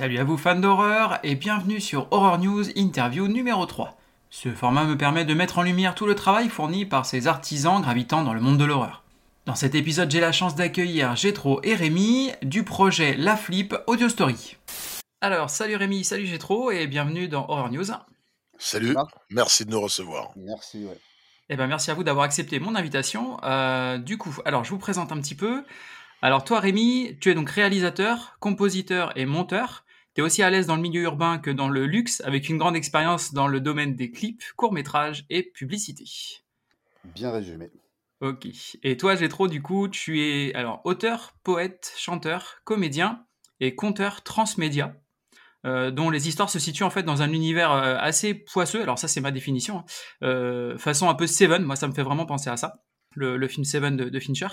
Salut à vous fans d'horreur et bienvenue sur Horror News Interview numéro 3. Ce format me permet de mettre en lumière tout le travail fourni par ces artisans gravitant dans le monde de l'horreur. Dans cet épisode, j'ai la chance d'accueillir Gétro et Rémi du projet La Flip Audio Story. Alors, salut Rémi, salut Gétro et bienvenue dans Horror News. Salut, merci de nous recevoir. Merci, ouais. Eh ben, merci à vous d'avoir accepté mon invitation. Euh, du coup, alors je vous présente un petit peu. Alors toi Rémi, tu es donc réalisateur, compositeur et monteur. Tu es aussi à l'aise dans le milieu urbain que dans le luxe, avec une grande expérience dans le domaine des clips, courts-métrages et publicités. Bien résumé. Ok. Et toi Gétro, du coup, tu es alors auteur, poète, chanteur, comédien et conteur transmédia. euh, dont les histoires se situent en fait dans un univers euh, assez poisseux. Alors ça c'est ma définition. hein. Euh, façon un peu Seven, moi ça me fait vraiment penser à ça. Le, le film Seven de, de Fincher,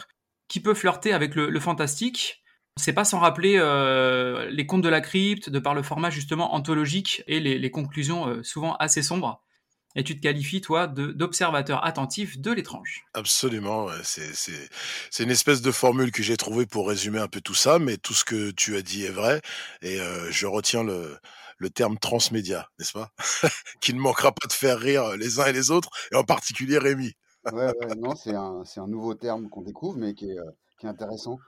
qui peut flirter avec le, le fantastique. C'est pas sans rappeler euh, les contes de la crypte, de par le format justement anthologique et les, les conclusions euh, souvent assez sombres. Et tu te qualifies, toi, d'observateur attentif de l'étrange. Absolument, ouais, c'est une espèce de formule que j'ai trouvée pour résumer un peu tout ça, mais tout ce que tu as dit est vrai, et euh, je retiens le, le terme transmédia, n'est-ce pas? Qui ne manquera pas de faire rire les uns et les autres, et en particulier Rémi. Ouais, ouais, non, c'est un, nouveau terme qu'on découvre, mais qui est, euh, qui est intéressant.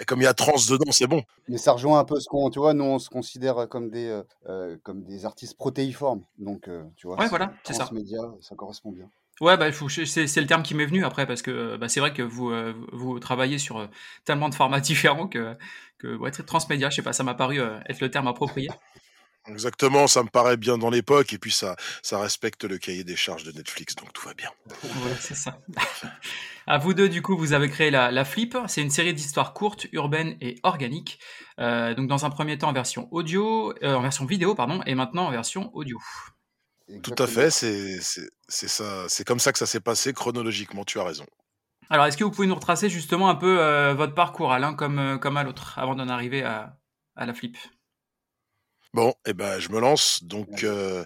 Et comme il y a trans dedans, c'est bon. Mais ça rejoint un peu ce qu'on, tu vois, nous, on se considère comme des, euh, euh, comme des artistes protéiformes. Donc, euh, tu vois, Ouais, c'est- voilà, c'est ça. transmédia, ça correspond bien. Ouais, bah, c'est le terme qui m'est venu après, parce que euh, bah, c'est vrai que vous, euh, vous travaillez sur euh, tellement de formats différents que, que ouais, très transmédia, je sais pas, ça m'a paru euh, être le terme approprié. Exactement, ça me paraît bien dans l'époque, et puis ça, ça respecte le cahier des charges de Netflix, donc tout va bien. Ouais, c'est ça. À vous deux, du coup, vous avez créé la, la Flip. C'est une série d'histoires courtes, urbaines et organiques. Euh, donc, dans un premier temps en version audio, euh, en version vidéo, pardon, et maintenant en version audio. Tout à fait, c'est ça, c'est comme ça que ça s'est passé chronologiquement, tu as raison. Alors, est-ce que vous pouvez nous retracer justement un peu euh, votre parcours à l'un comme, comme à l'autre, avant d'en arriver à, à la Flip? Bon, eh ben, je me lance. Donc, euh,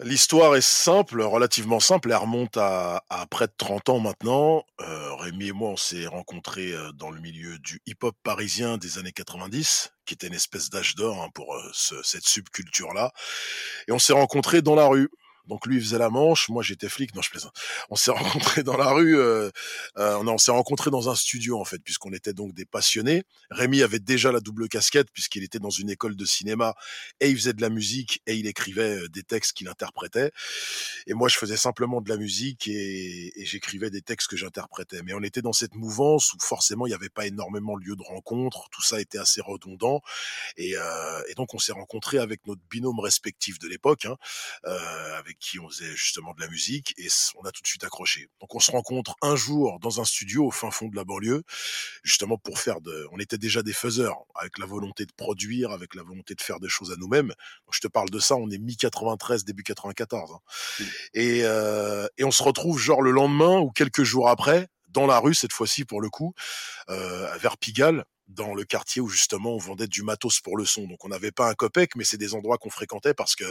l'histoire est simple, relativement simple. Elle remonte à, à près de 30 ans maintenant. Euh, Rémi et moi, on s'est rencontrés euh, dans le milieu du hip-hop parisien des années 90, qui était une espèce d'âge d'or hein, pour euh, ce- cette subculture-là. Et on s'est rencontrés dans la rue. Donc lui il faisait la manche, moi j'étais flic, non je plaisante. On s'est rencontrés dans la rue, euh, euh, on, on s'est rencontrés dans un studio en fait, puisqu'on était donc des passionnés. Rémi avait déjà la double casquette puisqu'il était dans une école de cinéma et il faisait de la musique et il écrivait euh, des textes qu'il interprétait. Et moi, je faisais simplement de la musique et, et j'écrivais des textes que j'interprétais. Mais on était dans cette mouvance où forcément il n'y avait pas énormément de lieux de rencontre, tout ça était assez redondant. Et, euh, et donc on s'est rencontrés avec notre binôme respectif de l'époque, hein, euh, avec qui on faisait justement de la musique et on a tout de suite accroché. Donc on se rencontre un jour dans un studio au fin fond de la banlieue, justement pour faire de. On était déjà des faiseurs, avec la volonté de produire, avec la volonté de faire des choses à nous-mêmes. Je te parle de ça, on est mi 93, début 94. hein. Et, euh, et on se retrouve genre le lendemain ou quelques jours après, dans la rue cette fois-ci pour le coup, euh, vers Pigalle, dans le quartier où justement on vendait du matos pour le son. Donc on n'avait pas un copec, mais c'est des endroits qu'on fréquentait parce que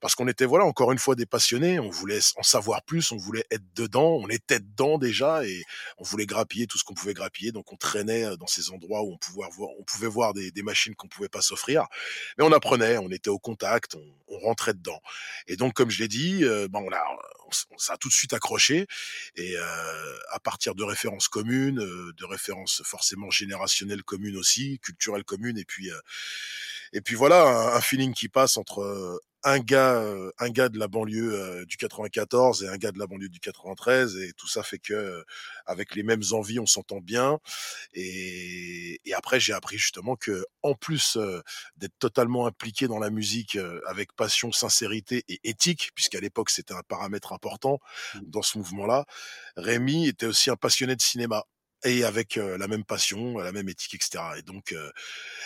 parce qu'on était voilà encore une fois des passionnés. On voulait en savoir plus, on voulait être dedans, on était dedans déjà et on voulait grappiller tout ce qu'on pouvait grappiller. Donc on traînait euh, dans ces endroits où on pouvait voir, on pouvait voir des, des machines qu'on pouvait pas s'offrir, mais on apprenait, on était au contact, on, on rentrait dedans. Et donc comme je l'ai dit, euh, ben on a on, tout de suite accroché et euh, à partir de références communes, euh, de références forcément générationnelles communes aussi, culturelles communes, et puis euh, et puis voilà un, un feeling qui passe entre euh, un gars euh, un gars de la banlieue du 94 et un gars de la banlieue du 93 et tout ça fait que avec les mêmes envies on s'entend bien et, et après j'ai appris justement que en plus d'être totalement impliqué dans la musique avec passion sincérité et éthique puisqu'à l'époque c'était un paramètre important Mm. dans ce mouvement-là Rémi était aussi un passionné de cinéma et avec la même passion, la même éthique, etc. Et donc, euh,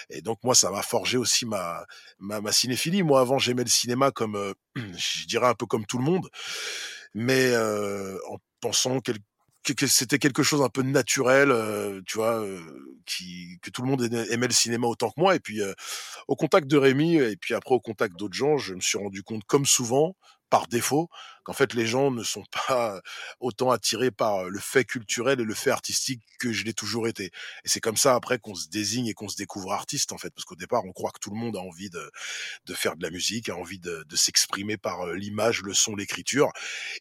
et donc moi, ça m'a forgé aussi ma, ma, cinéphilie. Moi, avant, j'aimais le cinéma comme, je dirais un peu comme tout le monde, mais en pensant que, c'était quelque chose un peu naturel, tu vois, que tout le monde aimait le cinéma autant que moi. Et puis, au contact de Rémi, et puis après au contact d'autres gens, je me suis rendu compte, comme souvent, par défaut, qu'en fait les gens ne sont pas autant attirés par le fait culturel et le fait artistique que je l'ai toujours été. Et c'est comme ça après qu'on se désigne et qu'on se découvre artiste en fait, parce qu'au départ on croit que tout le monde a envie de, de faire de la musique, a envie de, de s'exprimer par l'image, le son, l'écriture,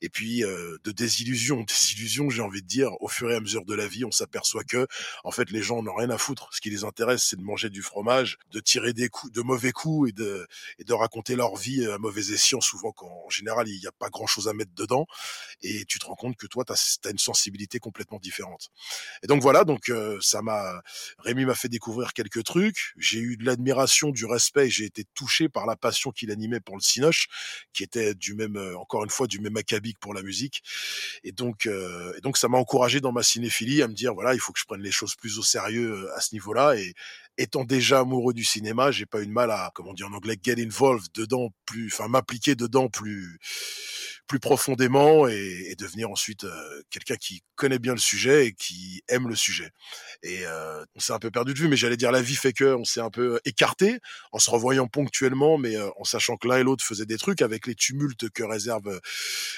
et puis de désillusion, désillusion j'ai envie de dire, au fur et à mesure de la vie on s'aperçoit que en fait les gens n'ont rien à foutre. Ce qui les intéresse c'est de manger du fromage, de tirer des coups, de mauvais coups et de, et de raconter leur vie à mauvais escient souvent qu'en général il n'y a pas grand chose à mettre dedans et tu te rends compte que toi tu as, une sensibilité complètement différente. Et donc voilà, donc ça m'a Rémi m'a fait découvrir quelques trucs, j'ai eu de l'admiration, du respect, j'ai été touché par la passion qu'il animait pour le cinoche qui était du même encore une fois du même acabit pour la musique et donc et donc ça m'a encouragé dans ma cinéphilie à me dire voilà, il faut que je prenne les choses plus au sérieux à ce niveau-là et étant déjà amoureux du cinéma, j'ai pas eu de mal à, comment dire en anglais, get involved dedans plus, enfin m'appliquer dedans plus, plus profondément et, devenir ensuite euh, quelqu'un qui connaît bien le sujet et qui aime le sujet. Et euh, on s'est un peu perdu de vue, mais j'allais dire la vie fait que on s'est un peu écarté en se revoyant ponctuellement, mais euh, en sachant que l'un et l'autre faisaient des trucs avec les tumultes que réserve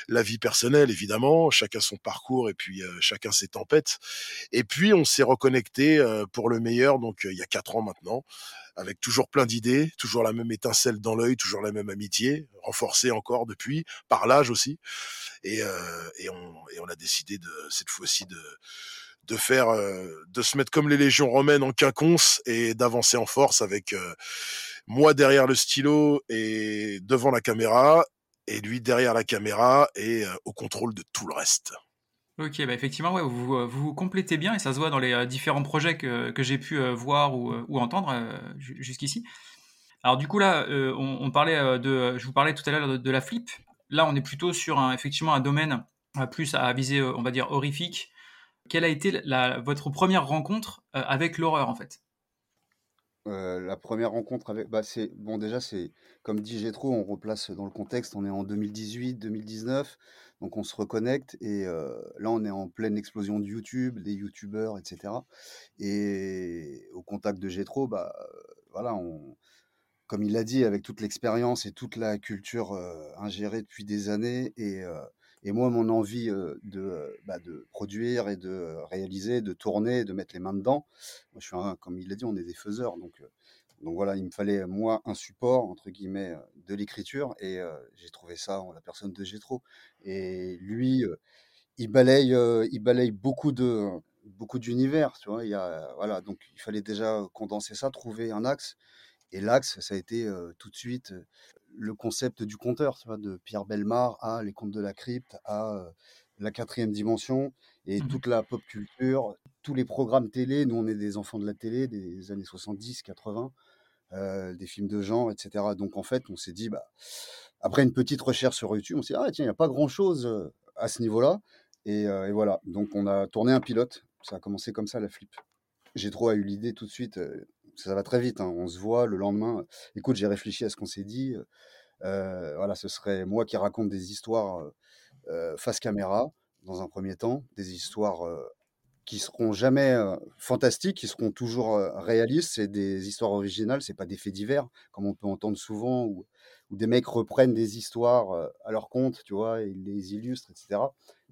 la vie personnelle, évidemment, chacun son parcours et puis chacun ses tempêtes. Et puis on s'est reconnecté pour le meilleur, donc il y a quatre maintenant avec toujours plein d'idées, toujours la même étincelle dans l'œil, toujours la même amitié, renforcée encore depuis, par l'âge aussi. Et, euh, on, a décidé de cette fois-ci de faire, euh, de se mettre comme les légions romaines en quinconce et d'avancer en force avec euh, moi derrière le stylo et devant la caméra et lui derrière la caméra et au contrôle de tout le reste. Ok, bah effectivement, ouais, vous, euh, vous, complétez bien et ça se voit dans les euh, différents projets que, que j'ai pu euh, voir ou, ou entendre jusqu'ici. Alors du coup là, on, parlait de, je vous parlais tout à l'heure de, la flip. Là, on est plutôt sur un, effectivement un domaine plus à viser, on va dire horrifique. Quelle a été votre première rencontre avec l'horreur en fait? La première rencontre avec, bah c'est bon déjà c'est comme dit Gétro, on replace dans le contexte, on est en 2018, 2019. Donc on se reconnecte et là on est en pleine explosion de YouTube, des YouTubeurs, etc. Et au contact de Gétro, bah voilà, on, comme il l'a dit, avec toute l'expérience et toute la culture ingérée depuis des années et, et moi mon envie de, bah, de produire et de réaliser, de tourner, de mettre les mains dedans. Je suis comme il l'a dit, on est des faiseurs, donc donc voilà, il me fallait moi un support entre guillemets de l'écriture et j'ai trouvé ça en la personne de Gétro. Et lui, il balaye, il balaye beaucoup de beaucoup d'univers, tu vois. Il y a, voilà, donc il fallait déjà condenser ça, trouver un axe. Et l'axe, ça a été tout de suite le concept du conteur, tu vois, de Pierre Belmar à Les Contes de la Crypte, à la quatrième dimension et mmh toute la pop culture, tous les programmes télé. Nous, on est des enfants de la télé des années 70, 80. Euh, des films de genre, etc. Donc en fait, on s'est dit, bah, après une petite recherche sur YouTube, on s'est dit, ah tiens, il n'y a pas grand-chose euh, à ce niveau-là. Euh, et, voilà, donc on a tourné un pilote. Ça a commencé comme ça, la flip. J'ai trop eu l'idée tout de suite. ça va très vite. Hein. On se voit le lendemain. Écoute, j'ai réfléchi à ce qu'on s'est dit. voilà, ce serait moi qui raconte des histoires face caméra dans un premier temps, des histoires qui seront jamais fantastiques, qui seront toujours réalistes. C'est des histoires originales, c'est pas des faits divers, comme on peut entendre souvent, où, des mecs reprennent des histoires à leur compte, tu vois, et ils les illustrent, etc.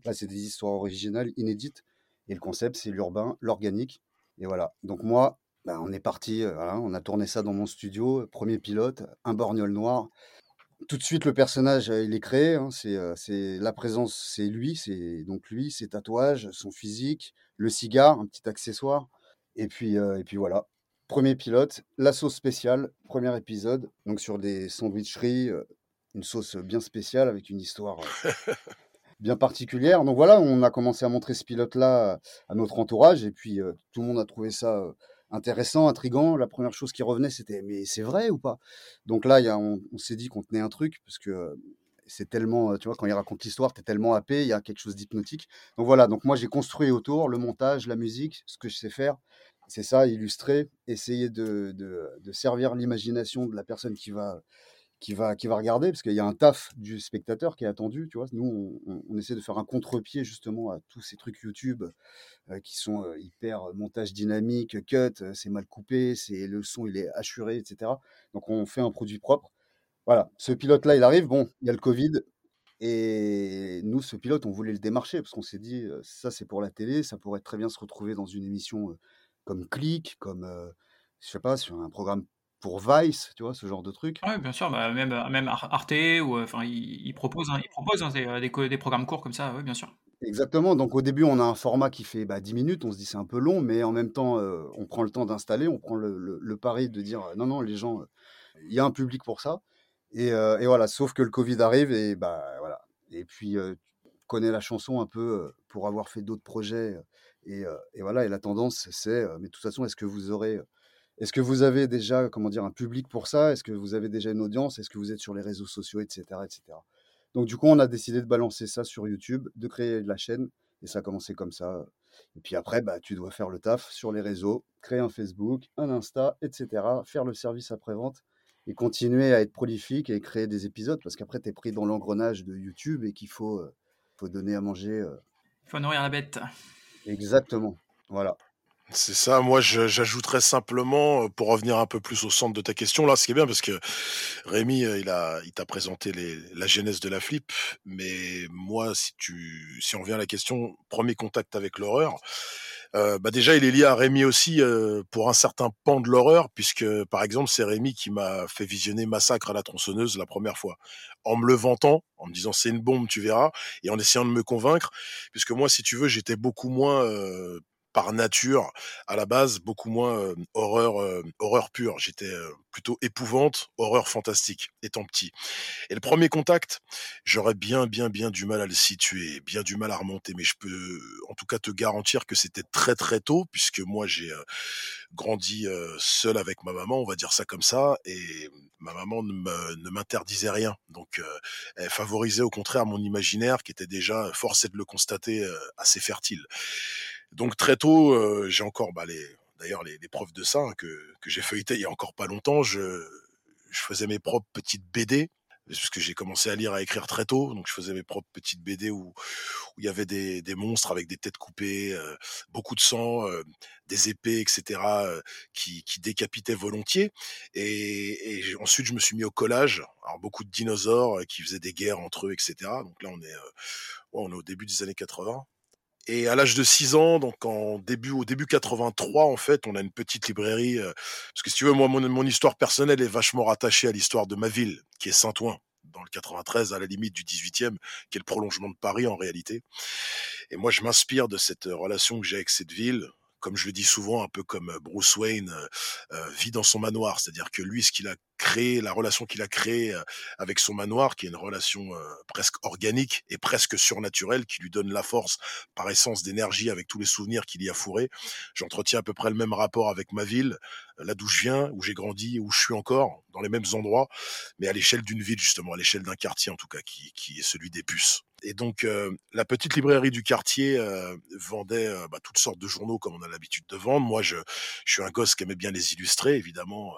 Là, c'est des histoires originales, inédites. Et le concept, c'est l'urbain, l'organique. Et voilà. Donc moi, ben, on est parti, on a tourné ça dans mon studio, premier pilote, un borgnol noir tout de suite, le personnage, il est créé. Hein, c'est, la présence, c'est lui, c'est donc lui, ses tatouages, son physique, le cigare, un petit accessoire. Et puis, et puis voilà. Premier pilote, la sauce spéciale, premier épisode, donc sur des sandwicheries, une sauce bien spéciale avec une histoire bien particulière. Donc voilà, on a commencé à montrer ce pilote-là à notre entourage, et puis tout le monde a trouvé ça intéressant, intrigant. La première chose qui revenait, c'était mais c'est vrai ou pas? Donc là, y a, on, s'est dit qu'on tenait un truc parce que c'est tellement, tu vois, quand il raconte l'histoire, tu es tellement happé, il y a quelque chose d'hypnotique. Donc voilà, donc moi j'ai construit autour le montage, la musique, ce que je sais faire. C'est ça, illustrer, essayer de, de, servir l'imagination de la personne qui va, qui va, qui va regarder, parce qu'il y a un taf du spectateur qui est attendu, tu vois. Nous, on, essaie de faire un contre-pied justement à tous ces trucs YouTube euh, qui sont euh, hyper euh, montage dynamique, cut, c'est mal coupé, c'est le son il est assuré, etc. Donc on fait un produit propre. Voilà, ce pilote-là, il arrive. Bon, il y a le Covid. Et nous, ce pilote, on voulait le démarcher parce qu'on s'est dit, ça, c'est pour la télé, ça pourrait très bien se retrouver dans une émission comme Click, comme, je sais pas, sur un programme pour Vice, tu vois, ce genre de truc. Oui, bien sûr, bah, même, même Arte, ou enfin, il, propose, hein, il propose hein, des, des, programmes courts comme ça, oui, bien sûr. Exactement. Donc au début, on a un format qui fait bah, 10 minutes. On se dit c'est un peu long, mais en même temps, on prend le temps d'installer. On prend le, pari de dire non, non, les gens, il y a un public pour ça. Et, voilà, sauf que le Covid arrive et bah voilà. Et puis, tu connais la chanson un peu pour avoir fait d'autres projets. Et, voilà, et la tendance, c'est, mais de toute façon, est-ce que vous aurez, est-ce que vous avez déjà, comment dire, un public pour ça? Est-ce que vous avez déjà une audience? Est-ce que vous êtes sur les réseaux sociaux, etc., etc. Donc du coup, on a décidé de balancer ça sur YouTube, de créer la chaîne, et ça a commencé comme ça. Et puis après, bah, tu dois faire le taf sur les réseaux, créer un Facebook, un Insta, etc., faire le service après-vente et continuer à être prolifique et créer des épisodes parce qu'après, tu es pris dans l'engrenage de YouTube et qu'il faut, euh, faut donner à manger. Il faut nourrir la bête. Exactement. Voilà. C'est ça, moi j'ajouterais simplement, pour revenir un peu plus au centre de ta question, là, ce qui est bien, parce que Rémi, il a, il t'a présenté les, la genèse de la flip, mais moi, si tu, si on revient à la question, premier contact avec l'horreur, euh, bah déjà, il est lié à Rémi aussi euh, pour un certain pan de l'horreur, puisque par exemple, c'est Rémi qui m'a fait visionner Massacre à la tronçonneuse la première fois, en me le vantant, en me disant c'est une bombe, tu verras, et en essayant de me convaincre, puisque moi, si tu veux, j'étais beaucoup moins euh, par nature, à la base, beaucoup moins horreur, horreur pure. J'étais plutôt épouvante, horreur fantastique, étant petit. Et le premier contact, j'aurais bien, bien, bien du mal à le situer, bien du mal à remonter, mais je peux en tout cas te garantir que c'était très, très tôt, puisque moi, j'ai grandi seul avec ma maman, on va dire ça comme ça, et ma maman ne m'interdisait rien. Donc, elle favorisait au contraire mon imaginaire, qui était déjà, forcé de le constater, assez fertile. Donc très tôt, euh, j'ai encore bah, les, d'ailleurs les, les, preuves de ça hein, que, que j'ai feuilleté il y a encore pas longtemps. Je, je faisais mes propres petites BD parce que j'ai commencé à lire, à écrire très tôt, donc je faisais mes propres petites BD où, où il y avait des, des monstres avec des têtes coupées, euh, beaucoup de sang, euh, des épées, etc., qui, qui décapitaient volontiers. Et, et, ensuite, je me suis mis au collage, alors beaucoup de dinosaures qui faisaient des guerres entre eux, etc. Donc là, on est, ouais, on est au début des années 80. Et à l'âge de 6 ans, donc en début, au début 83, en fait, on a une petite librairie. Euh, parce que si tu veux, moi, mon, mon histoire personnelle est vachement rattachée à l'histoire de ma ville, qui est Saint-Ouen, dans le 93, à la limite du 18e, qui est le prolongement de Paris en réalité. Et moi, je m'inspire de cette relation que j'ai avec cette ville, comme je le dis souvent, un peu comme Bruce Wayne euh, vit dans son manoir, c'est-à-dire que lui, ce qu'il a créé, la relation qu'il a créée avec son manoir, qui est une relation presque organique et presque surnaturelle, qui lui donne la force par essence d'énergie avec tous les souvenirs qu'il y a fourrés. J'entretiens à peu près le même rapport avec ma ville, là d'où je viens, où j'ai grandi, où je suis encore, dans les mêmes endroits, mais à l'échelle d'une ville justement, à l'échelle d'un quartier en tout cas, qui, qui est celui des puces. Et donc, euh, la petite librairie du quartier euh, vendait euh, bah, toutes sortes de journaux comme on a l'habitude de vendre. Moi, je, je suis un gosse qui aimait bien les illustrer, évidemment,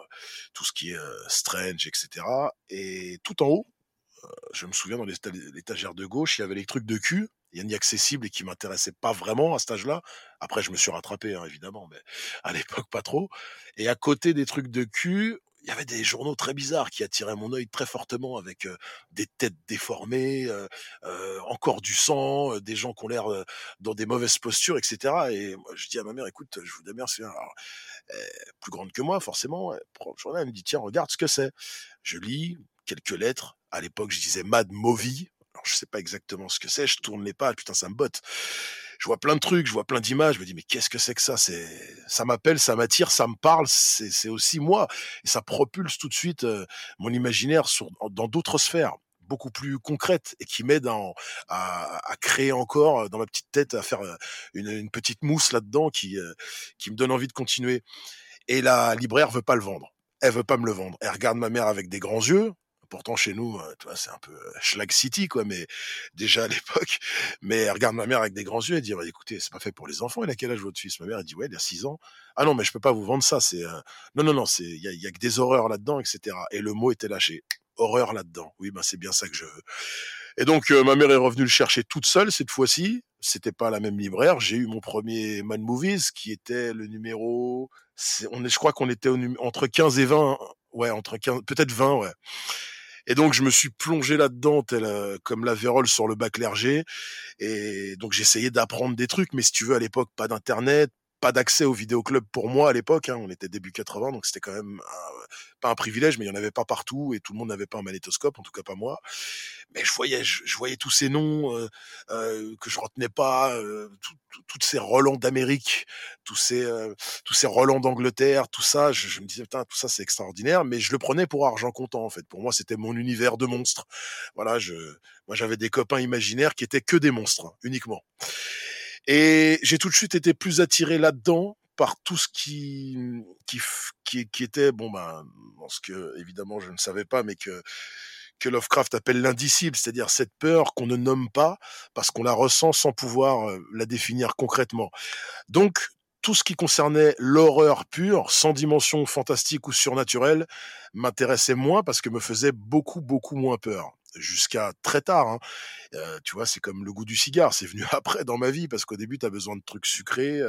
tout ce qui est Strange, etc. Et tout en haut, je me souviens dans l'étagère de gauche, il y avait les trucs de cul, inaccessibles et qui m'intéressaient pas vraiment à cet âge-là. Après, je me suis rattrapé, hein, évidemment, mais à l'époque pas trop. Et à côté des trucs de cul, il y avait des journaux très bizarres qui attiraient mon œil très fortement avec des têtes déformées, encore du sang, des gens qui ont l'air dans des mauvaises postures, etc. Et je dis à ma mère, écoute, je vous remercie. Plus grande que moi, forcément, elle me dit, tiens, regarde ce que c'est. Je lis quelques lettres. À l'époque, je disais Mad Movie. Alors, je sais pas exactement ce que c'est. Je tourne les pages. Putain, ça me botte je vois plein de trucs, je vois plein d'images, je me dis mais qu'est-ce que c'est que ça? C'est ça m'appelle, ça m'attire, ça me parle, c'est aussi moi et ça propulse tout de suite euh, mon imaginaire sur, dans d'autres sphères beaucoup plus concrètes et qui m'aident à, créer encore euh, dans ma petite tête à faire euh, une, petite mousse là-dedans qui qui me donne envie de continuer. Et la libraire veut pas le vendre. Elle veut pas me le vendre. Elle regarde ma mère avec des grands yeux, pourtant chez nous, euh, c'est un peu euh, Schlag City, quoi, mais déjà à l'époque. Mais elle regarde ma mère avec des grands yeux et dit, bah, écoutez, c'est pas fait pour les enfants. Il a quel âge votre fils? Ma mère, elle dit, ouais, il a 6 ans. Ah non, mais je peux pas vous vendre ça. C'est euh, non, non, non, il y a que des horreurs là-dedans, etc. Et le mot était lâché. Horreur là-dedans. Oui, ben c'est bien ça que je veux. Et donc ma mère est revenue le chercher toute seule cette fois-ci. C'était pas la même libraire. J'ai eu mon premier Man Movies qui était le numéro. on est, je crois qu'on était entre 15 et 20. Ouais, entre 15, peut-être 20, ouais. Et donc je me suis plongé là-dedans, tel comme la vérole sur le bac clergé. Et donc j'essayais d'apprendre des trucs, mais si tu veux, à l'époque, pas d'internet, pas d'accès au vidéoclub pour moi à l'époque. Hein, on était début 80, donc c'était quand même pas un privilège, mais il y en avait pas partout et tout le monde n'avait pas un magnétoscope, en tout cas pas moi. Mais je voyais, je, voyais tous ces noms euh, euh, que je retenais pas, euh, toutes ces Roland d'Amérique, tous ces tous ces Roland d'Angleterre, tout ça. Je, je, me disais putain, tout ça c'est extraordinaire, mais je le prenais pour argent comptant en fait. Pour moi, c'était mon univers de monstres. Voilà, je, moi j'avais des copains imaginaires qui étaient que des monstres hein, uniquement. Et j'ai tout de suite été plus attiré là-dedans par tout ce qui, qui, qui, qui était, bon, ben, ce que, évidemment, je ne savais pas, mais que, que Lovecraft appelle l'indicible, c'est-à-dire cette peur qu'on ne nomme pas parce qu'on la ressent sans pouvoir euh, la définir concrètement. Donc, tout ce qui concernait l'horreur pure, sans dimension fantastique ou surnaturelle, m'intéressait moins parce que me faisait beaucoup, beaucoup moins peur jusqu'à très tard. Hein. tu vois, c'est comme le goût du cigare, c'est venu après dans ma vie parce qu'au début, tu as besoin de trucs sucrés,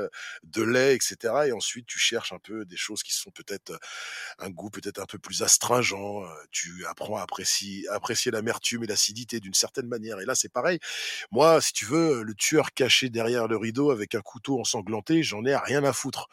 de lait, etc. Et ensuite, tu cherches un peu des choses qui sont peut-être un goût peut-être un peu plus astringent. tu apprends à apprécier, apprécier l'amertume et l'acidité d'une certaine manière. Et là, c'est pareil. Moi, si tu veux, le tueur caché derrière le rideau avec un couteau ensanglanté, j'en ai rien à foutre.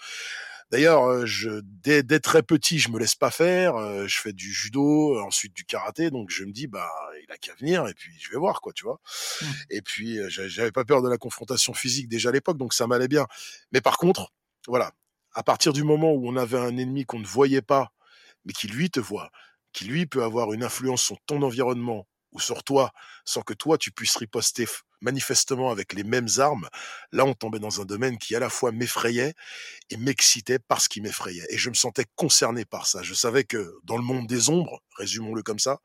D'ailleurs, je dès, dès, très petit, je me laisse pas faire. je fais du judo, ensuite du karaté, donc je me dis bah il a qu'à venir et puis je vais voir quoi, tu vois. Mmh. Et puis j'avais pas peur de la confrontation physique déjà à l'époque, donc ça m'allait bien. Mais par contre, voilà, à partir du moment où on avait un ennemi qu'on ne voyait pas, mais qui lui te voit, qui lui peut avoir une influence sur ton environnement ou sur toi, sans que toi tu puisses riposter manifestement avec les mêmes armes, là on tombait dans un domaine qui à la fois m'effrayait et m'excitait parce qu'il m'effrayait. Et je me sentais concerné par ça. Je savais que dans le monde des ombres, résumons-le comme ça,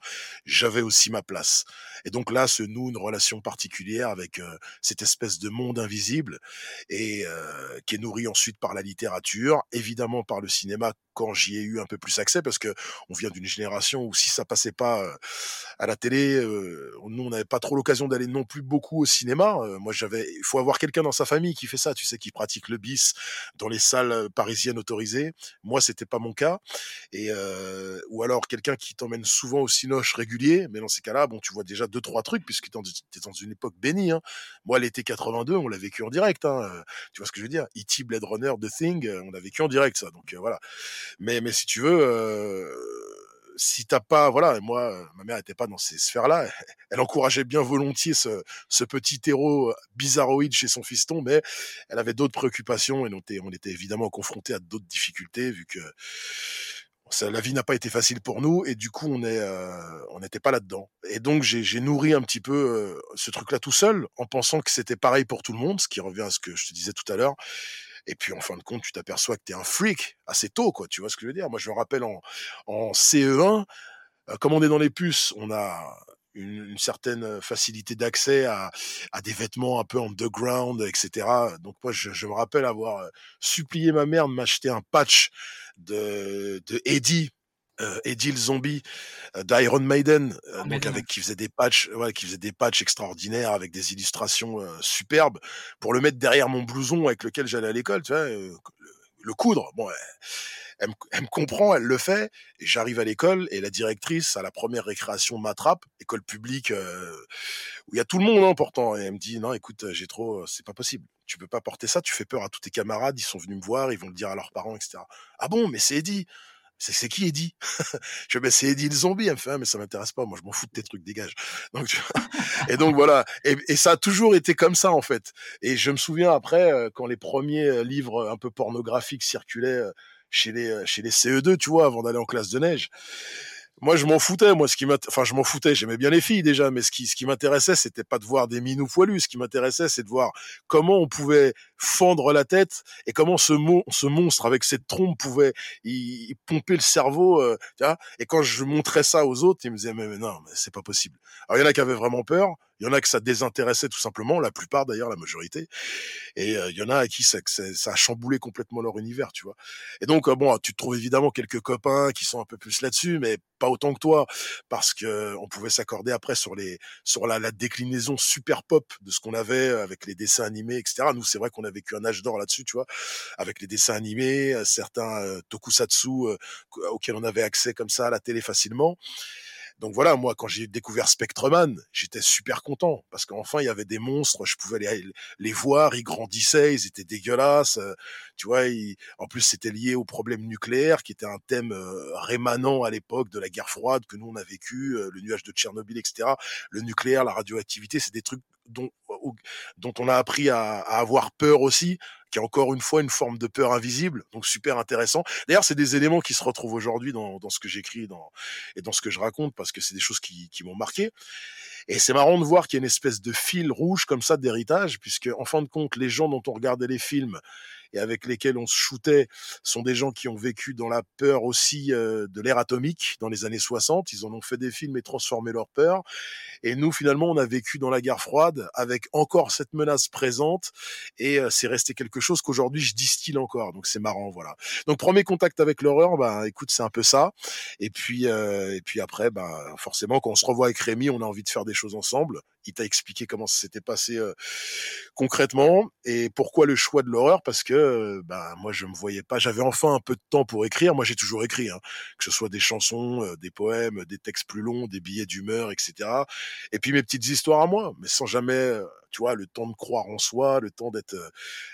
j'avais aussi ma place. Et donc là se noue une relation particulière avec euh, cette espèce de monde invisible et euh, qui est nourri ensuite par la littérature, évidemment par le cinéma quand j'y ai eu un peu plus accès parce que on vient d'une génération où si ça passait pas euh, à la télé, nous on n'avait pas trop l'occasion d'aller non plus beaucoup au cinéma. moi, j'avais, il faut avoir quelqu'un dans sa famille qui fait ça, tu sais, qui pratique le bis dans les salles parisiennes autorisées. Moi, c'était pas mon cas. Et ou alors quelqu'un qui t'emmène souvent au cinoche régulier. Mais dans ces cas-là, bon, tu vois déjà deux trois trucs puisque tu es dans une époque bénie. Hein. Moi, l'été 82, on l'a vécu en direct. Hein. Tu vois ce que je veux dire? E.T. Blade Runner, The Thing, on l'a vécu en direct ça. Donc voilà. Mais mais si tu veux si t'as pas, voilà, moi, ma mère était pas dans ces sphères-là. Elle encourageait bien volontiers ce, petit héros euh, bizarroïde chez son fiston, mais elle avait d'autres préoccupations et on était, on était évidemment confrontés à d'autres difficultés vu que ça, la vie n'a pas été facile pour nous et du coup on est, euh, on n'était pas là-dedans. Et donc j'ai nourri un petit peu euh, ce truc-là tout seul en pensant que c'était pareil pour tout le monde, ce qui revient à ce que je te disais tout à l'heure. Et puis en fin de compte, tu t'aperçois que tu es un freak assez tôt, quoi. Tu vois ce que je veux dire? Moi, je me rappelle en, en CE1, euh, comme on est dans les puces, on a une, une certaine facilité d'accès à, à, des vêtements un peu underground, etc. Donc moi, je, je me rappelle avoir supplié ma mère de m'acheter un patch de, de Eddie euh, Eddie le zombie euh, d'Iron Maiden, euh, oh, donc avec qui faisait des patchs, ouais, qui faisait des patchs extraordinaires avec des illustrations euh, superbes pour le mettre derrière mon blouson avec lequel j'allais à l'école, tu vois, le, coudre. Bon, elle, elle, me, comprend, elle le fait, et j'arrive à l'école et la directrice à la première récréation m'attrape, école publique où il y a tout le monde hein, pourtant, et elle me dit non, écoute, j'ai trop, c'est pas possible. Tu peux pas porter ça, tu fais peur à tous tes camarades, ils sont venus me voir, ils vont le dire à leurs parents, etc. Ah bon, mais c'est Eddie c'est qui Eddie? Je vais c'est Eddie le zombie. Elle me fait, ah, mais ça m'intéresse pas. Moi, je m'en fous de tes trucs, dégage. Donc, et donc voilà. Et, et, ça a toujours été comme ça en fait. Et je me souviens après euh, quand les premiers euh, livres un peu pornographiques circulaient euh, chez les chez les CE2, tu vois, avant d'aller en classe de neige moi je m'en foutais. Moi ce qui enfin je m'en foutais. J'aimais bien les filles déjà mais ce qui ce qui m'intéressait c'était pas de voir des minous poilus. Ce qui m'intéressait c'est de voir comment on pouvait fendre la tête et comment ce ce monstre avec cette trompe pouvait y, pomper le cerveau euh, tu vois. Et quand je montrais ça aux autres ils me disaient mais, mais non mais c'est pas possible. Alors il y en a qui avaient vraiment peur il y en a que ça désintéressait tout simplement, la plupart d'ailleurs, la majorité. Et euh, il y en a à qui ça, ça, a chamboulé complètement leur univers, tu vois. Et donc, euh, bon, tu trouves évidemment quelques copains qui sont un peu plus là-dessus, mais pas autant que toi, parce que on pouvait s'accorder après sur les sur la, la déclinaison super pop de ce qu'on avait avec les dessins animés, etc. Nous, c'est vrai qu'on a vécu un âge d'or là-dessus, tu vois, avec les dessins animés, euh, certains tokusatsu auxquels on avait accès comme ça à la télé facilement. Donc voilà, moi, quand j'ai découvert Spectreman, j'étais super content parce qu'enfin il y avait des monstres, je pouvais les, les voir, ils grandissaient, ils étaient dégueulasses. Euh, tu vois, en plus c'était lié au problème nucléaire, qui était un thème euh, rémanent à l'époque de la guerre froide que nous on a vécu, euh, le nuage de Tchernobyl, etc. Le nucléaire, la radioactivité, c'est des trucs dont, dont on a appris à, avoir peur aussi qui est encore une fois une forme de peur invisible, donc super intéressant. D'ailleurs, c'est des éléments qui se retrouvent aujourd'hui dans, dans, ce que j'écris dans, et dans ce que je raconte, parce que c'est des choses qui, qui m'ont marqué. Et c'est marrant de voir qu'il y a une espèce de fil rouge comme ça d'héritage, puisque en fin de compte, les gens dont on regardait les films et avec lesquels on se shootait sont des gens qui ont vécu dans la peur aussi euh, de l'ère atomique dans les années 60. Ils en ont fait des films et transformé leur peur. Et nous, finalement, on a vécu dans la guerre froide avec encore cette menace présente et euh, c'est resté quelque chose qu'aujourd'hui je distille encore. Donc c'est marrant, voilà. Donc premier contact avec l'horreur, bah écoute, c'est un peu ça. Et puis euh, et puis après, bah forcément, quand on se revoit avec Rémi, on a envie de faire des choses ensemble. Il t'a expliqué comment ça s'était passé concrètement et pourquoi le choix de l'horreur? Parce que bah moi je me voyais pas, j'avais enfin un peu de temps pour écrire. Moi j'ai toujours écrit, hein, que ce soit des chansons, des poèmes, des textes plus longs, des billets d'humeur, etc. Et puis mes petites histoires à moi, mais sans jamais, tu vois, le temps de croire en soi, le temps d'être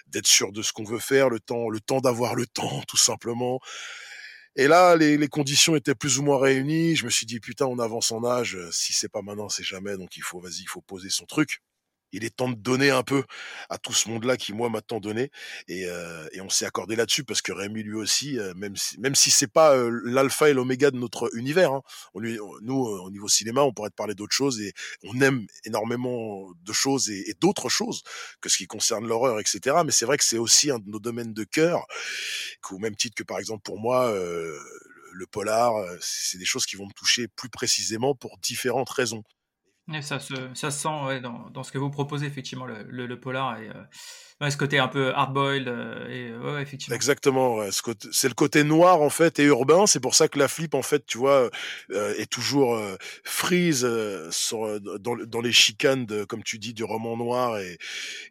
d'être sûr de ce qu'on veut faire, le temps le temps d'avoir le temps tout simplement. Et là, les, les, conditions étaient plus ou moins réunies. Je me suis dit, putain, on avance en âge. Si c'est pas maintenant, c'est jamais. Donc il faut, vas-y, il faut poser son truc il est temps de donner un peu à tout ce monde-là qui moi m'a tant donné et, euh, et on s'est accordé là-dessus parce que Rémi lui aussi euh, même si même si c'est pas euh, l'alpha et l'oméga de notre univers hein, on nous au niveau cinéma on pourrait te parler d'autres choses et on aime énormément de choses et, et d'autres choses que ce qui concerne l'horreur etc mais c'est vrai que c'est aussi un de nos domaines de cœur au même titre que par exemple pour moi le polar c'est des choses qui vont me toucher plus précisément pour différentes raisons ça se, ça sent dans, dans, ce que vous proposez, effectivement, le, le, polar et euh, ce côté un peu hard-boiled. Euh, et, ouais, effectivement. Exactement. c'est le côté noir, en fait, et urbain. C'est pour ça que la flip, en fait, tu vois, euh, est toujours euh, sur, dans, dans, les chicanes, comme tu dis, du roman noir et,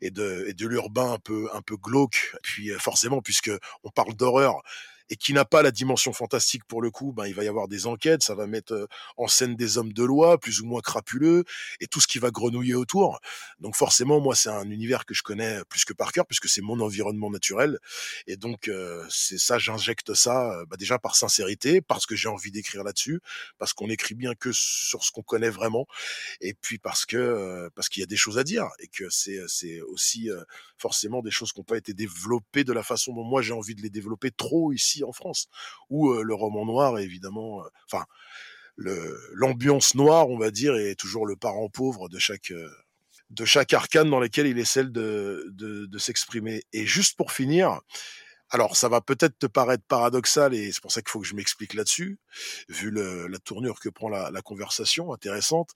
et de, et de l'urbain un peu, un peu glauque. Puis, forcément, puisque on parle d'horreur, et qui n'a pas la dimension fantastique pour le coup, ben, il va y avoir des enquêtes, ça va mettre en scène des hommes de loi, plus ou moins crapuleux, et tout ce qui va grenouiller autour. Donc forcément, moi, c'est un univers que je connais plus que par cœur, puisque c'est mon environnement naturel. Et donc, c'est ça, j'injecte ça bah, déjà par sincérité, parce que j'ai envie d'écrire là-dessus, parce qu'on écrit bien que sur ce qu'on connaît vraiment, et puis parce que parce qu'il y a des choses à dire, et que c'est c'est aussi forcément des choses qui n'ont pas été développées de la façon dont moi j'ai envie de les développer trop ici en France, où le roman noir est évidemment, enfin, l'ambiance noire, on va dire, est toujours le parent pauvre de chaque de chaque arcane dans lequel il essaie de, de, de s'exprimer. Et juste pour finir, alors, ça va peut-être te paraître paradoxal et c'est pour ça qu'il faut que je m'explique là-dessus, vu le, la tournure que prend la, la, conversation intéressante.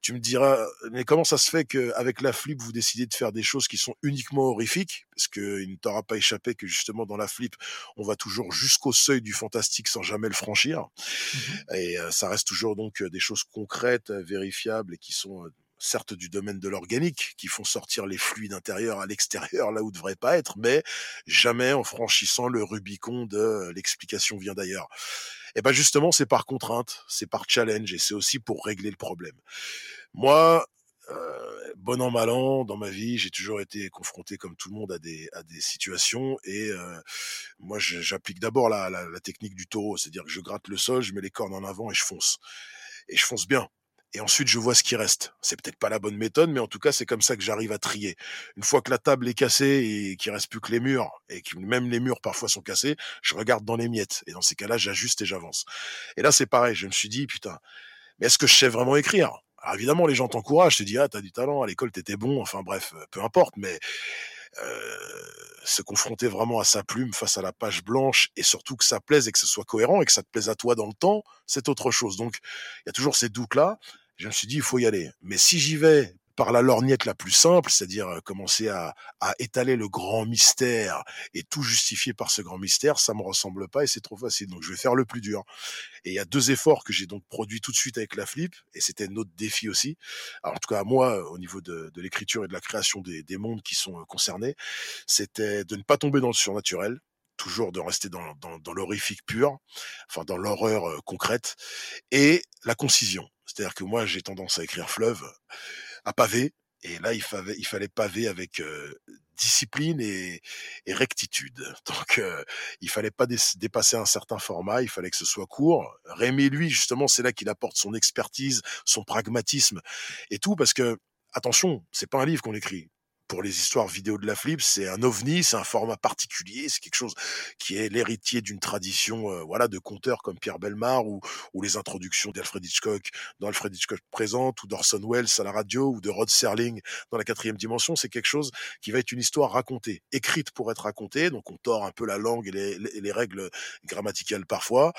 Tu me diras, mais comment ça se fait qu'avec la flip, vous décidez de faire des choses qui sont uniquement horrifiques? Parce qu'il ne t'aura pas échappé que justement dans la flip, on va toujours jusqu'au seuil du fantastique sans jamais le franchir. Mmh et euh, ça reste toujours donc des choses concrètes, vérifiables et qui sont certes du domaine de l'organique, qui font sortir les fluides intérieurs à l'extérieur là où devrait pas être, mais jamais en franchissant le Rubicon de l'explication vient d'ailleurs. Et ben justement, c'est par contrainte, c'est par challenge, et c'est aussi pour régler le problème. Moi, euh, bon an mal an, dans ma vie, j'ai toujours été confronté comme tout le monde à des à des situations et euh, moi j'applique d'abord la, la, la technique du taureau, c'est-à-dire que je gratte le sol, je mets les cornes en avant et je fonce. Et je fonce bien et ensuite je vois ce qui reste. C'est peut-être pas la bonne méthode, mais en tout cas c'est comme ça que j'arrive à trier. Une fois que la table est cassée et qu'il reste plus que les murs, et que même les murs parfois sont cassés, je regarde dans les miettes. Et dans ces cas-là, j'ajuste et j'avance. Et là c'est pareil, je me suis dit, putain, mais est-ce que je sais vraiment écrire? Alors évidemment les gens t'encouragent, te disent, ah t'as du talent, à l'école t'étais bon, enfin bref, peu importe, mais... Euh, se confronter vraiment à sa plume face à la page blanche et surtout que ça plaise et que ce soit cohérent et que ça te plaise à toi dans le temps, c'est autre chose. Donc, il y a toujours ces doutes-là. Je me suis dit, il faut y aller. Mais si j'y vais par la lorgnette la plus simple, c'est-à-dire euh, commencer à, à, étaler le grand mystère et tout justifier par ce grand mystère, ça me ressemble pas et c'est trop facile. Donc je vais faire le plus dur. Et il y a deux efforts que j'ai donc produits tout de suite avec la flip et c'était notre défi aussi. Alors en tout cas moi, au niveau de, de l'écriture et de la création des, des mondes qui sont euh, concernés, c'était de ne pas tomber dans le surnaturel toujours de rester dans, dans, dans l'horrifique pur, enfin dans l'horreur concrète, et la concision. C'est-à-dire que moi, j'ai tendance à écrire fleuve à pavé, et là, il fallait, il fallait paver avec discipline et, et, rectitude. Donc, euh, il fallait pas dépasser un certain format, il fallait que ce soit court. Rémi, lui, justement, c'est là qu'il apporte son expertise, son pragmatisme et tout, parce que attention, c'est pas un livre qu'on écrit pour les histoires vidéo de la flip, c'est un ovni, c'est un format particulier, c'est quelque chose qui est l'héritier d'une tradition, euh, voilà, de conteurs comme Pierre Belmar ou, ou les introductions d'Alfred Hitchcock dans Alfred Hitchcock présente ou d'Orson Welles à la radio ou de Rod Serling dans la quatrième dimension. C'est quelque chose qui va être une histoire racontée, écrite pour être racontée. Donc on tord un peu la langue et les, les, les règles grammaticales parfois,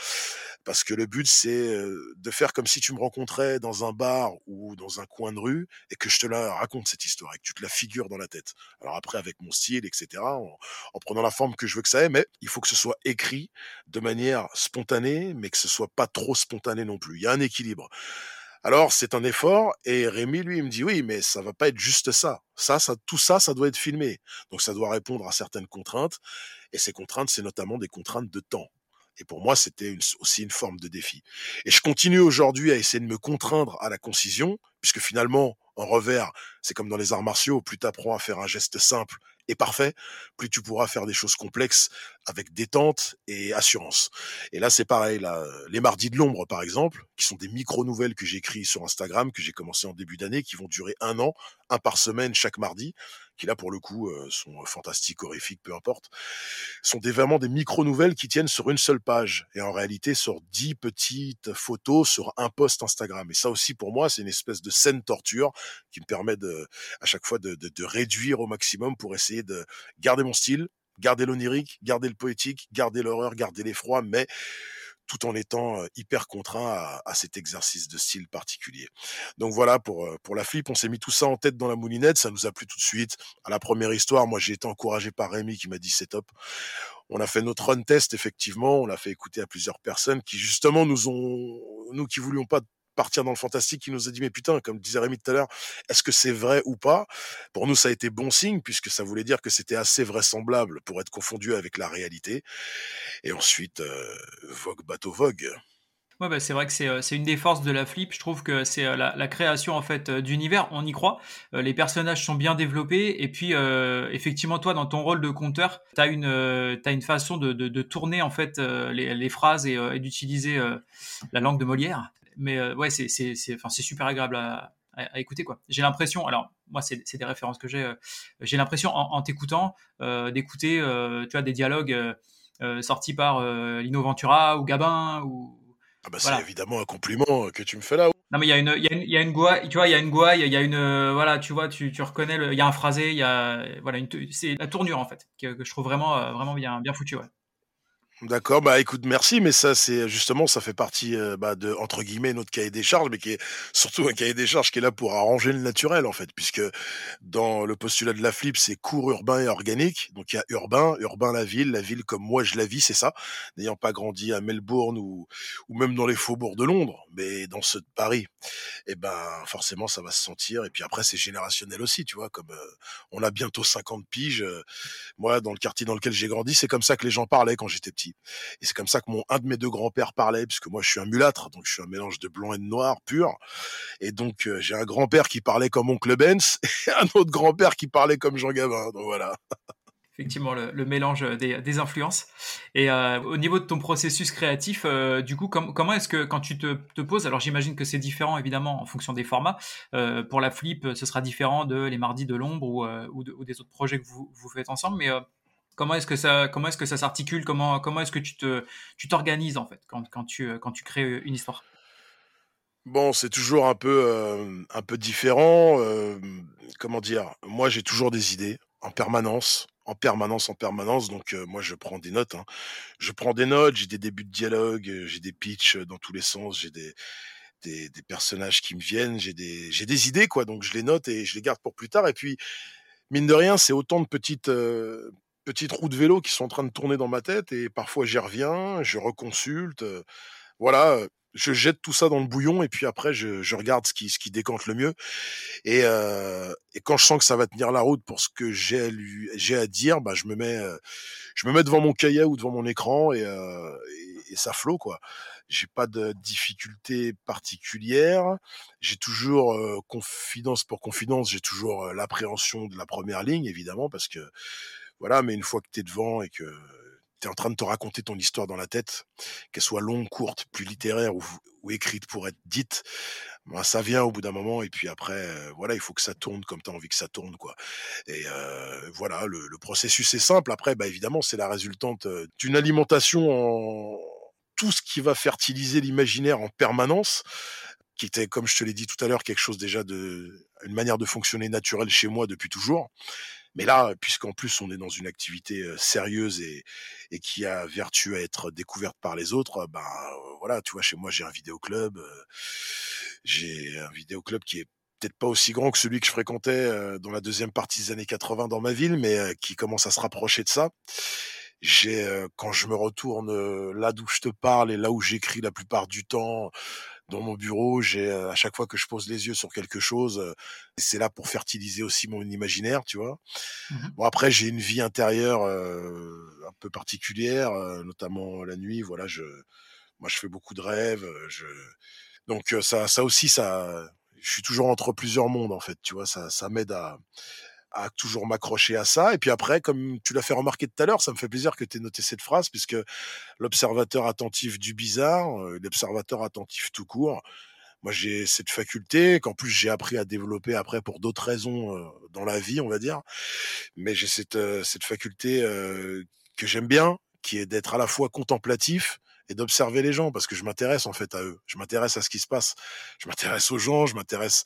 parce que le but c'est euh, de faire comme si tu me rencontrais dans un bar ou dans un coin de rue et que je te la raconte cette histoire et que tu te la figures dans la tête. Alors après, avec mon style, etc., en, prenant la forme que je veux que ça ait, mais il faut que ce soit écrit de manière spontanée, mais que ce soit pas trop spontané non plus. Il y a un équilibre. Alors c'est un effort et Rémi lui il me dit oui mais ça va pas être juste ça. Ça ça tout ça ça doit être filmé. Donc ça doit répondre à certaines contraintes et ces contraintes c'est notamment des contraintes de temps. Et pour moi, c'était aussi une forme de défi. Et je continue aujourd'hui à essayer de me contraindre à la concision, puisque finalement, en revers, c'est comme dans les arts martiaux, plus tu apprends à faire un geste simple et parfait, plus tu pourras faire des choses complexes avec détente et assurance. Et là, c'est pareil. Là, les mardis de l'ombre, par exemple, qui sont des micro-nouvelles que j'écris sur Instagram, que j'ai commencé en début d'année, qui vont durer un an, un par semaine chaque mardi, qui là, pour le coup, euh, sont fantastiques, horrifiques, peu importe, sont des, vraiment des micro-nouvelles qui tiennent sur une seule page. Et en réalité, sur dix petites photos sur un post Instagram. Et ça aussi, pour moi, c'est une espèce de scène torture qui me permet de, à chaque fois de, de réduire au maximum pour essayer de garder mon style, garder l'onirique, garder le poétique, garder l'horreur, garder l'effroi, mais tout en étant hyper contraint à, à, cet exercice de style particulier. Donc voilà, pour, pour la flip, on s'est mis tout ça en tête dans la moulinette, ça nous a plu tout de suite. À la première histoire, moi j'ai été encouragé par Rémi qui m'a dit c'est top. On a fait notre run test, effectivement, on l'a fait écouter à plusieurs personnes qui justement nous ont, nous qui voulions pas partir dans le fantastique, qui nous a dit mais putain, comme disait Rémi tout à l'heure, est-ce que c'est vrai ou pas? Pour nous, ça a été bon signe puisque ça voulait dire que c'était assez vraisemblable pour être confondu avec la réalité. Et ensuite, euh, vogue bateau vogue. Ouais, bah, c'est vrai que c'est une des forces de la flip. Je trouve que c'est la, la, création en fait d'univers. On y croit. les personnages sont bien développés. Et puis, euh, effectivement, toi, dans ton rôle de conteur, tu as une, as une façon de, de, tourner en fait les, phrases et d'utiliser la langue de Molière mais euh, ouais, c'est c'est enfin c'est super agréable à, à, écouter quoi. J'ai l'impression, alors moi c'est des références que j'ai, euh, j'ai l'impression en, en t'écoutant euh, d'écouter, euh, tu vois, des dialogues euh, sortis par Lino Ventura ou Gabin ou. Ah bah voilà. c'est évidemment un compliment que tu me fais là. Non mais il y a une il y a une il y a une tu vois, il y a une gouaille, il y a une voilà, tu vois, tu, tu reconnais il y a un phrasé, il y a voilà une c'est la tournure en fait que, que je trouve vraiment vraiment bien bien foutu ouais. D'accord, bah écoute, merci, mais ça c'est justement ça fait partie euh, bah, de entre guillemets notre cahier des charges, mais qui est surtout un cahier des charges qui est là pour arranger le naturel en fait, puisque dans le postulat de la flip c'est court urbain et organique, donc il y a urbain, urbain la ville, la ville comme moi je la vis, c'est ça, n'ayant pas grandi à Melbourne ou ou même dans les faubourgs de Londres, mais dans ceux de Paris, et eh ben forcément ça va se sentir, et puis après c'est générationnel aussi, tu vois, comme euh, on a bientôt 50 piges, euh, moi dans le quartier dans lequel j'ai grandi, c'est comme ça que les gens parlaient quand j'étais petit. Et c'est comme ça que mon un de mes deux grands-pères parlait, puisque moi je suis un mulâtre, donc je suis un mélange de blanc et de noir pur. Et donc euh, j'ai un grand-père qui parlait comme oncle Benz et un autre grand-père qui parlait comme Jean Gabin. Donc voilà. Effectivement, le, mélange des, influences. Et euh, au niveau de ton processus créatif, euh, du coup, com comment est-ce que quand tu te, poses, alors j'imagine que c'est différent évidemment en fonction des formats. Pour la flip, ce sera différent de les mardis de l'ombre ou, ou, de, ou, des autres projets que vous, vous faites ensemble. Mais Comment est-ce que ça, comment est-ce que ça s'articule? Comment, comment est-ce que tu te, tu t'organises en fait quand, quand tu, quand tu crées une histoire? Bon, c'est toujours un peu, euh, un peu différent. Euh, comment dire? Moi, j'ai toujours des idées en permanence, en permanence, en permanence. Donc, euh, moi, je prends des notes. Hein. Je prends des notes. J'ai des débuts de dialogue. J'ai des pitchs dans tous les sens. J'ai des, des, des, personnages qui me viennent. J'ai des, j'ai des idées, quoi. Donc, je les note et je les garde pour plus tard. Et puis, mine de rien, c'est autant de petites petites roues de vélo qui sont en train de tourner dans ma tête et parfois j'y reviens, je reconsulte. voilà, je jette tout ça dans le bouillon et puis après je, regarde ce qui, décante le mieux. Et, euh, et quand je sens que ça va tenir la route pour ce que j'ai à, dire, bah, je me mets, euh, devant mon cahier ou devant mon écran et, euh, ça flot quoi. J'ai pas de difficulté particulière. J'ai toujours euh, confidence pour confidence. J'ai toujours euh, l'appréhension de la première ligne évidemment parce que voilà. Mais une fois que t'es devant et que tu es en train de te raconter ton histoire dans la tête, qu'elle soit longue, courte, plus littéraire ou, écrite pour être dite, ben, ça vient au bout d'un moment et puis après, euh, voilà, il faut que ça tourne comme tu as envie que ça tourne, quoi. Et euh, voilà, le, le, processus est simple. Après, bah, évidemment, c'est la résultante d'une alimentation en tout ce qui va fertiliser l'imaginaire en permanence qui était, comme je te l'ai dit tout à l'heure, quelque chose déjà de, une manière de fonctionner naturelle chez moi depuis toujours. Mais là, puisqu'en plus on est dans une activité sérieuse et, et qui a vertu à être découverte par les autres, ben voilà, tu vois, chez moi j'ai un vidéoclub, j'ai un vidéoclub qui est peut-être pas aussi grand que celui que je fréquentais dans la deuxième partie des années 80 dans ma ville, mais qui commence à se rapprocher de ça. J'ai, quand je me retourne là d'où je te parle et là où j'écris la plupart du temps, dans mon bureau, j'ai à chaque fois que je pose les yeux sur quelque chose, c'est là pour fertiliser aussi mon imaginaire, tu vois. Mmh bon après j'ai une vie intérieure euh, un peu particulière, euh, notamment la nuit. Voilà, je, moi je fais beaucoup de rêves. Je, donc ça, ça aussi, ça, je suis toujours entre plusieurs mondes en fait, tu vois. Ça, ça m'aide à, à toujours m'accrocher à ça. Et puis après, comme tu l'as fait remarquer tout à l'heure, ça me fait plaisir que tu aies noté cette phrase, puisque l'observateur attentif du bizarre, l'observateur attentif tout court, moi j'ai cette faculté qu'en plus j'ai appris à développer après pour d'autres raisons euh, dans la vie, on va dire. Mais j'ai cette, euh, cette faculté euh, que j'aime bien, qui est d'être à la fois contemplatif, et d'observer les gens parce que je m'intéresse en fait à eux. Je m'intéresse à ce qui se passe. Je m'intéresse aux gens, je m'intéresse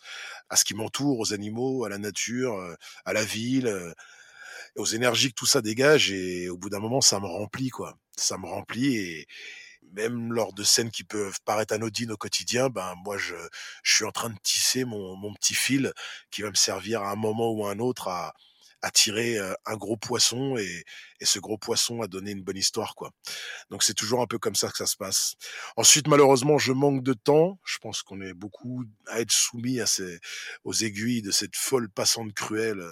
à ce qui m'entoure, aux animaux, à la nature, euh, à la ville, euh, aux énergies que tout ça dégage et au bout d'un moment ça me remplit quoi. Ça me remplit et même lors de scènes qui peuvent paraître anodines au quotidien, ben moi je, je suis en train de tisser mon, mon petit fil qui va me servir à un moment ou à un autre à, à tirer un gros poisson et, et, ce gros poisson a donné une bonne histoire quoi. Donc c'est toujours un peu comme ça que ça se passe. Ensuite malheureusement je manque de temps. Je pense qu'on est beaucoup à être soumis à ces, aux aiguilles de cette folle passante cruelle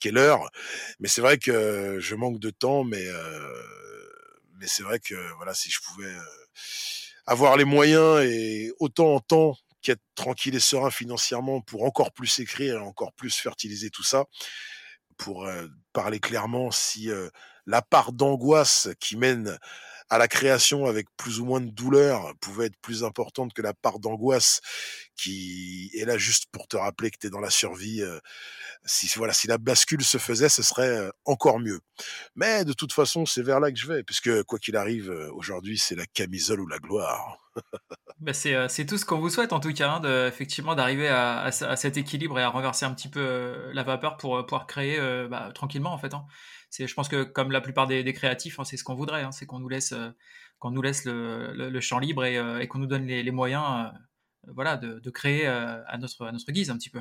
qu'est l'heure. Mais c'est vrai que je manque de temps, mais euh, mais c'est vrai que voilà si je pouvais avoir les moyens et autant en temps qu'être tranquille et serein financièrement pour encore plus écrire et encore plus fertiliser tout ça, pour parler clairement, si la part d'angoisse qui mène à la création avec plus ou moins de douleur pouvait être plus importante que la part d'angoisse qui est là juste pour te rappeler que tu es dans la survie. si voilà, si la bascule se faisait, ce serait encore mieux. Mais de toute façon, c'est vers là que je vais, puisque quoi qu'il arrive, aujourd'hui, c'est la camisole ou la gloire. Bah c'est tout ce qu'on vous souhaite en tout cas, hein, de, effectivement, d'arriver à, à, à, cet équilibre et à renverser un petit peu la vapeur pour pouvoir créer bah, tranquillement en fait. Hein je pense que comme la plupart des, des créatifs, hein, c'est ce qu'on voudrait, hein, c'est qu'on nous laisse, euh, qu'on nous laisse le, le, le, champ libre et, euh, et qu'on nous donne les, les moyens, euh, voilà, de, de créer à notre à notre guise un petit peu.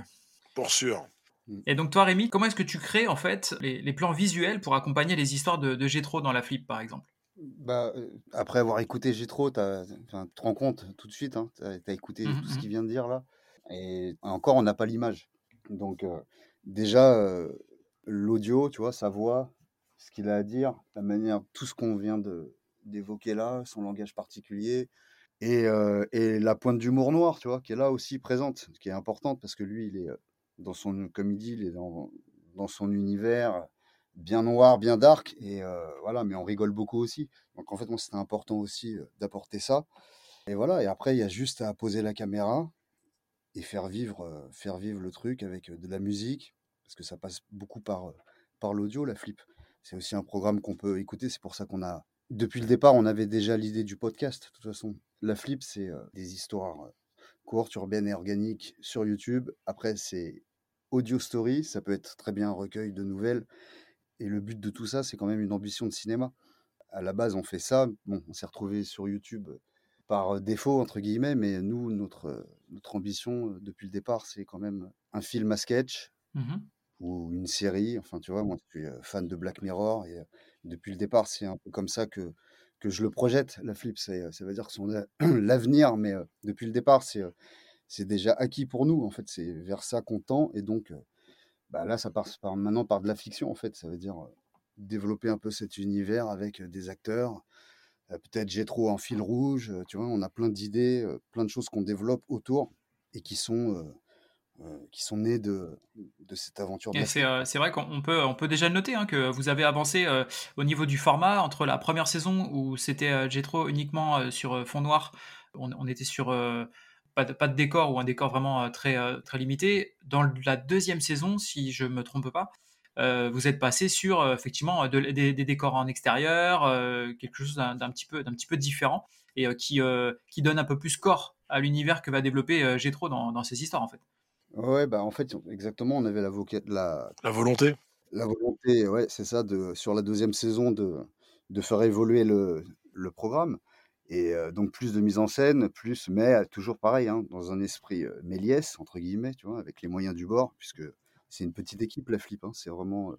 Pour sûr. Mm. Et donc toi, Rémi, comment est-ce que tu crées en fait les, les, plans visuels pour accompagner les histoires de, de Gétro dans la flip, par exemple? Bah, après avoir écouté Gétro, tu te rends compte tout de suite, hein, tu as, écouté mmh, tout ce mmh. qu'il vient de dire là. Et encore, on n'a pas l'image. Donc, euh, déjà, euh, l'audio, tu vois, sa voix, ce qu'il a à dire, la manière, tout ce qu'on vient d'évoquer là, son langage particulier, et, euh, et la pointe d'humour noir, tu vois, qui est là aussi présente, qui est importante parce que lui, il est dans son, comme il dit, il est dans, dans son univers bien noir, bien dark, et euh, voilà, mais on rigole beaucoup aussi. Donc en fait, moi, c'était important aussi d'apporter ça. Et voilà, et après, il y a juste à poser la caméra et faire vivre, faire vivre le truc avec de la musique, parce que ça passe beaucoup par, par l'audio, la flip. C'est aussi un programme qu'on peut écouter. C'est pour ça qu'on a, depuis le départ, on avait déjà l'idée du podcast. De toute façon, la flip, c'est euh, des histoires euh, courtes, urbaines et organiques sur YouTube. Après, c'est audio story. Ça peut être très bien un recueil de nouvelles. Et le but de tout ça, c'est quand même une ambition de cinéma. À la base, on fait ça. Bon, on s'est retrouvé sur YouTube par euh, défaut, entre guillemets, mais nous, notre, notre ambition depuis le départ, c'est quand même un film à sketch, mmh ou une série. Enfin, tu vois, moi, je suis fan de Black Mirror et depuis le départ, c'est un peu comme ça que, que je le projette, la flip. Ça veut dire que c'est l'avenir, mais depuis le départ, c'est c'est déjà acquis pour nous. En fait, c'est vers ça qu'on tend. Et donc, bah là, ça passe par, maintenant par de la fiction, en fait. Ça veut dire développer un peu cet univers avec des acteurs. Peut-être j'ai trop en fil rouge. Tu vois, on a plein d'idées, plein de choses qu'on développe autour et qui sont qui sont nés de, de cette aventure. c'est vrai qu'on peut, on peut déjà noter hein, que vous avez avancé au niveau du format entre la première saison où c'était Jetro uniquement sur fond noir. On, on était sur pas de, pas de décor ou un décor vraiment très, très limité. Dans la deuxième saison, si je me trompe pas, vous êtes passé sur effectivement des, décors en extérieur, quelque chose d'un petit peu d'un petit peu différent et qui qui donne un peu plus corps à l'univers que va développer Jetro dans, dans ces histoires en fait. Ouais, bah, en fait, exactement, on avait la la La volonté? la volonté, ouais, c'est ça, de sur la deuxième saison de de faire évoluer le le programme et donc plus de mise en scène, plus mais toujours pareil, hein, dans un esprit, «Méliès» entre guillemets, tu vois? Avec les moyens du bord, puisque c'est une petite équipe la Flip, hein. C'est vraiment,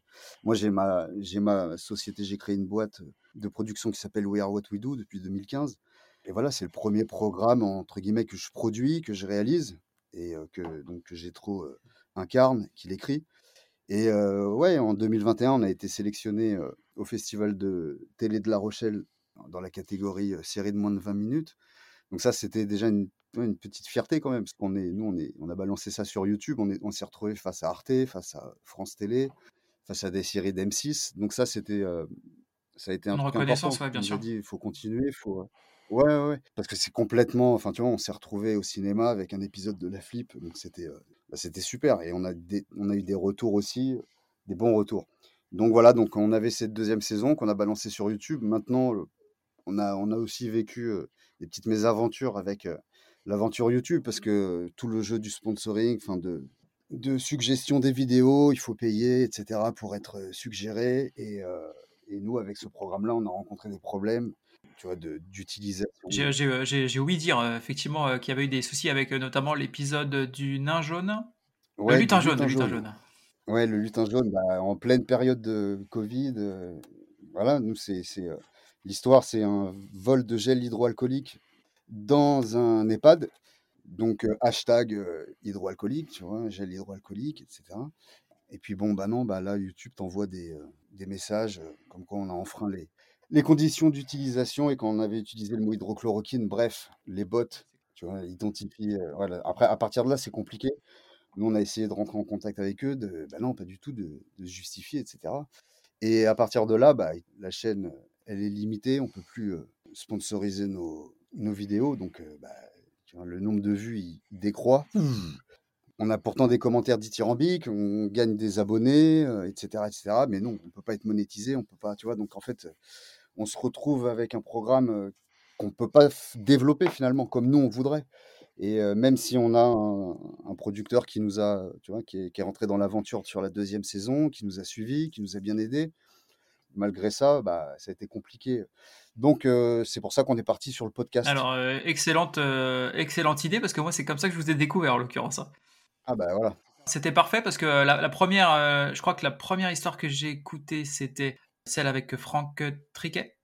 moi j'ai ma j'ai ma société, j'ai créé une boîte, de production qui s'appelle We Are What We Do depuis 2015 et voilà, c'est le premier programme entre guillemets «que je produis», que je réalise et que donc j'ai trop incarne, qu'il écrit. Et ouais, en 2021, on a été sélectionné au festival de télé de La Rochelle dans la catégorie série de moins de 20 minutes. Donc ça, c'était déjà une, une, petite fierté quand même, parce qu'on est, nous, on, est, on a balancé ça sur YouTube, on, est, on s'est retrouvé face à Arte, face à France Télé, face à des séries d'M6. Donc ça, c'était, ça a été un une truc reconnaissance, important. ouais, bien on sûr. a dit, il faut continuer, il faut, Ouais, ouais, parce que c'est complètement. Enfin, tu vois, on s'est retrouvé au cinéma avec un épisode de La Flip, donc c'était bah, c'était super. Et on a, on a eu des retours aussi, des bons retours. Donc voilà, donc on avait cette deuxième saison qu'on a balancée sur YouTube. Maintenant, on a, on a aussi vécu des petites mésaventures avec l'aventure YouTube, parce que tout le jeu du sponsoring, enfin de, de suggestion des vidéos, il faut payer, etc., pour être suggéré. Et, et nous, avec ce programme-là, on a rencontré des problèmes tu vois, d'utilisation. J'ai de dire effectivement qu'il y avait eu des soucis avec notamment l'épisode du nain jaune. Ouais, le lutin jaune, le lutin jaune. Ouais, le lutin jaune, bah, en pleine période de Covid. voilà, nous, c'est l'histoire, c'est un vol de gel hydroalcoolique dans un EHPAD. Donc, hashtag hydroalcoolique, tu vois, gel hydroalcoolique, etc. Et puis, bon, bah non, bah là, YouTube t'envoie des, des messages comme quoi on a enfreint les, les conditions d'utilisation et quand on avait utilisé le mot hydrochloroquine, bref, les bots, tu vois, identifient. Euh. Après, à partir de là, c'est compliqué. Nous, on a essayé de rentrer en contact avec eux, de, bah non, pas du tout, de, de justifier, etc. Et à partir de là, bah, la chaîne, elle est limitée, on peut plus sponsoriser nos, nos, vidéos, donc bah, tu vois, le nombre de vues, il, décroît. On a pourtant des commentaires dithyrambiques, on gagne des abonnés, etc., etc. Mais non, on peut pas être monétisé, on peut pas, tu vois. Donc en fait, on se retrouve avec un programme qu'on ne peut pas développer finalement comme nous on voudrait. Et même si on a un, producteur qui nous a, tu vois, qui est, rentré dans l'aventure sur la deuxième saison, qui nous a suivis, qui nous a bien aidés, malgré ça, bah, ça a été compliqué. Donc c'est pour ça qu'on est parti sur le podcast. Alors excellente, excellente idée parce que moi c'est comme ça que je vous ai découvert en l'occurrence. Hein. Ah bah voilà. C'était parfait parce que la, première, je crois que la première histoire que j'ai écoutée c'était celle avec Franck Triquet.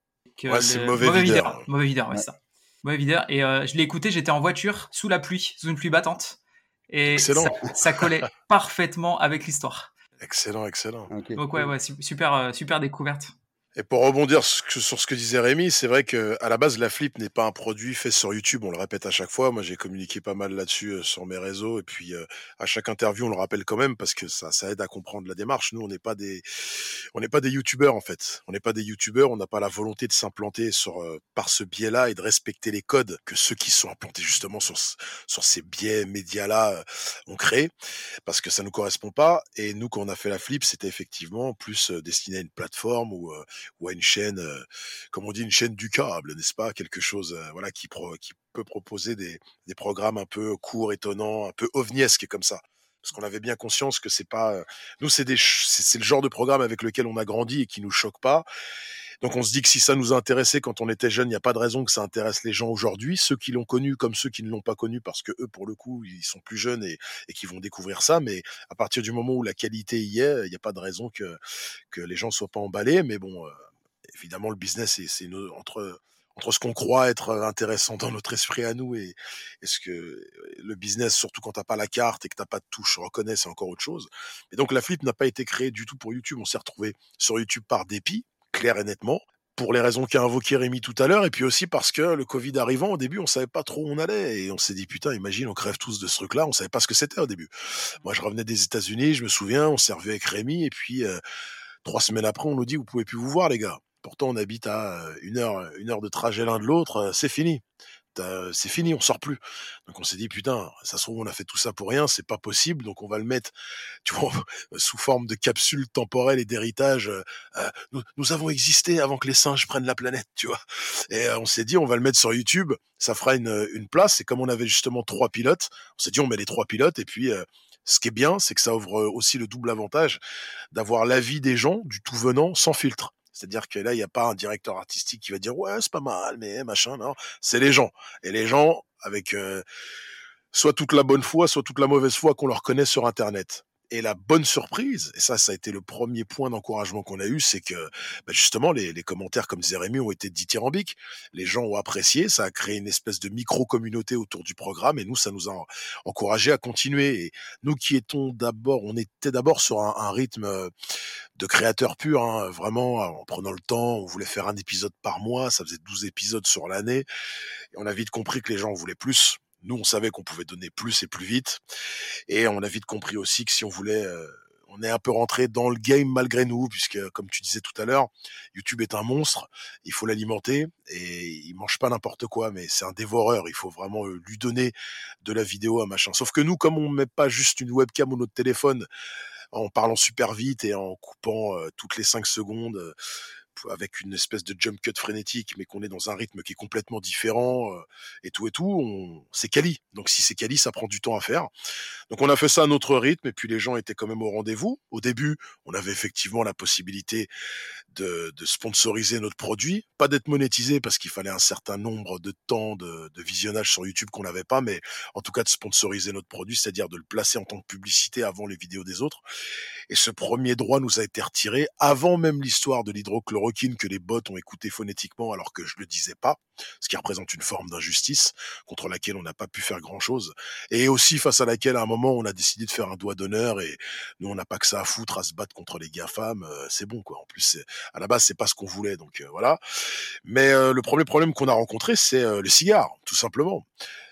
Ouais, c'est mauvais, videur. Mauvais videur, ouais, ça. Mauvais videur. Et euh, je l'ai écouté, j'étais en voiture, sous la pluie, sous une pluie battante. Et ça, ça, collait parfaitement avec l'histoire. Excellent, excellent. Donc ouais, ouais, super, euh, super découverte. Et pour rebondir sur ce que disait Rémi, c'est vrai que à la base la flip n'est pas un produit fait sur YouTube, on le répète à chaque fois. Moi, j'ai communiqué pas mal là-dessus euh, sur mes réseaux et puis euh, à chaque interview, on le rappelle quand même parce que ça ça aide à comprendre la démarche. Nous, on n'est pas des on n'est pas des youtubeurs en fait. On n'est pas des youtubeurs, on n'a pas la volonté de s'implanter sur euh, par ce biais-là et de respecter les codes que ceux qui sont implantés justement sur sur ces biais médias-là ont créé parce que ça nous correspond pas et nous quand on a fait la flip, c'était effectivement plus destiné à une plateforme ou ou à une chaîne, euh, comme on dit, une chaîne du câble, n'est-ce pas? Quelque chose, euh, voilà, qui, qui peut proposer des, des programmes un peu courts, étonnants, un peu ovniesques comme ça. Parce qu'on avait bien conscience que c'est pas euh, nous c'est le genre de programme avec lequel on a grandi et qui nous choque pas donc on se dit que si ça nous intéressait quand on était jeune, il n'y a pas de raison que ça intéresse les gens aujourd'hui, ceux qui l'ont connu comme ceux qui ne l'ont pas connu, parce que eux, pour le coup, ils sont plus jeunes et, et qui vont découvrir ça. Mais à partir du moment où la qualité y est, il n'y a pas de raison que, les gens soient pas emballés. Mais bon, évidemment, le business, c'est entre entre ce qu'on croit être intéressant dans notre esprit à nous et, ce que le business, surtout quand t'as pas la carte et que t'as pas de touche, reconnaît, c'est encore autre chose. Et donc la flip n'a pas été créée du tout pour YouTube. On s'est retrouvé sur YouTube par dépit, clair et nettement pour les raisons qu'a invoqué Rémi tout à l'heure, et puis aussi parce que le Covid arrivant, au début, on savait pas trop où on allait, et on s'est dit, putain, imagine, on crève tous de ce truc-là, on savait pas ce que c'était au début. Moi, je revenais des États-Unis, je me souviens, on s'est revu avec Rémi, et puis, euh, trois semaines après, on nous dit, vous pouvez plus vous voir, les gars. Pourtant, on habite à euh, une heure, une heure de trajet l'un de l'autre, euh, c'est fini c'est fini, on sort plus. Donc on s'est dit putain, ça se trouve on a fait tout ça pour rien, c'est pas possible, donc on va le mettre, tu vois, sous forme de capsule temporelle et d'héritage. Euh, euh, nous, avons existé avant que les singes prennent la planète, tu vois. Et euh, on s'est dit on va le mettre sur YouTube, ça fera une, une place. Et comme on avait justement trois pilotes, on s'est dit on met les trois pilotes et puis ce qui est bien, c'est que ça ouvre aussi le double avantage d'avoir l'avis des gens du tout venant sans filtre. C'est-à-dire que là, il n'y a pas un directeur artistique qui va dire ouais, c'est pas mal, mais machin, non. C'est les gens. Et les gens, avec soit toute la bonne foi, soit toute la mauvaise foi qu'on leur connaît sur Internet. Et la bonne surprise, et ça, ça a été le premier point d'encouragement qu'on a eu, c'est que bah, justement les, les, commentaires, comme disait Rémi, ont été dithyrambiques. Les gens ont apprécié, ça a créé une espèce de micro-communauté autour du programme, et nous, ça nous a encouragé à continuer. Et nous qui étions d'abord, on était d'abord sur un, un, rythme de créateur pur, hein, vraiment, en prenant le temps, on voulait faire un épisode par mois, ça faisait 12 épisodes sur l'année, et on a vite compris que les gens voulaient plus nous, on savait qu'on pouvait donner plus et plus vite. Et on a vite compris aussi que si on voulait, euh, on est un peu rentré dans le game malgré nous, puisque comme tu disais tout à l'heure, YouTube est un monstre, il faut l'alimenter et il mange pas n'importe quoi, mais c'est un dévoreur, il faut vraiment euh, lui donner de la vidéo à machin. Sauf que nous, comme on met pas juste une webcam ou notre téléphone en parlant super vite et en coupant euh, toutes les cinq secondes, avec une espèce de jump cut frénétique, mais qu'on est dans un rythme qui est complètement différent euh, et tout et tout, c'est quali. Donc si c'est quali, ça prend du temps à faire. Donc on a fait ça à notre rythme et puis les gens étaient quand même au rendez-vous. Au début, on avait effectivement la possibilité de, sponsoriser notre produit, pas d'être monétisé parce qu'il fallait un certain nombre de temps de, visionnage sur YouTube qu'on n'avait pas, mais en tout cas de sponsoriser notre produit, c'est-à-dire de le placer en tant que publicité avant les vidéos des autres. Et ce premier droit nous a été retiré avant même l'histoire de que les bots ont écouté phonétiquement alors que je le disais pas, ce qui représente une forme d'injustice contre laquelle on n'a pas pu faire grand chose. Et aussi face à laquelle à un moment on a décidé de faire un doigt d'honneur et nous on n'a pas que ça à foutre à se battre contre les GAFAM, euh, c'est bon quoi. En plus à la base c'est pas ce qu'on voulait donc euh, voilà. Mais euh, le premier problème qu'on a rencontré c'est le cigare tout simplement.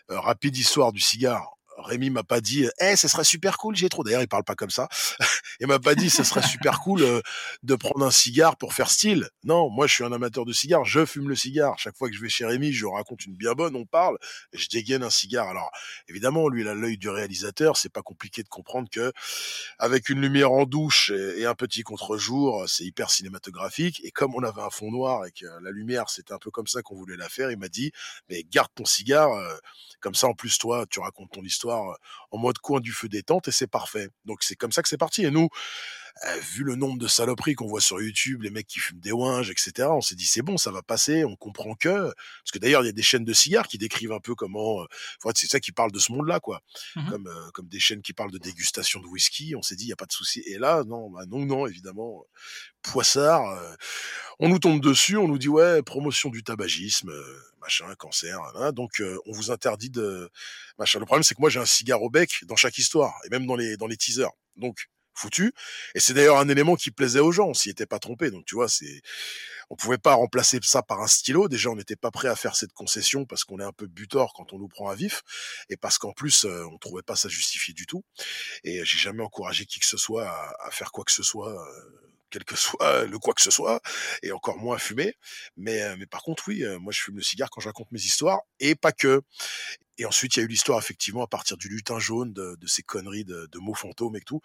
rapide histoire du cigare. Rémi m'a pas dit, eh, ce serait super cool, j'ai trop. D'ailleurs, il parle pas comme ça. il m'a pas dit, ce serait super cool euh, de prendre un cigare pour faire style. Non, moi, je suis un amateur de cigares, je fume le cigare. Chaque fois que je vais chez Rémi, je raconte une bien bonne, on parle, et je dégaine un cigare. Alors, évidemment, lui, il a l'œil du réalisateur. C'est pas compliqué de comprendre que, avec une lumière en douche et, un petit contre-jour, c'est hyper cinématographique. Et comme on avait un fond noir et que la lumière, c'était un peu comme ça qu'on voulait la faire, il m'a dit, mais garde ton cigare. Euh, comme ça, en plus, toi, tu racontes ton histoire euh, en mode coin du feu détente et c'est parfait. Donc c'est comme ça que c'est parti. Et nous, euh, vu le nombre de saloperies qu'on voit sur YouTube, les mecs qui fument des ouinges, etc., on s'est dit c'est bon, ça va passer, on comprend que, parce que d'ailleurs il y a des chaînes de cigares qui décrivent un peu comment, euh, c'est ça qui parle de ce monde-là, quoi, mmh comme euh, comme des chaînes qui parlent de dégustation de whisky, on s'est dit il y a pas de souci. Et là non, bah non non évidemment, poissard, on nous tombe dessus, on nous dit ouais promotion du tabagisme, machin, cancer, hein, donc on vous interdit de machin. Le problème c'est que moi j'ai un cigare au bec dans chaque histoire et même dans les dans les teasers, donc foutu. Et c'est d'ailleurs un élément qui plaisait aux gens, on s'y était pas trompé. Donc tu vois, c'est, on pouvait pas remplacer ça par un stylo. Déjà, on n'était pas prêt à faire cette concession parce qu'on est un peu butor quand on nous prend à vif et parce qu'en plus, euh, on trouvait pas ça justifié du tout. Et j'ai jamais encouragé qui que ce soit à, faire quoi que ce soit. Euh, quel que soit le quoi que ce soit, et encore moins à fumer. Mais, euh, mais par contre, oui, moi je fume le cigare quand je raconte mes histoires, et pas que. Et ensuite, il y a eu l'histoire, effectivement, à partir du lutin jaune, de, de ces conneries de, de mots fantômes et tout.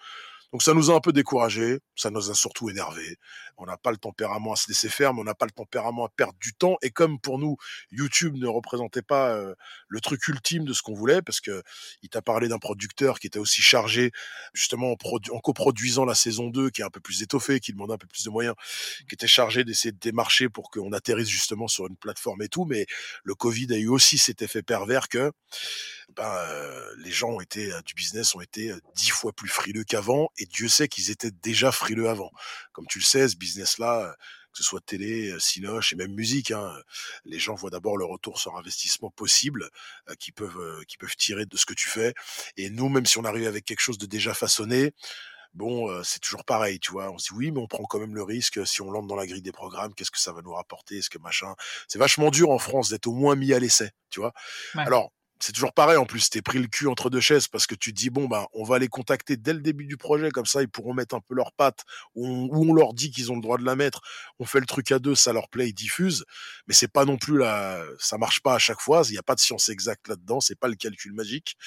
Donc ça nous a un peu découragé, ça nous a surtout énervé. On n'a pas le tempérament à se laisser faire, mais on n'a pas le tempérament à perdre du temps. Et comme pour nous, YouTube ne représentait pas euh, le truc ultime de ce qu'on voulait, parce que il t'a parlé d'un producteur qui était aussi chargé justement en, coproduisant la saison 2, qui est un peu plus étoffée, qui demandait un peu plus de moyens, qui était chargé d'essayer de démarcher pour qu'on atterrisse justement sur une plateforme et tout. Mais le Covid a eu aussi cet effet pervers que ben, euh, les gens ont été euh, du business ont été dix fois plus frileux qu'avant et Dieu sait qu'ils étaient déjà frileux avant. Comme tu le sais, ce business-là, que ce soit télé, cinoche et même musique. Hein. Les gens voient d'abord le retour sur investissement possible qui peuvent qui peuvent tirer de ce que tu fais. Et nous, même si on arrive avec quelque chose de déjà façonné, bon, c'est toujours pareil, tu vois. On se dit oui, mais on prend quand même le risque. Si on lance dans la grille des programmes, qu'est-ce que ça va nous rapporter Est-ce que machin C'est vachement dur en France d'être au moins mis à l'essai, tu vois. Alors, c'est toujours pareil en plus, t'es pris le cul entre deux chaises parce que tu te dis bon ben on va les contacter dès le début du projet comme ça ils pourront mettre un peu leurs pattes ou on, leur dit qu'ils ont le droit de la mettre, on fait le truc à deux, ça leur plaît, ils diffusent, mais c'est pas non plus là, ça marche pas à chaque fois, il n'y a pas de science exacte là-dedans, c'est pas le calcul magique.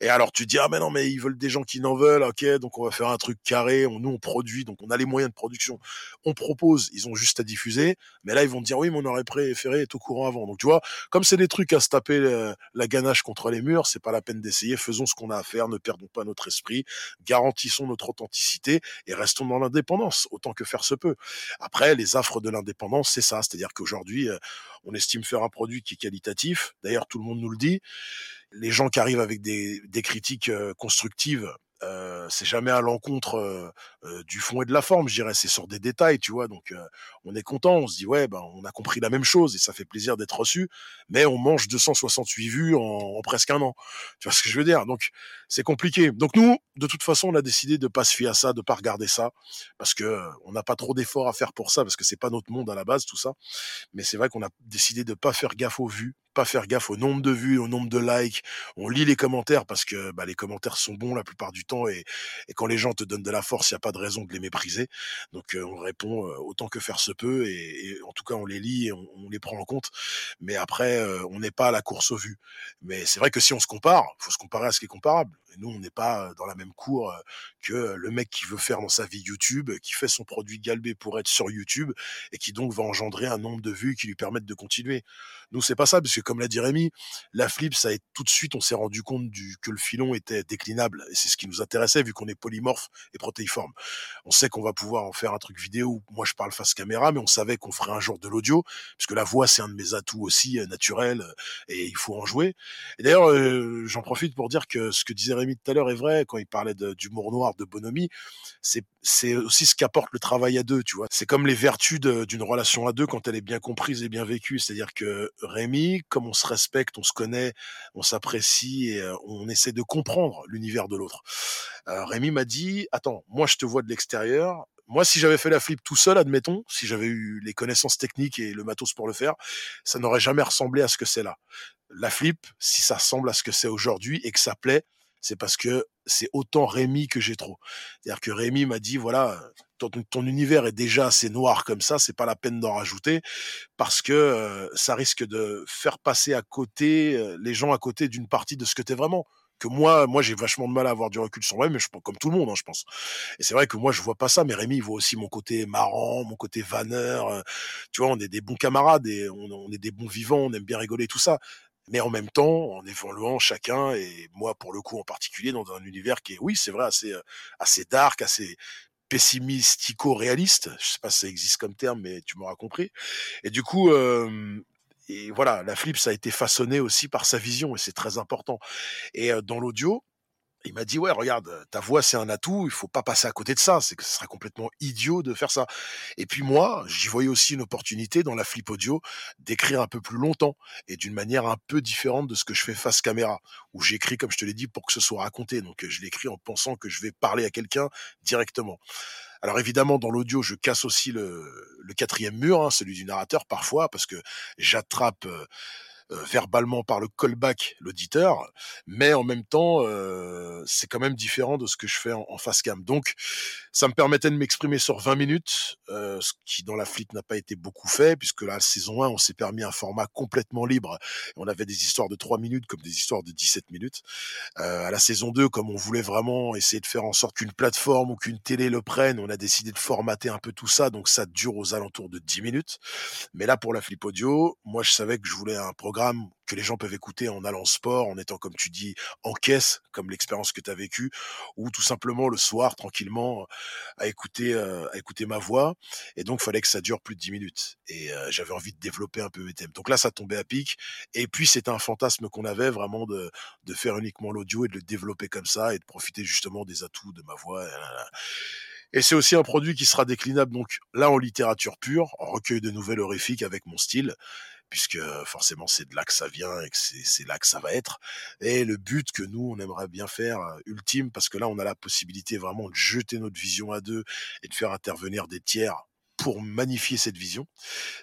Et alors tu te dis ah mais non mais ils veulent des gens qui n'en veulent, ok donc on va faire un truc carré, nous on produit donc on a les moyens de production, on propose, ils ont juste à diffuser, mais là ils vont te dire oui mais on aurait préféré être au courant avant, donc tu vois comme c'est des trucs à se taper euh, la ganache contre les murs, c'est pas la peine d'essayer. Faisons ce qu'on a à faire, ne perdons pas notre esprit, garantissons notre authenticité et restons dans l'indépendance autant que faire se peut. Après, les affres de l'indépendance, c'est ça, c'est-à-dire qu'aujourd'hui, euh, on estime faire un produit qui est qualitatif. D'ailleurs, tout le monde nous le dit. Les gens qui arrivent avec des, critiques euh, constructives euh, c'est jamais à l'encontre euh, euh, du fond et de la forme, je dirais. C'est sur des détails, tu vois. Donc, on est content. On se dit, ouais, ben, on a compris la même chose et ça fait plaisir d'être reçu. Mais on mange 268 vues en, presque un an. Tu vois ce que je veux dire? Donc, c'est compliqué. Donc, nous, de toute façon, on a décidé de pas se fier à ça, de pas regarder ça, parce que on n'a pas trop d'efforts à faire pour ça, parce que c'est pas notre monde à la base, tout ça. Mais c'est vrai qu'on a décidé de pas faire gaffe aux vues, pas faire gaffe au nombre de vues, au nombre de likes. On lit les commentaires parce que bah, les commentaires sont bons la plupart du temps et, quand les gens te donnent de la force, il n'y a pas de raison de les mépriser. Donc euh, on répond euh, autant que faire se peut et, en tout cas on les lit et on, les prend en compte. Mais après, euh, on n'est pas à la course aux vues. Mais c'est vrai que si on se compare, faut se comparer à ce qui est comparable. Et nous, on n'est pas dans la même cour que le mec qui veut faire dans sa vie YouTube, qui fait son produit galbé pour être sur YouTube et qui donc va engendrer un nombre de vues qui lui permettent de continuer. Nous, c'est pas ça, parce que comme l'a dit Rémi, la flip, ça est tout de suite, on s'est rendu compte du, que le filon était déclinable. Et c'est ce qui nous intéressait, vu qu'on est polymorphe et protéiforme. On sait qu'on va pouvoir en faire un truc vidéo. Moi, je parle face caméra, mais on savait qu'on ferait un jour de l'audio, puisque la voix, c'est un de mes atouts aussi euh, naturels, euh, et il faut en jouer. Et d'ailleurs, j'en profite pour dire que ce que disait Rémi tout à l'heure est vrai, quand il parlait d'humour noir, de bonhomie, c'est c'est aussi ce qu'apporte le travail à deux, tu vois. C'est comme les vertus d'une relation à deux quand elle est bien comprise et bien vécue. C'est-à-dire que Rémi, comme on se respecte, on se connaît, on s'apprécie et euh, on essaie de comprendre l'univers de l'autre. Euh, Rémi m'a dit, attends, moi je te vois de l'extérieur. Moi, si j'avais fait la flip tout seul, admettons, si j'avais eu les connaissances techniques et le matos pour le faire, ça n'aurait jamais ressemblé à ce que c'est là. La flip, si ça ressemble à ce que c'est aujourd'hui et que ça plaît, c'est parce que c'est autant Rémi que j'ai trop. C'est-à-dire que Rémi m'a dit, voilà, ton, univers est déjà assez noir comme ça, c'est pas la peine d'en rajouter, parce que euh, ça risque de faire passer à côté euh, les gens à côté d'une partie de ce que tu es vraiment que moi, moi j'ai vachement de mal à avoir du recul sur moi, mais je comme tout le monde, hein, je pense. Et c'est vrai que moi je vois pas ça, mais Rémi il voit aussi mon côté marrant, mon côté vanneur. Euh, tu vois, on est des bons camarades et on, on, est des bons vivants, on aime bien rigoler tout ça mais en même temps en évoluant chacun et moi pour le coup en particulier dans un univers qui est oui c'est vrai assez euh, assez dark assez pessimistico-réaliste. Je sais pas si ça existe comme terme mais tu m'auras compris. Et du coup et voilà la flip ça a été façonné aussi par sa vision et c'est très important. Et dans l'audio il m'a dit ouais regarde ta voix c'est un atout il faut pas passer à côté de ça c'est que ce serait complètement idiot de faire ça. Et puis moi j'y voyais aussi une opportunité dans la flip audio d'écrire un peu plus longtemps et d'une manière un peu différente de ce que je fais face caméra où j'écris comme je te l'ai dit pour que ce soit raconté. Donc je l'écris en pensant que je vais parler à quelqu'un directement. Alors évidemment, dans l'audio, je casse aussi le, quatrième mur, hein, celui du narrateur parfois, parce que j'attrape euh, verbalement par le callback l'auditeur, mais en même temps, euh, c'est quand même différent de ce que je fais en, face cam. Donc, ça me permettait de m'exprimer sur 20 minutes, euh, ce qui dans la flip n'a pas été beaucoup fait, puisque la saison 1, on s'est permis un format complètement libre. On avait des histoires de 3 minutes comme des histoires de 17 minutes. à la saison 2, comme on voulait vraiment essayer de faire en sorte qu'une plateforme ou qu'une télé le prenne, on a décidé de formater un peu tout ça, donc ça dure aux alentours de 10 minutes. Mais là, pour la flip audio, moi, je savais que je voulais un programme que les gens peuvent écouter en allant sport, en étant, comme tu dis, en caisse, comme l'expérience que tu as vécue, ou tout simplement le soir, tranquillement, à écouter, euh, à écouter ma voix. Et donc, fallait que ça dure plus de 10 minutes. Et euh, j'avais envie de développer un peu mes thèmes. Donc là, ça tombait à pic. Et puis, c'était un fantasme qu'on avait vraiment de, de faire uniquement l'audio et de le développer comme ça et de profiter justement des atouts de ma voix. Et c'est aussi un produit qui sera déclinable donc là en littérature pure, en recueil de nouvelles horrifiques avec mon style, puisque forcément c'est de là que ça vient et que c'est là que ça va être. Et le but que nous, on aimerait bien faire, ultime, parce que là on a la possibilité vraiment de jeter notre vision à deux et de faire intervenir des tiers pour magnifier cette vision,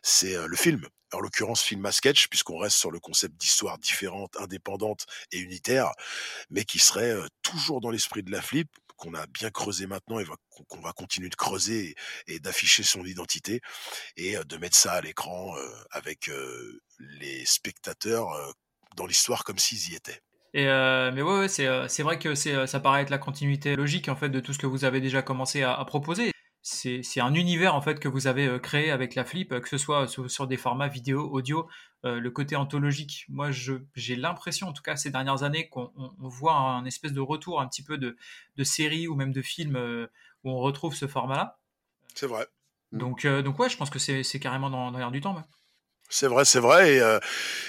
c'est le film. En l'occurrence, film à sketch, puisqu'on reste sur le concept d'histoire différente, indépendante et unitaire, mais qui serait toujours dans l'esprit de la flip, qu'on a bien creusé maintenant et qu'on va continuer de creuser et, d'afficher son identité et euh, de mettre ça à l'écran avec les spectateurs dans l'histoire comme s'ils y étaient. Et mais ouais, c'est vrai que ça paraît être la continuité logique en fait de tout ce que vous avez déjà commencé à proposer c'est un univers en fait que vous avez euh, créé avec la flip, que ce soit sur, des formats vidéo, audio, euh, le côté anthologique. Moi, j'ai l'impression, en tout cas ces dernières années, qu'on voit un espèce de retour un petit peu de, de séries ou même de films euh, où on retrouve ce format-là. C'est vrai. Donc, donc ouais, je pense que c'est carrément dans, dans l'air du temps. C'est vrai, c'est vrai, et, euh,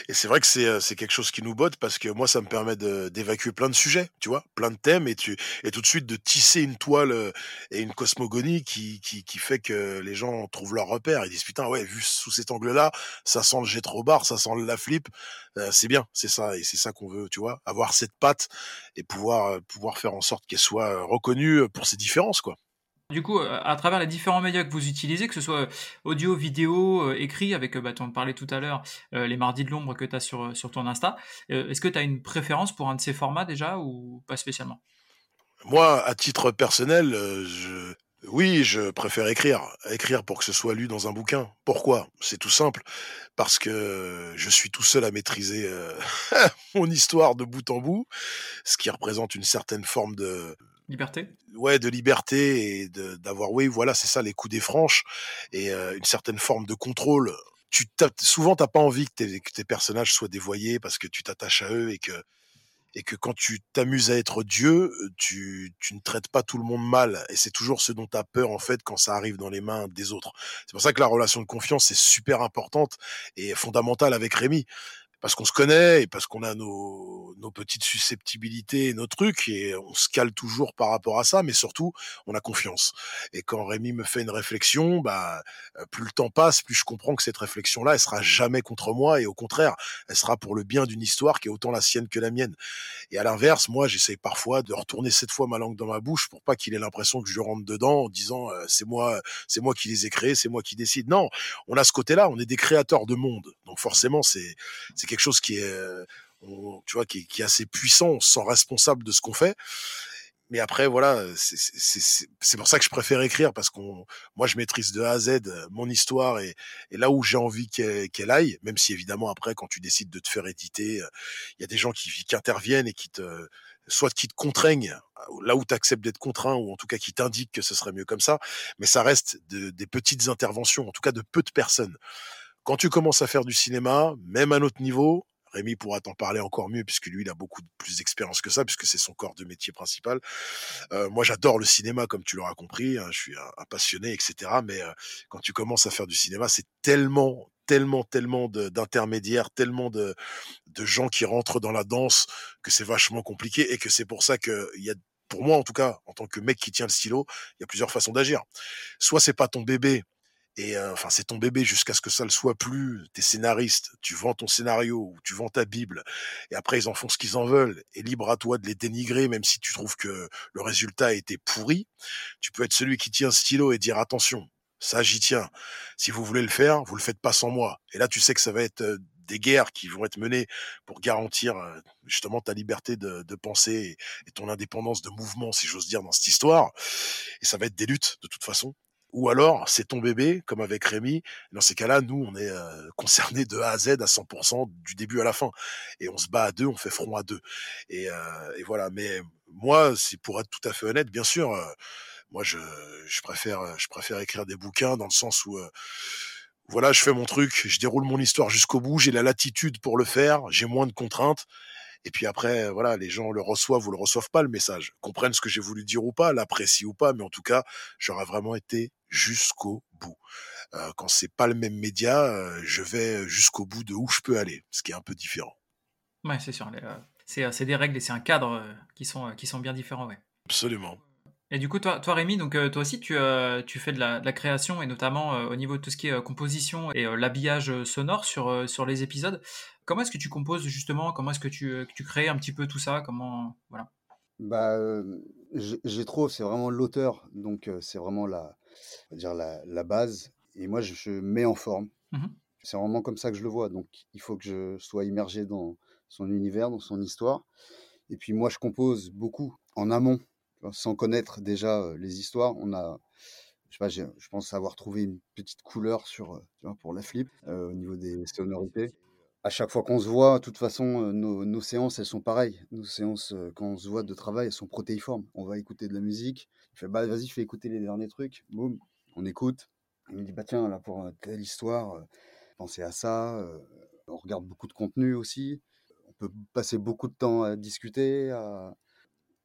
et c'est vrai que c'est, euh, c'est quelque chose qui nous botte parce que moi, ça me permet de, d'évacuer plein de sujets, tu vois, plein de thèmes, et tu, et tout de suite de tisser une toile euh, et une cosmogonie qui, qui, qui fait que les gens trouvent leur repère. Ils disent putain, ouais, vu sous cet angle-là, ça sent le jet bar, ça sent la flip, c'est bien, c'est ça, et c'est ça qu'on veut, tu vois, avoir cette patte et pouvoir, pouvoir faire en sorte qu'elle soit reconnue pour ses différences, quoi. Du coup, euh, à travers les différents médias que vous utilisez, que ce soit audio, vidéo, euh, écrit, avec, bah, tu en parlais tout à l'heure, euh, les mardis de l'ombre que tu as sur, sur ton Insta, est-ce que tu as une préférence pour un de ces formats déjà ou pas spécialement? Moi, à titre personnel, oui, je préfère écrire. Écrire pour que ce soit lu dans un bouquin. Pourquoi? C'est tout simple. Parce que je suis tout seul à maîtriser mon histoire de bout en bout, ce qui représente une certaine forme de Liberté? Ouais, de liberté et d'avoir, oui, voilà, c'est ça, les coups des franches et euh, une certaine forme de contrôle. Tu souvent, t'as pas envie que tes, que tes, personnages soient dévoyés parce que tu t'attaches à eux et que, et que quand tu t'amuses à être Dieu, tu, tu ne traites pas tout le monde mal. Et c'est toujours ce dont tu as peur, en fait, quand ça arrive dans les mains des autres. C'est pour ça que la relation de confiance est super importante et fondamentale avec Rémi parce qu'on se connaît et parce qu'on a nos, nos petites susceptibilités, nos trucs, et on se cale toujours par rapport à ça, mais surtout, on a confiance. Et quand Rémi me fait une réflexion, bah, euh, plus le temps passe, plus je comprends que cette réflexion-là, elle sera jamais contre moi, et au contraire, elle sera pour le bien d'une histoire qui est autant la sienne que la mienne. Et à l'inverse, moi, j'essaie parfois de retourner cette fois ma langue dans ma bouche pour pas qu'il ait l'impression que je rentre dedans en disant euh, c'est moi, c'est moi qui les ai créés, c'est moi qui décide. Non, on a ce côté-là, on est des créateurs de monde, donc forcément, c'est quelque chose qui est, euh, tu vois, qui est, assez puissant, on se sent responsable de ce qu'on fait. Mais après, voilà, c'est pour ça que je préfère écrire parce qu'on, moi, je maîtrise de A à Z euh, mon histoire et, là où j'ai envie qu'elle aille, même si évidemment après, quand tu décides de te faire éditer, euh, il y a des gens qui, qui interviennent et qui te, soit qui te contraignent là où tu acceptes d'être contraint ou en tout cas qui t'indiquent que ce serait mieux comme ça, mais ça reste des petites interventions, en tout cas de peu de personnes. Quand tu commences à faire du cinéma, même à notre niveau, Rémi pourra t'en parler encore mieux puisque lui il a beaucoup plus d'expérience que ça puisque c'est son corps de métier principal. Euh, moi j'adore le cinéma comme tu l'auras compris, hein, je suis un, passionné etc. Mais euh, quand tu commences à faire du cinéma, c'est tellement tellement tellement d'intermédiaires, tellement de, de gens qui rentrent dans la danse que c'est vachement compliqué et que c'est pour ça que il y a pour moi en tout cas en tant que mec qui tient le stylo, il y a plusieurs façons d'agir. Soit c'est pas ton bébé et enfin, c'est ton bébé jusqu'à ce que ça le soit plus. T'es scénariste, tu vends ton scénario ou tu vends ta Bible, et après ils en font ce qu'ils en veulent. Et libre à toi de les dénigrer, même si tu trouves que le résultat a été pourri. Tu peux être celui qui tient un stylo et dire attention, ça j'y tiens. Si vous voulez le faire, vous le faites pas sans moi. Et là, tu sais que ça va être des guerres qui vont être menées pour garantir justement ta liberté de, de penser et ton indépendance de mouvement, si j'ose dire, dans cette histoire. Et ça va être des luttes de toute façon ou alors c'est ton bébé, comme avec Rémi. Dans ces cas-là, nous, on est euh, concernés de A à Z à 100% du début à la fin. Et on se bat à deux, on fait front à deux. Et, euh, et voilà. Mais moi, c'est pour être tout à fait honnête, bien sûr, euh, moi, je, je, préfère, je préfère écrire des bouquins dans le sens où voilà, je fais mon truc, je déroule mon histoire jusqu'au bout, j'ai la latitude pour le faire, j'ai moins de contraintes. Et puis après, voilà, les gens le reçoivent ou le reçoivent pas le message, comprennent ce que j'ai voulu dire ou pas, l'apprécient ou pas, mais en tout cas, j'aurais vraiment été jusqu'au bout. Euh, quand c'est pas le même média, euh, je vais jusqu'au bout de où je peux aller, ce qui est un peu différent. Ouais, c'est sûr. Euh, c'est des règles et c'est un cadre qui sont, qui sont bien différents, ouais. Absolument. Et du coup, toi, toi Rémi, donc toi aussi, tu, tu fais de la, création et notamment au niveau de tout ce qui est composition et l'habillage sonore sur, sur les épisodes. Comment est-ce que tu composes justement? Comment est-ce que tu, tu crées un petit peu tout ça? Comment voilà Bah, j'ai trop. C'est vraiment l'auteur, donc c'est vraiment la, dire la, la, base. Et moi, je, mets en forme. Mmh c'est vraiment comme ça que je le vois. Donc, il faut que je sois immergé dans son univers, dans son histoire. Et puis moi, je compose beaucoup en amont, sans connaître déjà les histoires. On a, je, sais pas, je pense avoir trouvé une petite couleur sur, tu vois, pour la flip au niveau des sonorités. À chaque fois qu'on se voit, de toute façon, nos, nos, séances, elles sont pareilles. Nos séances, quand on se voit de travail, elles sont protéiformes. On va écouter de la musique. Il fait, bah, vas-y, fais écouter les derniers trucs. Boum, on écoute. Il me dit, bah tiens, là, pour telle histoire, pensez à ça. on regarde beaucoup de contenu aussi passer beaucoup de temps à discuter.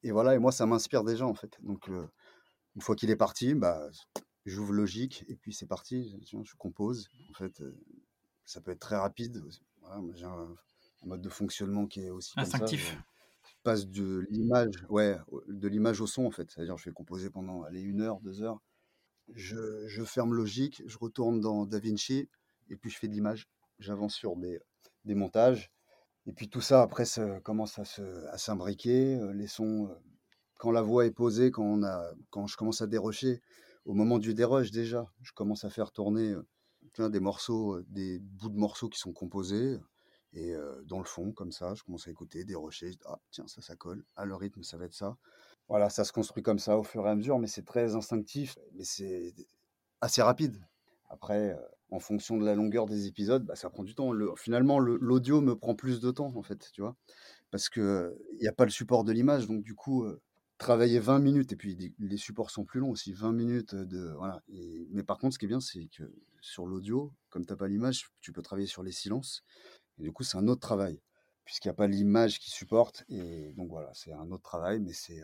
Et voilà, et moi, ça m'inspire déjà, en fait. Donc, une fois qu'il est parti, bah, j'ouvre logique, et puis c'est parti. Je compose. En fait, ça peut être très rapide. J'ai un, mode de fonctionnement qui est aussi instinctif. je passe de l'image, ouais, de l'image au son, en fait. C'est-à-dire, je vais composer pendant allez, une heure, deux heures. Je, je ferme logique, je retourne dans DaVinci, et puis je fais de l'image. J'avance sur des, des montages et puis tout ça, après, ça commence à s'imbriquer. Les sons, quand la voix est posée, quand, on a, quand je commence à dérocher, au moment du dérush déjà, je commence à faire tourner des morceaux, des bouts de morceaux qui sont composés. Et dans le fond, comme ça, je commence à écouter, dérocher. Ah, tiens, ça, ça colle. À le rythme, ça va être ça. Voilà, ça se construit comme ça au fur et à mesure, mais c'est très instinctif, mais c'est assez rapide. Après, en fonction de la longueur des épisodes, bah, ça prend du temps. Le, finalement, l'audio me prend plus de temps, en fait, tu vois, parce qu'il n'y a pas le support de l'image, donc du coup, travailler 20 minutes, et puis les supports sont plus longs aussi, 20 minutes de... Voilà. mais par contre, ce qui est bien, c'est que sur l'audio, comme tu n'as pas l'image, tu peux travailler sur les silences, et du coup, c'est un autre travail, puisqu'il n'y a pas l'image qui supporte, et donc voilà, c'est un autre travail, mais c'est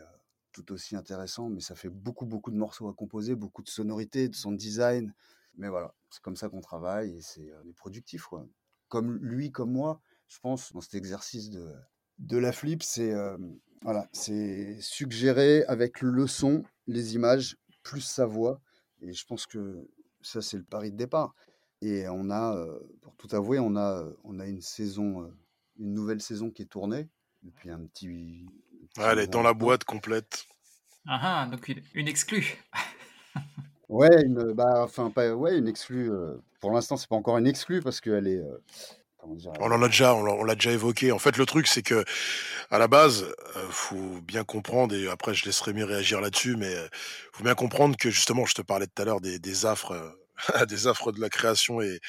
tout aussi intéressant, mais ça fait beaucoup, beaucoup de morceaux à composer, beaucoup de sonorités, de sound design, mais voilà, c'est comme ça qu'on travaille et c'est productif. Quoi. Comme lui, comme moi, je pense, dans cet exercice de, de la flip, c'est voilà, c'est suggérer avec le son, les images, plus sa voix. Et je pense que ça, c'est le pari de départ. Et on a, pour tout avouer, on a, on a une saison, une nouvelle saison qui est tournée depuis un petit. elle est dans la boîte complète. Ah, ah donc une, une exclue. Ouais, une, bah, enfin, pas, ouais, une exclue. pour l'instant, c'est pas encore une exclue parce qu'elle est. On en a déjà, on l'a déjà évoqué. En fait, le truc, c'est que à la base, faut bien comprendre, et après je laisserai Rémi réagir là-dessus, mais faut bien comprendre que justement, je te parlais tout à l'heure des, des affres, des affres de la création et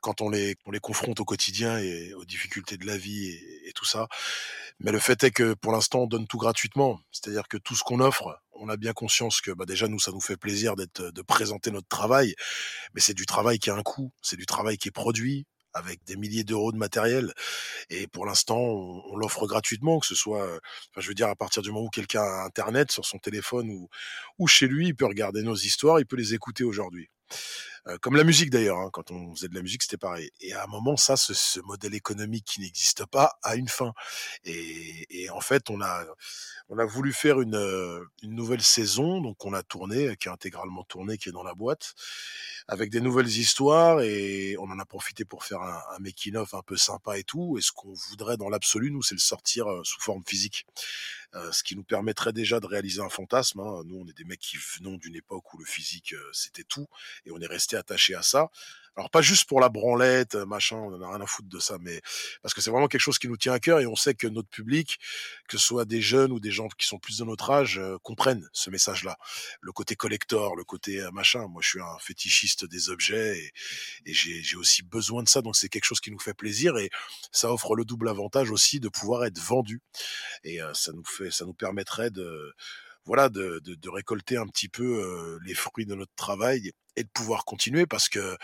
quand on les, on les confronte au quotidien et aux difficultés de la vie et, et tout ça. Mais le fait est que pour l'instant, on donne tout gratuitement. C'est-à-dire que tout ce qu'on offre, on a bien conscience que bah, déjà nous ça nous fait plaisir d'être de présenter notre travail, mais c'est du travail qui a un coût, c'est du travail qui est produit avec des milliers d'euros de matériel et pour l'instant on, l'offre gratuitement que ce soit enfin, je veux dire à partir du moment où quelqu'un a internet sur son téléphone ou ou chez lui il peut regarder nos histoires il peut les écouter aujourd'hui comme la musique d'ailleurs, hein, quand on faisait de la musique, c'était pareil. Et à un moment, ça, ce, ce modèle économique qui n'existe pas a une fin. Et, et, en fait, on a, on a voulu faire une, une nouvelle saison, donc on a tourné, qui est intégralement tourné, qui est dans la boîte, avec des nouvelles histoires, et on en a profité pour faire un, un making-of un peu sympa et tout. Et ce qu'on voudrait dans l'absolu, nous, c'est le sortir sous forme physique. Euh, ce qui nous permettrait déjà de réaliser un fantasme. Hein. Nous, on est des mecs qui venons d'une époque où le physique, euh, c'était tout, et on est resté attaché à ça. Alors pas juste pour la branlette, euh, machin, on en a rien à foutre de ça, mais parce que c'est vraiment quelque chose qui nous tient à cœur et on sait que notre public, que ce soit des jeunes ou des gens qui sont plus de notre âge, euh, comprennent ce message-là. Le côté collector, le côté euh, machin. Moi, je suis un fétichiste des objets et, et j'ai aussi besoin de ça, donc c'est quelque chose qui nous fait plaisir et ça offre le double avantage aussi de pouvoir être vendu et ça nous fait, ça nous permettrait de voilà, de, de, de, récolter un petit peu les fruits de notre travail et de pouvoir continuer parce que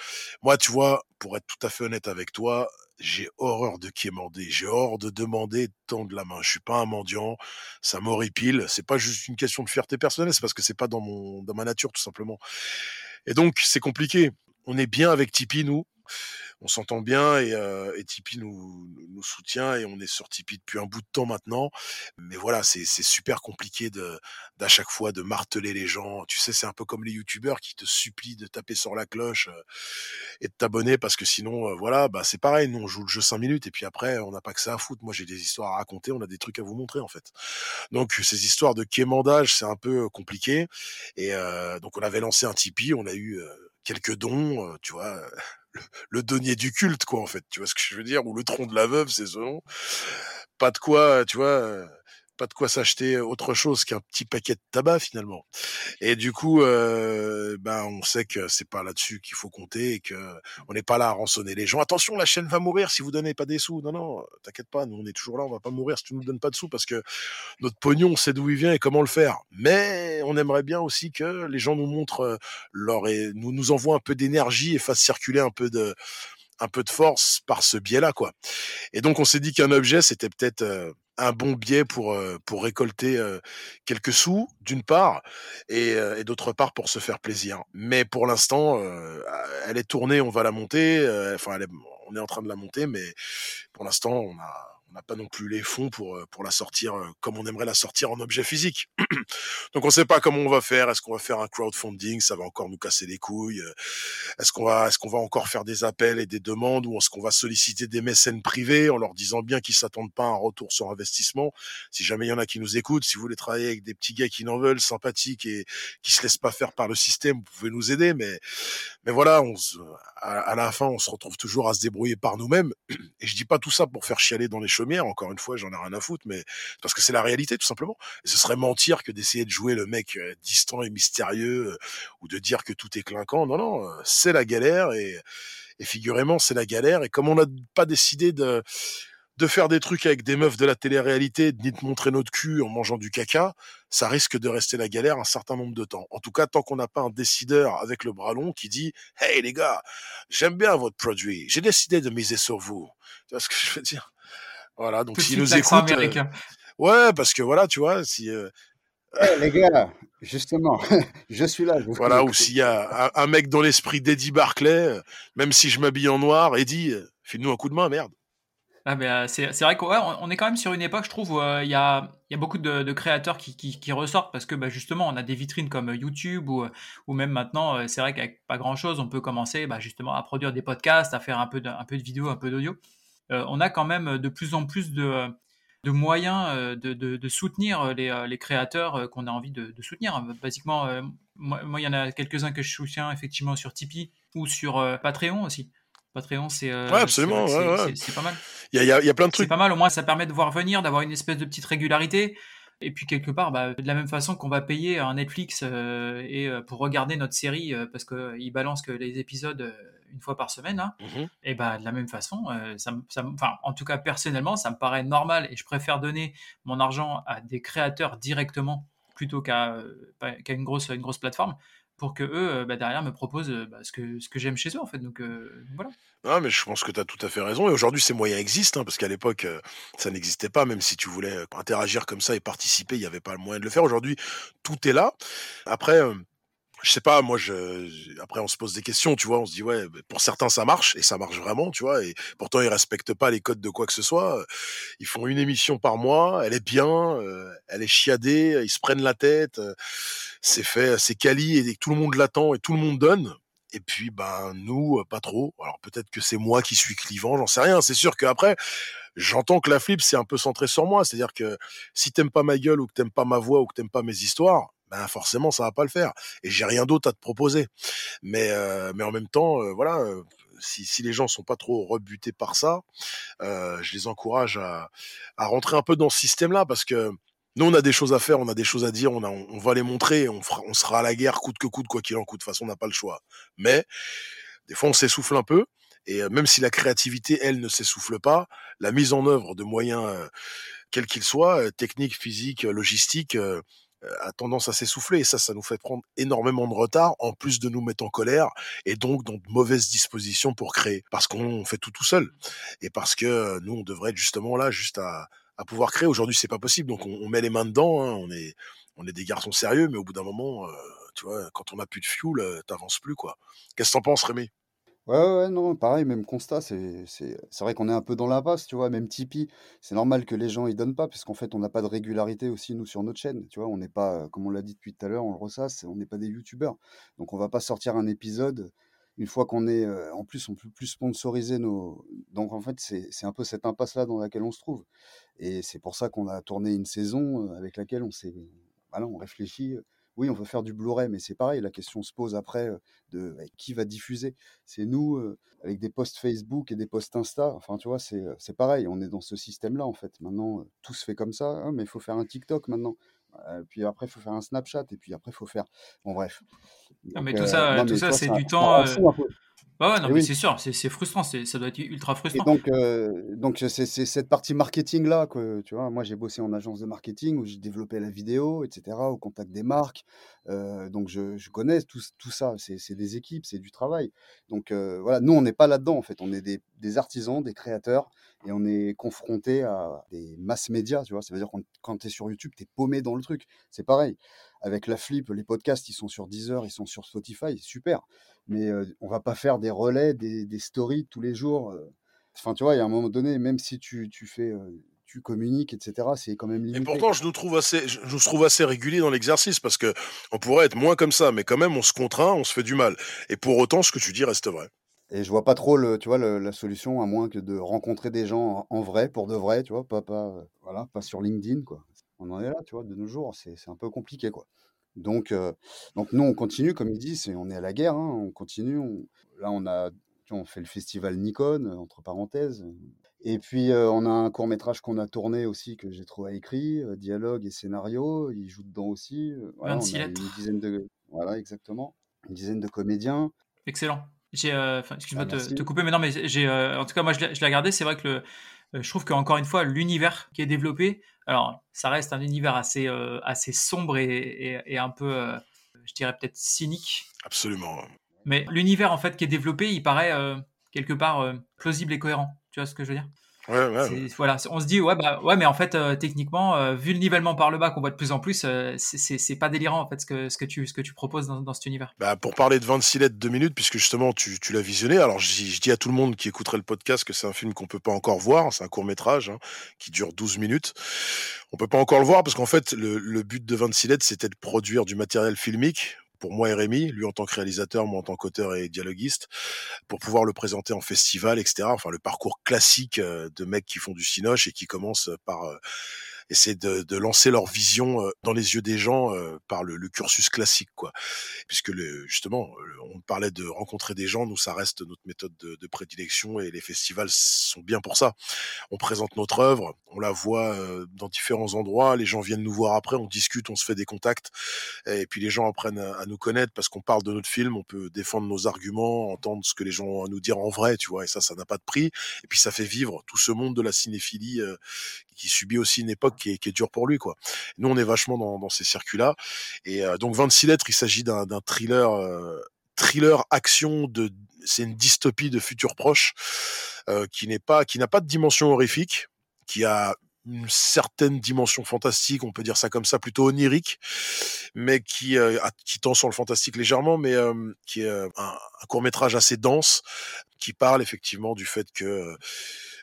moi, tu vois, pour être tout à fait honnête avec toi, j'ai horreur de quémander, j'ai horreur de demander de tendre la main. Je suis pas un mendiant, ça m'horripile. C'est pas juste une question de fierté personnelle, c'est parce que c'est pas dans mon dans ma nature tout simplement. Et donc c'est compliqué. On est bien avec Tipeee nous, on s'entend bien et, euh, Tipeee nous, soutient et on est sur Tipeee depuis un bout de temps maintenant. Mais voilà, c'est super compliqué de d'à chaque fois de marteler les gens. Tu sais, c'est un peu comme les youtubeurs qui te supplient de taper sur la cloche euh, et de t'abonner parce que sinon, euh, voilà, bah c'est pareil. Nous, on joue le jeu 5 minutes et puis après, on n'a pas que ça à foutre. Moi, j'ai des histoires à raconter, on a des trucs à vous montrer en fait. Donc, ces histoires de quémandage, c'est un peu compliqué. Et donc, on avait lancé un Tipeee, on a eu quelques dons, tu vois, le, denier du culte, quoi, en fait. Tu vois ce que je veux dire Ou le tronc de la veuve, c'est ce nom. Pas de quoi, tu vois, pas de quoi s'acheter autre chose qu'un petit paquet de tabac finalement. Et du coup, euh, ben on sait que c'est pas là-dessus qu'il faut compter et que on n'est pas là à rançonner les gens. Attention, la chaîne va mourir si vous donnez pas des sous. Non, non, t'inquiète pas, nous on est toujours là, on va pas mourir si tu nous donnes pas de sous parce que notre pognon, on sait d'où il vient et comment le faire. Mais on aimerait bien aussi que les gens nous montrent euh, leur et nous nous envoient un peu d'énergie et fassent circuler un peu de un peu de force par ce biais-là, quoi. Et donc on s'est dit qu'un objet, c'était peut-être euh, un bon biais pour pour récolter quelques sous d'une part et, et d'autre part pour se faire plaisir. Mais pour l'instant, elle est tournée, on va la monter. Enfin, on est en train de la monter, mais pour l'instant, on a on n'a pas non plus les fonds pour, euh, pour la sortir euh, comme on aimerait la sortir en objet physique. Donc on ne sait pas comment on va faire. Est-ce qu'on va faire un crowdfunding? Ça va encore nous casser les couilles. Euh, est-ce qu'on va, est-ce qu'on va encore faire des appels et des demandes ou est-ce qu'on va solliciter des mécènes privés en leur disant bien qu'ils s'attendent pas à un retour sur investissement? Si jamais il y en a qui nous écoutent, si vous voulez travailler avec des petits gars qui n'en veulent, sympathiques et qui se laissent pas faire par le système, vous pouvez nous aider. Mais, mais voilà, on à, la fin, on se retrouve toujours à se débrouiller par nous-mêmes. Et je dis pas tout ça pour faire chialer dans les Encore une fois, j'en ai rien à foutre, mais parce que c'est la réalité tout simplement. Ce serait mentir que d'essayer de jouer le mec euh, distant et mystérieux euh, ou de dire que tout est clinquant. Non, non, euh, c'est la galère et, et figurez-moi, c'est la galère. Et comme on n'a pas décidé de de faire des trucs avec des meufs de la télé-réalité, ni de montrer notre cul en mangeant du caca, ça risque de rester la galère un certain nombre de temps. En tout cas, tant qu'on n'a pas un décideur avec le bras long qui dit Hey les gars, j'aime bien votre produit, j'ai décidé de miser sur vous. Tu vois ce que je veux dire? Voilà, donc s'ils nous écoutent. Euh, ouais, parce que voilà, tu vois, si. Euh... les gars, justement, je suis là. voilà, ou s'il y a un, mec dans l'esprit d'Eddie Barclay, euh, même si je m'habille en noir, Eddie, euh, file-nous un coup de main, merde. Ah ben, c'est vrai qu'on on est quand même sur une époque, je trouve, où il y, a, y, a, beaucoup de, créateurs qui, qui, ressortent parce que bah, justement, on a des vitrines comme YouTube ou, ou même maintenant, c'est vrai qu'avec pas grand-chose, on peut commencer bah, justement à produire des podcasts, à faire un peu de, un peu de vidéo, un peu d'audio. On a quand même de plus en plus de, de moyens de, de, soutenir les, les créateurs qu'on a envie de, soutenir. Basiquement, moi, il y en a quelques-uns que je soutiens effectivement sur Tipeee ou sur Patreon aussi. Patreon, c'est euh, absolument, c'est pas mal. Il y a, y a, plein de trucs. C'est pas mal, au moins ça permet de voir venir, d'avoir une espèce de petite régularité. Et puis quelque part, bah, de la même façon qu'on va payer un Netflix euh, et euh, pour regarder notre série parce qu'ils balancent que les épisodes une fois par semaine, hein, mmh et bah, de la même façon, ça, ça, en tout cas personnellement, ça me paraît normal et je préfère donner mon argent à des créateurs directement plutôt qu'à qu'à une grosse, une grosse plateforme pour que eux, euh, bah, derrière, me proposent euh, bah, ce que, ce que j'aime chez eux, en fait. Donc, euh, voilà. Non, mais je pense que tu as tout à fait raison. Et aujourd'hui, ces moyens existent, hein, parce qu'à l'époque, ça n'existait pas. Même si tu voulais interagir comme ça et participer, il n'y avait pas le moyen de le faire. Aujourd'hui, tout est là. Après, je sais pas, moi, je, après, on se pose des questions, tu vois, on se dit, ouais, bah, pour certains, ça marche, et ça marche vraiment, tu vois, et pourtant, ils respectent pas les codes de quoi que ce soit. Ils font une émission par mois, elle est bien, euh, elle est chiadée, ils se prennent la tête, euh, c'est fait, c'est quali, et tout le monde l'attend, et tout le monde donne. Et puis, ben, nous, pas trop. Alors, peut-être que c'est moi qui suis clivant, j'en sais rien. C'est sûr qu'après, j'entends que la flip, c'est un peu centré sur moi. C'est-à-dire que si t'aimes pas ma gueule, ou que t'aimes pas ma voix, ou que t'aimes pas mes histoires, ben forcément ça va pas le faire et j'ai rien d'autre à te proposer. Mais euh, mais en même temps euh, voilà euh, si, si les gens sont pas trop rebutés par ça je les encourage à, à rentrer un peu dans ce système là parce que nous on a des choses à faire on a des choses à dire on a on va les montrer on fera on sera à la guerre coûte que coûte quoi qu'il en coûte. De toute façon on n'a pas le choix. Mais des fois on s'essouffle un peu et même si la créativité elle ne s'essouffle pas la mise en œuvre de moyens quels qu'ils soient techniques physiques logistiques euh, a tendance à s'essouffler et ça, ça nous fait prendre énormément de retard en plus de nous mettre en colère et donc dans de mauvaises dispositions pour créer parce qu'on fait tout tout seul et parce que euh, nous on devrait être justement là juste à, à pouvoir créer. Aujourd'hui c'est pas possible donc on, met les mains dedans. Hein, on est on est des garçons sérieux mais au bout d'un moment, euh, tu vois, quand on a plus de fuel, t'avances plus quoi. Qu'est-ce que t'en penses Rémi? Ouais, ouais, non, pareil, même constat, c'est c'est c'est vrai qu'on est un peu dans l'impasse, tu vois? Même Tipeee, c'est normal que les gens ils donnent pas, puisqu'en fait, on n'a pas de régularité aussi, nous, sur notre chaîne, tu vois? On n'est pas, heu, comme on l'a dit depuis tout à l'heure, on le ressasse, on n'est pas des youtubeurs. Donc on va pas sortir un épisode une fois qu'on est, heu en plus, on peut plus sponsoriser nos donc en fait, c'est c'est un peu cette impasse-là dans laquelle on se trouve et c'est pour ça qu'on a tourné une saison, heu, avec laquelle on s'est voilà, on réfléchit, oui, on veut faire du Blu-ray, mais c'est pareil, la question se pose après, de bah, qui va diffuser? C'est nous, avec des posts Facebook et des posts Insta, enfin, tu vois? C'est, pareil, on est dans ce système-là, en fait. Maintenant, tout se fait comme ça. «Ah mais il faut faire un TikTok maintenant». Puis après, il faut faire un Snapchat et puis après, il faut faire bon bref. Non, mais tout ça, non, tout mais ça, c'est du temps, peu. ouais, non, Et mais oui. c'est sûr, c'est frustrant, c'est ça doit être ultra Et frustrant. donc heu, donc c'est cette partie marketing-là que, tu vois? Moi, j'ai bossé en agence de marketing où j'ai développé la vidéo et cetera, au contact des marques. Heu, donc je je connais tout tout ça. C'est c'est des équipes, c'est du travail. Donc heu, voilà, nous, on n'est pas là-dedans, en fait. On est des des artisans, des créateurs et on est confrontés à des masses médias, tu vois? Ça veut dire qu'on quand tu es sur YouTube, tu es paumé dans le truc. C'est pareil. Avec la flip, les podcasts, ils sont sur Deezer, ils sont sur Spotify, super. Mais on va pas faire des relais, des des stories tous les jours, Enfin, tu vois, il y a un moment donné, même si tu tu fais, tu communiques et cetera, c'est quand même Et limité, pourtant, quoi. je nous trouve assez, je nous trouve assez régulier dans l'exercice parce que on pourrait être moins comme ça, mais quand même, on se contraint, on se fait du mal. Et pour autant, ce que tu dis reste vrai. Et je vois pas trop le tu vois, le la solution à moins que de rencontrer des gens en en vrai, pour de vrai, tu vois? Pas pas, voilà, pas sur LinkedIn, quoi. On en est là, tu vois, de nos jours, c'est c'est un peu compliqué, quoi. Donc donc nous, on continue, comme ils disent, c'est on est à la guerre, hein, on continue, on là, on a on fait le festival Nikon, heu, entre parenthèses, et puis, on a un court métrage qu'on a tourné aussi, que j'ai trouvé écrit, heu, dialogue et scénario, il joue dedans aussi, heu, voilà, on 26 a une lettres. dizaine de voilà, exactement, une dizaine de comédiens. Excellent. J'ai, heu, enfin, Ah excuse-moi de te couper, mais non, mais j'ai, en tout cas, moi, je l'ai je l'ai regardé. C'est vrai que le je trouve qu'encore une fois, l'univers qui est développé, alors ça reste un univers assez, heu, assez sombre et et et un peu, heu, je dirais peut-être cynique. Absolument. Mais l'univers, en fait, qui est développé, il paraît, heu, quelque part, plausible et cohérent. Tu vois ce que je veux dire? Ouais, ouais, voilà, on se dit: «Ouais, bah, ouais, mais en fait, heu, techniquement, heu, vu le nivellement par le bas qu'on voit de plus en plus, heu, c'est pas délirant, en fait, ce que ce que tu ce que tu proposes dans dans cet univers». Bah, pour parler de 26 lettres 2 minutes, puisque justement tu, tu l'as visionné, alors je, dis- je dis à tout le monde qui écouterait le podcast que c'est un film qu'on peut pas encore voir, c'est un court métrage hein, qui dure 12 minutes. On peut pas encore le voir parce qu'en fait le, le but de 26 lettres c'était de produire du matériel filmique pour moi et Rémi, lui en tant que réalisateur, moi en tant qu'auteur et dialoguiste, pour pouvoir le présenter en festival, etc. Enfin le parcours classique euh, de mecs qui font du cinoche et qui commencent par euh, essayer de, de lancer leur vision dans les yeux des gens par le, le cursus classique, quoi puisque le, justement, on parlait de rencontrer des gens, nous ça reste notre méthode de, de prédilection et les festivals sont bien pour ça. On présente notre œuvre, on la voit dans différents endroits, les gens viennent nous voir après, on discute, on se fait des contacts, et puis les gens apprennent à, à nous connaître parce qu'on parle de notre film, on peut défendre nos arguments, entendre ce que les gens ont à nous dire en vrai, tu vois, et ça, ça n'a pas de prix. Et puis ça fait vivre tout ce monde de la cinéphilie euh, qui subit aussi une époque qui est, dure pour lui, quoi. Nous, on est vachement dans, ces circuits-là. Et euh, donc 26 lettres, il s'agit d'un thriller, euh, thriller action de, c'est une dystopie de futur proche euh, qui n'est pas, qui n'a pas de dimension horrifique, qui a une certaine dimension fantastique, on peut dire ça comme ça, plutôt onirique, mais qui, qui tend sur le fantastique légèrement, mais qui est un, court métrage assez dense, qui parle effectivement du fait que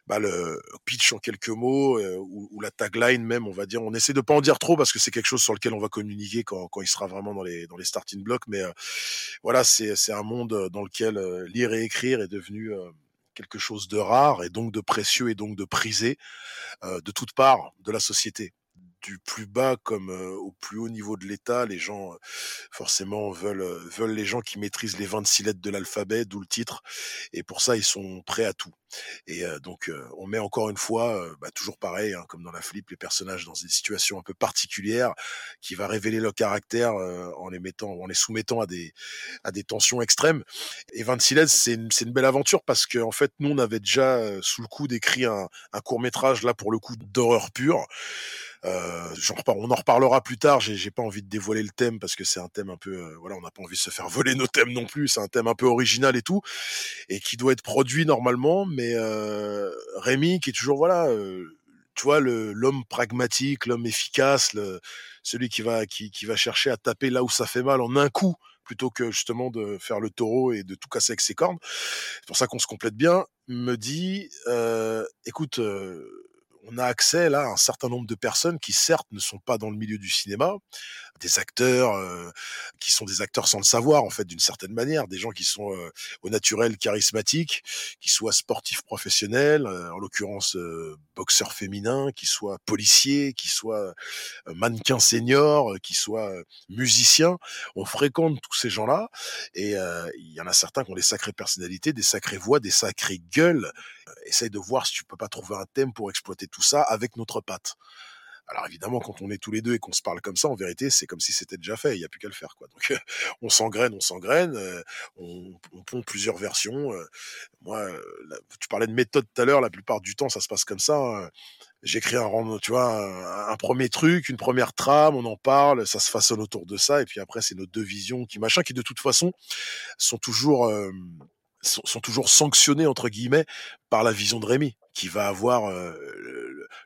bah, le pitch en quelques mots euh, ou, la tagline même, on va dire. On essaie de pas en dire trop parce que c'est quelque chose sur lequel on va communiquer quand, quand il sera vraiment dans les dans les starting blocks. Mais euh, voilà, c'est c'est un monde dans lequel euh, lire et écrire est devenu euh, quelque chose de rare et donc de précieux et donc de prisé euh, de toutes parts de la société du plus bas comme au plus haut niveau de l'État, les gens forcément veulent veulent les gens qui maîtrisent les 26 lettres de l'alphabet, d'où le titre. Et pour ça, ils sont prêts à tout. Et donc, on met encore une fois, bah, toujours pareil, hein, comme dans la flip, les personnages dans des situations un peu particulières, qui va révéler leur caractère en les mettant, en les soumettant à des à des tensions extrêmes. Et 26 lettres, c'est une, une belle aventure parce que en fait, nous, on avait déjà sous le coude écrit un, un court métrage là pour le coup d'horreur pure. Euh, on en reparlera plus tard. J'ai, pas envie de dévoiler le thème parce que c'est un thème un peu, euh, voilà, on n'a pas envie de se faire voler nos thèmes non plus. C'est un thème un peu original et tout, et qui doit être produit normalement. Mais euh, Rémi, qui est toujours voilà, euh, tu vois, l'homme pragmatique, l'homme efficace, le, celui qui va qui, qui va chercher à taper là où ça fait mal en un coup plutôt que justement de faire le taureau et de tout casser avec ses cornes. C'est pour ça qu'on se complète bien. Me dit, euh, écoute, euh, on a accès là à un certain nombre de personnes qui certes ne sont pas dans le milieu du cinéma, des acteurs euh, qui sont des acteurs sans le savoir en fait d'une certaine manière, des gens qui sont euh, au naturel charismatiques, qui soient sportifs professionnels, euh, en l'occurrence boxeurs féminins, qui soient policiers, qui soient mannequins seniors, qui soient musiciens. On fréquente tous ces gens-là et il y en a certains qui ont des sacrées personnalités, des sacrées voix, des sacrées gueules. essaye de voir si tu peux pas trouver un thème pour exploiter tout ça avec notre patte. Alors évidemment, quand on est tous les deux et qu'on se parle comme ça, en vérité, c'est comme si c'était déjà fait. Il n'y a plus qu'à le faire, quoi. Donc on s'engraine, on s'engraine, euh, on, on pond plusieurs versions. Euh. moi, euh, tu parlais de méthode tout à l'heure. La plupart du temps, ça se passe comme ça. Hein. J'écris un, tu vois, un, premier truc, une première trame, on en parle, ça se façonne autour de ça, et puis après, c'est nos deux visions qui machin, qui de toute façon sont toujours sont, toujours sanctionnés entre guillemets par la vision de Rémi qui va avoir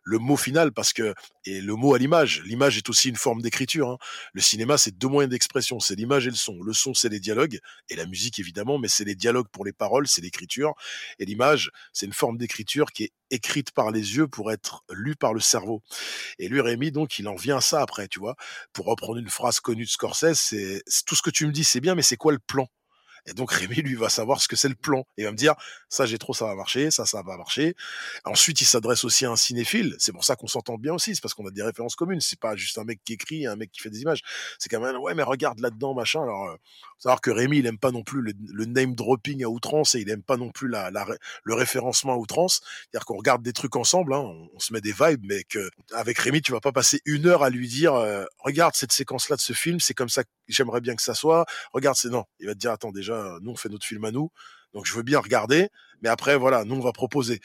le, mot final parce que et le mot à l'image l'image est aussi une forme d'écriture hein. le cinéma c'est deux moyens d'expression c'est l'image et le son. Le son c'est les dialogues et la musique évidemment mais c'est les dialogues pour les paroles c'est l'écriture et l'image c'est une forme d'écriture qui est écrite par les yeux pour être lue par le cerveau. Et lui Rémi donc il en vient à ça après tu vois. Pour reprendre une phrase connue de Scorsese c'est tout ce que tu me dis c'est bien mais c'est quoi le plan? Et donc Rémi, lui, va savoir ce que c'est le plan. Il va me dire, ça j'ai trop, ça va marcher, ça, ça va marcher. Ensuite, il s'adresse aussi à un cinéphile. C'est pour ça qu'on s'entend bien aussi. C'est parce qu'on a des références communes. C'est pas juste un mec qui écrit, un mec qui fait des images. C'est quand même, ouais, mais regarde là-dedans, machin. Alors, euh, savoir que Rémi, il aime pas non plus le, name dropping à outrance et il aime pas non plus le référencement à outrance. C'est-à-dire qu'on regarde des trucs ensemble, hein, on, se met des vibes, mais que avec Rémi, tu vas pas passer une heure à lui dire, euh, regarde cette séquence-là de ce film, c'est comme ça que j'aimerais bien que ça soit. Regarde, c'est non. Il va te dire, attends, déjà, nous on fait notre film à nous, donc je veux bien regarder, mais après voilà, nous on va proposer.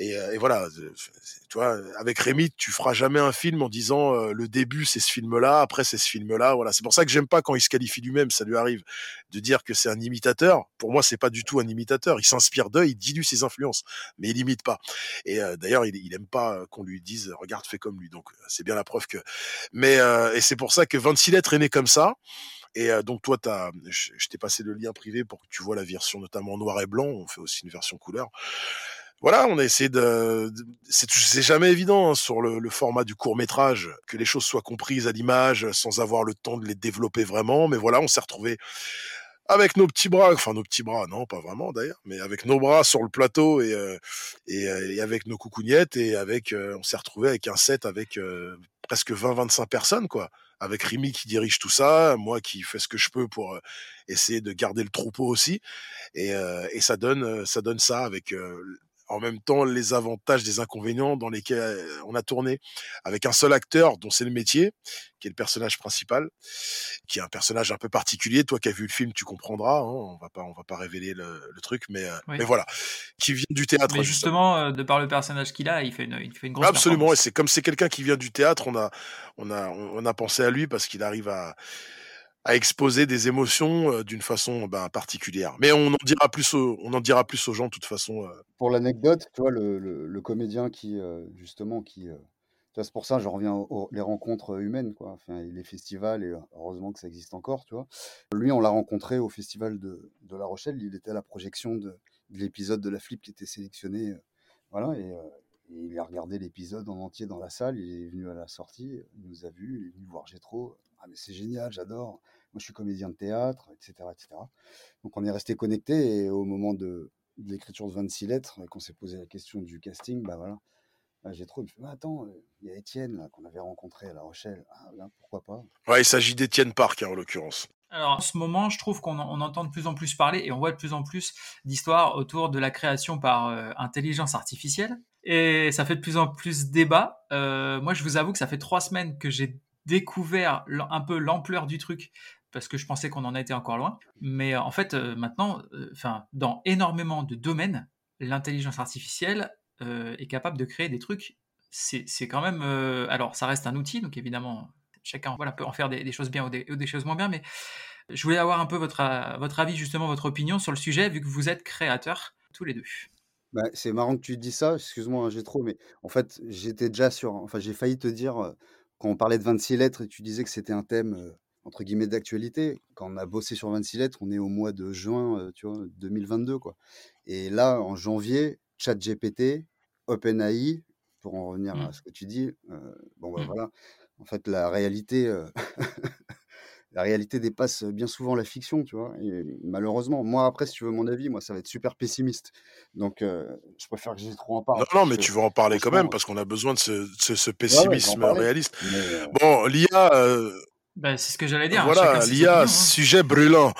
Et, voilà, tu vois, avec Rémi, tu feras jamais un film en disant le début c'est ce film-là, après c'est ce film-là. Voilà, c'est pour ça que j'aime pas quand il se qualifie lui-même, ça lui arrive de dire que c'est un imitateur. Pour moi, c'est pas du tout un imitateur. Il s'inspire d'eux, il dilue ses influences, mais il imite pas. Et d'ailleurs, il, il aime pas qu'on lui dise regarde, fais comme lui. Donc c'est bien la preuve que. Mais et c'est pour ça que 26 lettres est né comme ça. Et donc toi, as, je, t'ai passé le lien privé pour que tu vois la version notamment en noir et blanc. On fait aussi une version couleur voilà, on a essayé de. c'est jamais évident hein, sur le, format du court métrage que les choses soient comprises à l'image sans avoir le temps de les développer vraiment. Mais voilà, on s'est retrouvé avec nos petits bras, enfin nos petits bras, non, pas vraiment d'ailleurs, mais avec nos bras sur le plateau et, euh, et, euh, avec nos coucougnettes et avec, euh, on s'est retrouvé avec un set avec presque 20-25 personnes quoi avec Rémi qui dirige tout ça, moi qui fais ce que je peux pour essayer de garder le troupeau aussi, et, et ça donne ça donne ça avec en même temps les avantages des inconvénients dans lesquels on a tourné avec un seul acteur dont c'est le métier, qui est le personnage principal, qui est un personnage un peu particulier. Toi qui as vu le film, tu comprendras. Hein, on va pas, on va pas révéler le, truc, mais mais voilà, qui vient du théâtre. Mais justement, de par le personnage qu'il a, il fait une, il fait une grosse. Absolument, et c'est comme c'est quelqu'un qui vient du théâtre, on a, on a, on a pensé à lui parce qu'il arrive à à exposer des émotions euh, d'une façon ben, particulière. Mais on en dira plus, aux, on en dira plus aux gens de toute façon. Euh. Pour l'anecdote, tu vois, le, le, comédien qui, euh, justement, qui, c'est pour ça, je reviens aux, les rencontres humaines, quoi. Enfin, les festivals, et heureusement que ça existe encore, tu vois. Lui, on l'a rencontré au festival de, de, La Rochelle. Il était à la projection de, de l'épisode de la flip qui était sélectionné, voilà, et, il a regardé l'épisode en entier dans la salle. Il est venu à la sortie, il nous a vus, il est venu voir Gétro. Ah mais c'est génial, j'adore moi je suis comédien de théâtre, etc. etc. Donc on est resté connecté et au moment de, l'écriture de 26 lettres, qu'on s'est posé la question du casting, bah voilà, bah, j'ai trop. dit, attends, euh, il y a Étienne qu'on avait rencontré à La Rochelle. Ah, pourquoi pas? Ouais, il s'agit d'Étienne Park hein, en l'occurrence. Alors en ce moment, je trouve qu'on entend de plus en plus parler et on voit de plus en plus d'histoires autour de la création par euh, intelligence artificielle. Et ça fait de plus en plus débat. Euh, moi, je vous avoue que ça fait trois semaines que j'ai découvert un peu l'ampleur du truc parce que je pensais qu'on en était encore loin. Mais euh, en fait, euh, maintenant, euh, enfin, dans énormément de domaines, l'intelligence artificielle est capable de créer des trucs. C'est quand même, alors ça reste un outil, donc évidemment, chacun voilà, peut en faire des, choses bien ou des, choses moins bien, mais je voulais avoir un peu votre, votre avis, justement, votre opinion sur le sujet, vu que vous êtes créateurs tous les deux. Bah, c'est marrant que tu dis ça, excuse-moi, hein, j'ai trop, mais en fait, j'étais déjà sur, enfin, j'ai failli te dire, quand on parlait de 26 lettres et tu disais que c'était un thème entre guillemets d'actualité. Quand on a bossé sur 26 lettres, on est au mois de juin, tu vois, 2022 quoi. Et là, en janvier, ChatGPT, OpenAI, pour en revenir à Mmh. ce que tu dis, bon bah Mmh. voilà. En fait, la réalité, la réalité dépasse bien souvent la fiction, tu vois. Et malheureusement, moi après, si tu veux mon avis, moi ça va être super pessimiste. Donc, je préfère que j'ai trop en parle Non, mais que tu vas en parler quand même parce qu'on a besoin de ce, ce, ce ouais, ouais, je vais en pessimisme réaliste. Mais euh, Bon, l'IA, euh, Bah, c'est ce que j'allais dire. Chacun voilà, l'IA, hein. sujet brûlant.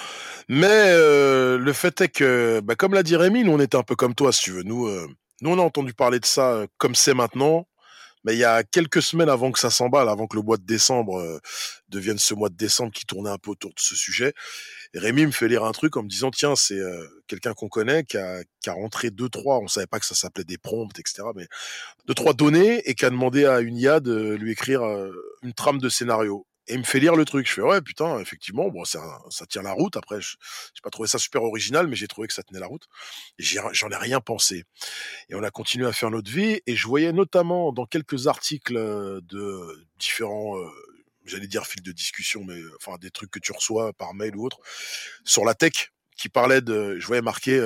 Mais euh, le fait est que, bah, comme l'a dit Rémi, nous on était un peu comme toi, si tu veux. Nous, euh, nous on a entendu parler de ça euh, comme c'est maintenant. Mais il y a quelques semaines avant que ça s'emballe, avant que le mois de décembre euh, devienne ce mois de décembre qui tournait un peu autour de ce sujet, et Rémi me fait lire un truc en me disant tiens c'est euh, quelqu'un qu'on connaît qui a, qui a rentré deux trois, on savait pas que ça s'appelait des prompts etc. Mais deux trois données et qui a demandé à une IA de lui écrire euh, une trame de scénario. Et il me fait lire le truc. Je fais ouais putain effectivement bon ça ça tient la route. Après j'ai pas trouvé ça super original mais j'ai trouvé que ça tenait la route. J'en ai rien pensé. Et on a continué à faire notre vie. Et je voyais notamment dans quelques articles de différents, j'allais dire fils de discussion, mais enfin des trucs que tu reçois par mail ou autre, sur la tech, qui parlait de, je voyais marqué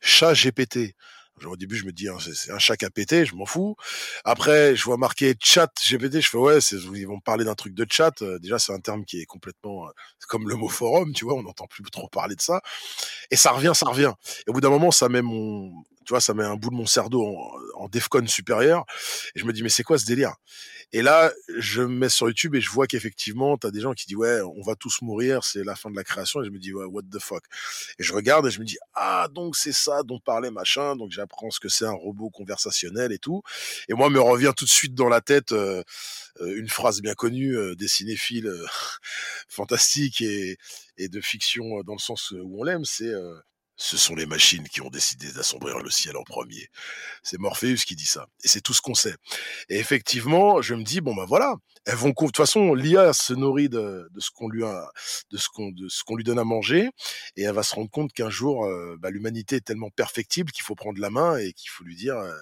chat GPT. Genre, au début, je me dis, hein, c'est un chat a pété, je m'en fous. Après, je vois marqué chat GPT, je fais, ouais, ils vont parler d'un truc de chat. Euh, déjà, c'est un terme qui est complètement, euh, comme le mot forum, tu vois, on n'entend plus trop parler de ça. Et ça revient, ça revient. Et au bout d'un moment, ça met mon, tu vois, ça met un bout de mon cerveau en, en Defcon supérieur. Et je me dis, mais c'est quoi ce délire? Et là, je me mets sur YouTube et je vois qu'effectivement, t'as des gens qui disent, ouais, on va tous mourir, c'est la fin de la création. Et je me dis, ouais, what the fuck? Et je regarde et je me dis, ah, donc c'est ça dont parlait machin. Donc j'apprends ce que c'est un robot conversationnel et tout. Et moi, me revient tout de suite dans la tête euh, euh, une phrase bien connue euh, des cinéphiles euh, fantastiques et, et de fiction euh, dans le sens où on l'aime, c'est euh, ce sont les machines qui ont décidé d'assombrir le ciel en premier. C'est Morpheus qui dit ça. Et c'est tout ce qu'on sait. Et effectivement, je me dis, bon, ben voilà, elles vont, de toute façon, l'IA se nourrit de, de ce qu'on lui a, de ce qu'on, de ce qu'on lui donne à manger. Et elle va se rendre compte qu'un jour, euh, bah, l'humanité est tellement perfectible qu'il faut prendre la main et qu'il faut lui dire, euh,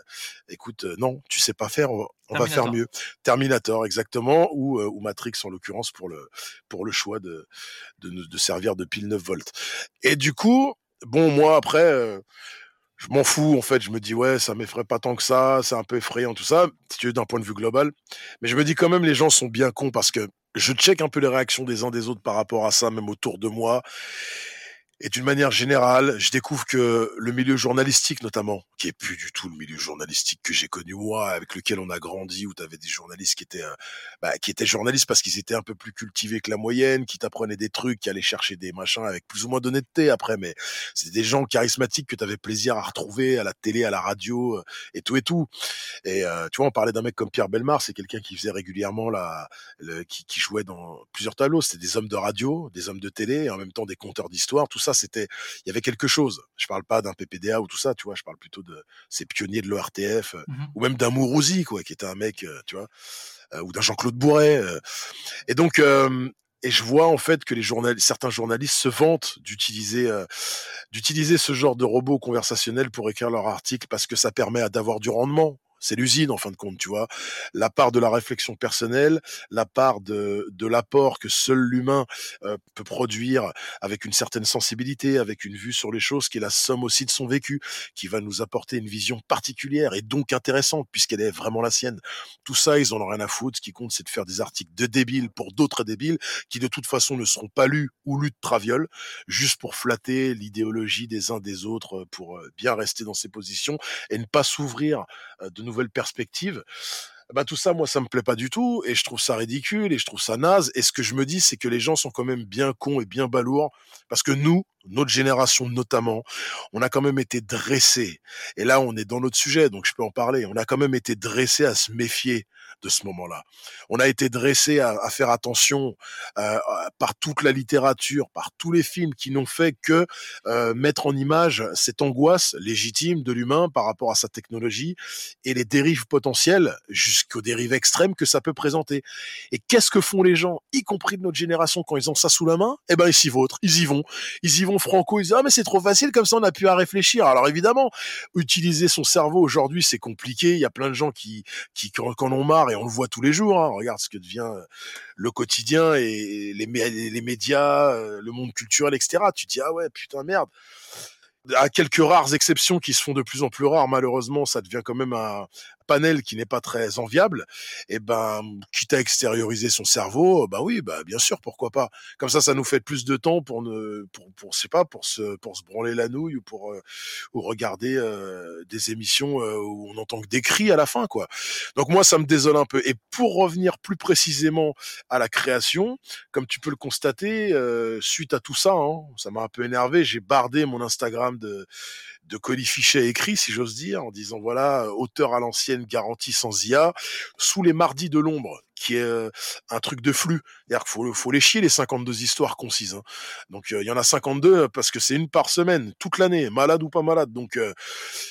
écoute, euh, non, tu sais pas faire, on va, on va faire mieux. Terminator, exactement, ou, ou Matrix en l'occurrence pour le, pour le choix de, de, de servir de pile 9 volts. Et du coup, bon, moi après, euh, je m'en fous en fait. Je me dis ouais, ça m'effraie pas tant que ça, c'est un peu effrayant tout ça, si tu veux d'un point de vue global. Mais je me dis quand même les gens sont bien cons parce que je check un peu les réactions des uns des autres par rapport à ça, même autour de moi. Et d'une manière générale, je découvre que le milieu journalistique notamment, qui est plus du tout le milieu journalistique que j'ai connu moi, avec lequel on a grandi, où tu avais des journalistes qui étaient, euh, bah, qui étaient journalistes parce qu'ils étaient un peu plus cultivés que la moyenne, qui t'apprenaient des trucs, qui allaient chercher des machins avec plus ou moins d'honnêteté après, mais c'est des gens charismatiques que tu avais plaisir à retrouver à la télé, à la radio, euh, et tout et tout. Et euh, tu vois, on parlait d'un mec comme Pierre Belmar, c'est quelqu'un qui faisait régulièrement la, le, qui, qui jouait dans plusieurs tableaux. C'était des hommes de radio, des hommes de télé, et en même temps des conteurs d'histoire. Tout ça, c'était, il y avait quelque chose. Je parle pas d'un PPDA ou tout ça, tu vois. Je parle plutôt de ces pionniers de l'ORTF, euh, Mhm. ou même d'un Mourouzi, quoi, qui était un mec, euh, tu vois, euh, ou d'un Jean-Claude Bourret. euh. Et donc, euh, et je vois en fait que les certains journalistes se vantent d'utiliser euh, d'utiliser ce genre de robot conversationnel pour écrire leur article parce que ça permet d'avoir du rendement. C'est l'usine en fin de compte, tu vois. La part de la réflexion personnelle, la part de, de l'apport que seul l'humain euh, peut produire avec une certaine sensibilité, avec une vue sur les choses, qui est la somme aussi de son vécu, qui va nous apporter une vision particulière et donc intéressante puisqu'elle est vraiment la sienne. Tout ça, ils en ont rien à foutre. Ce qui compte, c'est de faire des articles de débiles pour d'autres débiles qui de toute façon ne seront pas lus ou lus de traviole, juste pour flatter l'idéologie des uns des autres, euh, pour euh, bien rester dans ses positions et ne pas s'ouvrir euh, de nouvelles perspectives. Bah tout ça, moi, ça me plaît pas du tout, et je trouve ça ridicule, et je trouve ça naze. Et ce que je me dis, c'est que les gens sont quand même bien cons et bien balourds, parce que nous, notre génération notamment, on a quand même été dressés. Et là, on est dans notre sujet, donc je peux en parler. On a quand même été dressés à se méfier de ce moment-là. On a été dressés à, faire attention euh, par toute la littérature, par tous les films qui n'ont fait que euh, mettre en image cette angoisse légitime de l'humain par rapport à sa technologie et les dérives potentielles jusqu'aux dérives extrêmes que ça peut présenter. Et qu'est-ce que font les gens, y compris de notre génération, quand ils ont ça sous la main? Eh ben, ils s'y ils y vont. Ils y vont franco, ils disent, ah, mais c'est trop facile, comme ça on a pu à réfléchir. Alors évidemment, utiliser son cerveau aujourd'hui, c'est compliqué. Il y a plein de gens qui, qui, qui en marre et on le voit tous les jours. Hein. Regarde ce que devient le quotidien et les, les médias, le monde culturel, etc. Tu te dis ah ouais putain merde à quelques rares exceptions qui se font de plus en plus rares, malheureusement, ça devient quand même un, panel qui n'est pas très enviable, et eh ben quitte à extérioriser son cerveau, bah oui, bah bien sûr, pourquoi pas. Comme ça, ça nous fait plus de temps pour ne, pour, pour c'est pas, pour se, pour se branler la nouille ou pour euh, ou regarder euh, des émissions euh, où on entend que des cris à la fin, quoi. Donc moi, ça me désole un peu. Et pour revenir plus précisément à la création, comme tu peux le constater, suite à tout ça, hein, ça m'a un peu énervé. J'ai bardé mon Instagram de de colifichet écrit, si j'ose dire, en disant voilà, auteur à l'ancienne garantie sans IA, sous les mardis de l'ombre, qui est euh, un truc de flux. C'est-à-dire qu'il faut, faut les chier les 52 histoires concises. Hein. Donc euh, il y en a 52 parce que c'est une par semaine, toute l'année, malade ou pas malade. Donc euh,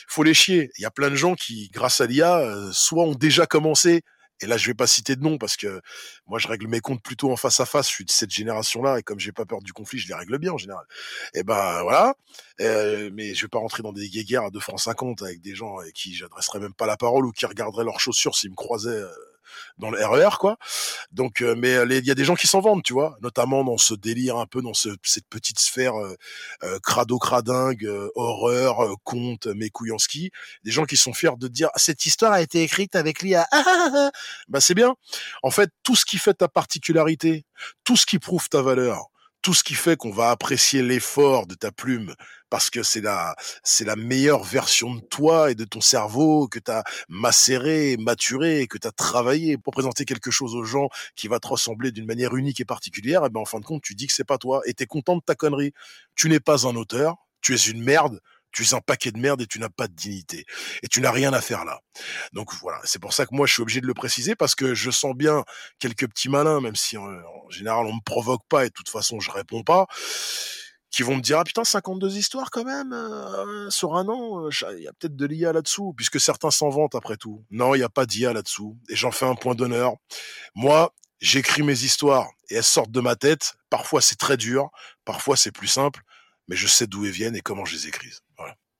faut les chier. Il y a plein de gens qui, grâce à l'IA, soit ont déjà commencé et là, je vais pas citer de nom parce que moi, je règle mes comptes plutôt en face à face. Je suis de cette génération-là et comme j'ai pas peur du conflit, je les règle bien en général. Et ben voilà. Euh, mais je vais pas rentrer dans des guéguerres à 2 francs 50 avec des gens avec qui j'adresserais même pas la parole ou qui regarderaient leurs chaussures s'ils me croisaient euh, dans le RER, quoi. Donc, euh, mais euh, il y a des gens qui s'en vendent, tu vois, notamment dans ce délire un peu dans ce, cette petite sphère euh, euh crado cradingue, horreur, conte, ski des gens qui sont fiers de dire cette histoire a été écrite avec l'IA. Ah, ah, ah, bah c'est bien. En fait, tout ce qui fait ta particularité, tout ce qui prouve ta valeur, tout ce qui fait qu'on va apprécier l'effort de ta plume parce que c'est la c'est la meilleure version de toi et de ton cerveau que tu as macéré, maturé, que tu as travaillé pour présenter quelque chose aux gens qui va te ressembler d'une manière unique et particulière, et ben en fin de compte, tu dis que c'est pas toi et tu es content de ta connerie. Tu n'es pas un auteur, tu es une merde, tu es un paquet de merde et tu n'as pas de dignité. Et tu n'as rien à faire là. Donc voilà, c'est pour ça que moi je suis obligé de le préciser parce que je sens bien quelques petits malins, même si en, général on me provoque pas et de toute façon je réponds pas, qui vont me dire ah putain 52 histoires quand même euh, sur un an, euh, il y a peut-être de l'IA là-dessous, puisque certains s'en vantent après tout. Non, il n'y a pas d'IA là-dessous et j'en fais un point d'honneur. Moi, j'écris mes histoires et elles sortent de ma tête. Parfois c'est très dur, parfois c'est plus simple mais je sais d'où elles viennent et comment je les écris.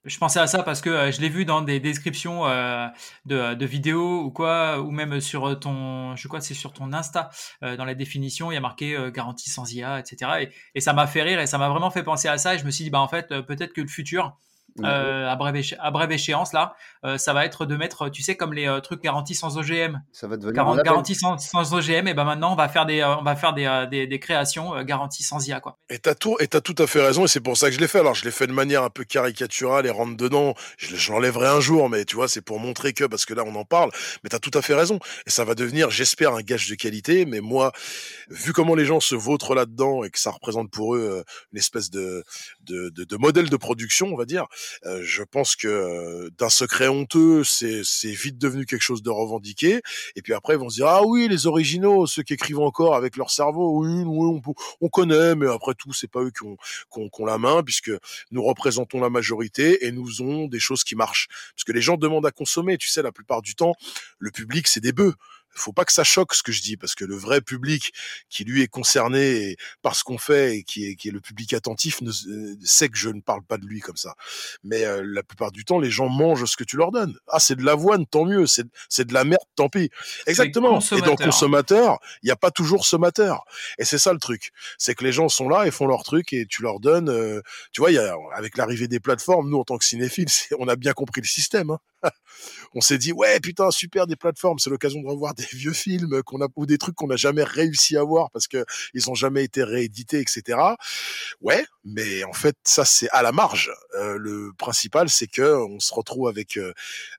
Je pensais à ça parce que euh, je l'ai vu dans des descriptions euh, de, de, vidéos ou quoi, ou même sur ton, je crois que c'est sur ton Insta, euh, dans la définition, il y a marqué garantie sans IA, etc. Et, et ça m'a fait rire et ça m'a vraiment fait penser à ça. Et je me suis dit, bah en fait, peut-être que le futur, euh, à, brève à, brève échéance là, euh, ça va être de mettre, tu sais, comme les euh, trucs garantis sans OGM. Ça va devenir Garant, garantis sans, sans, OGM. Et ben maintenant, on va faire des, on va faire des, des, des créations garanties sans IA quoi. Et t'as tout, et t'as tout à fait raison. Et c'est pour ça que je l'ai fait. Alors je l'ai fait de manière un peu caricaturale et rentre dedans. Je, je l'enlèverai un jour, mais tu vois, c'est pour montrer que parce que là on en parle. Mais t'as tout à fait raison. Et ça va devenir, j'espère, un gage de qualité. Mais moi, vu comment les gens se vautrent là-dedans et que ça représente pour eux une espèce de, de, de, de modèle de production, on va dire, je pense que d'un secret honteux, c'est vite devenu quelque chose de revendiqué. Et puis après, ils vont se dire ah oui, les originaux, ceux qui écrivent encore avec leur cerveau, oui, on, on connaît, mais après tout, c'est pas eux qui ont, qui, ont, la main, puisque nous représentons la majorité et nous avons des choses qui marchent. Parce que les gens demandent à consommer. Tu sais, la plupart du temps, le public, c'est des bœufs faut pas que ça choque ce que je dis parce que le vrai public qui lui est concerné par ce qu'on fait et qui est, qui est le public attentif ne, euh, sait que je ne parle pas de lui comme ça. Mais euh, la plupart du temps, les gens mangent ce que tu leur donnes. Ah, c'est de l'avoine, tant mieux. C'est, c'est de la merde, tant pis. Exactement. Et dans consommateur, il n'y a pas toujours sommateur. Et c'est ça le truc. C'est que les gens sont là et font leur truc et tu leur donnes. Euh, tu vois, y a, avec l'arrivée des plateformes, nous en tant que cinéphiles, on a bien compris le système. Hein. On s'est dit ouais putain super des plateformes, c'est l'occasion de revoir des vieux films qu'on a ou des trucs qu'on n'a jamais réussi à voir parce que ils ont jamais été réédités etc. Ouais, mais en fait ça c'est à la marge. Euh, le principal c'est que on se retrouve avec euh,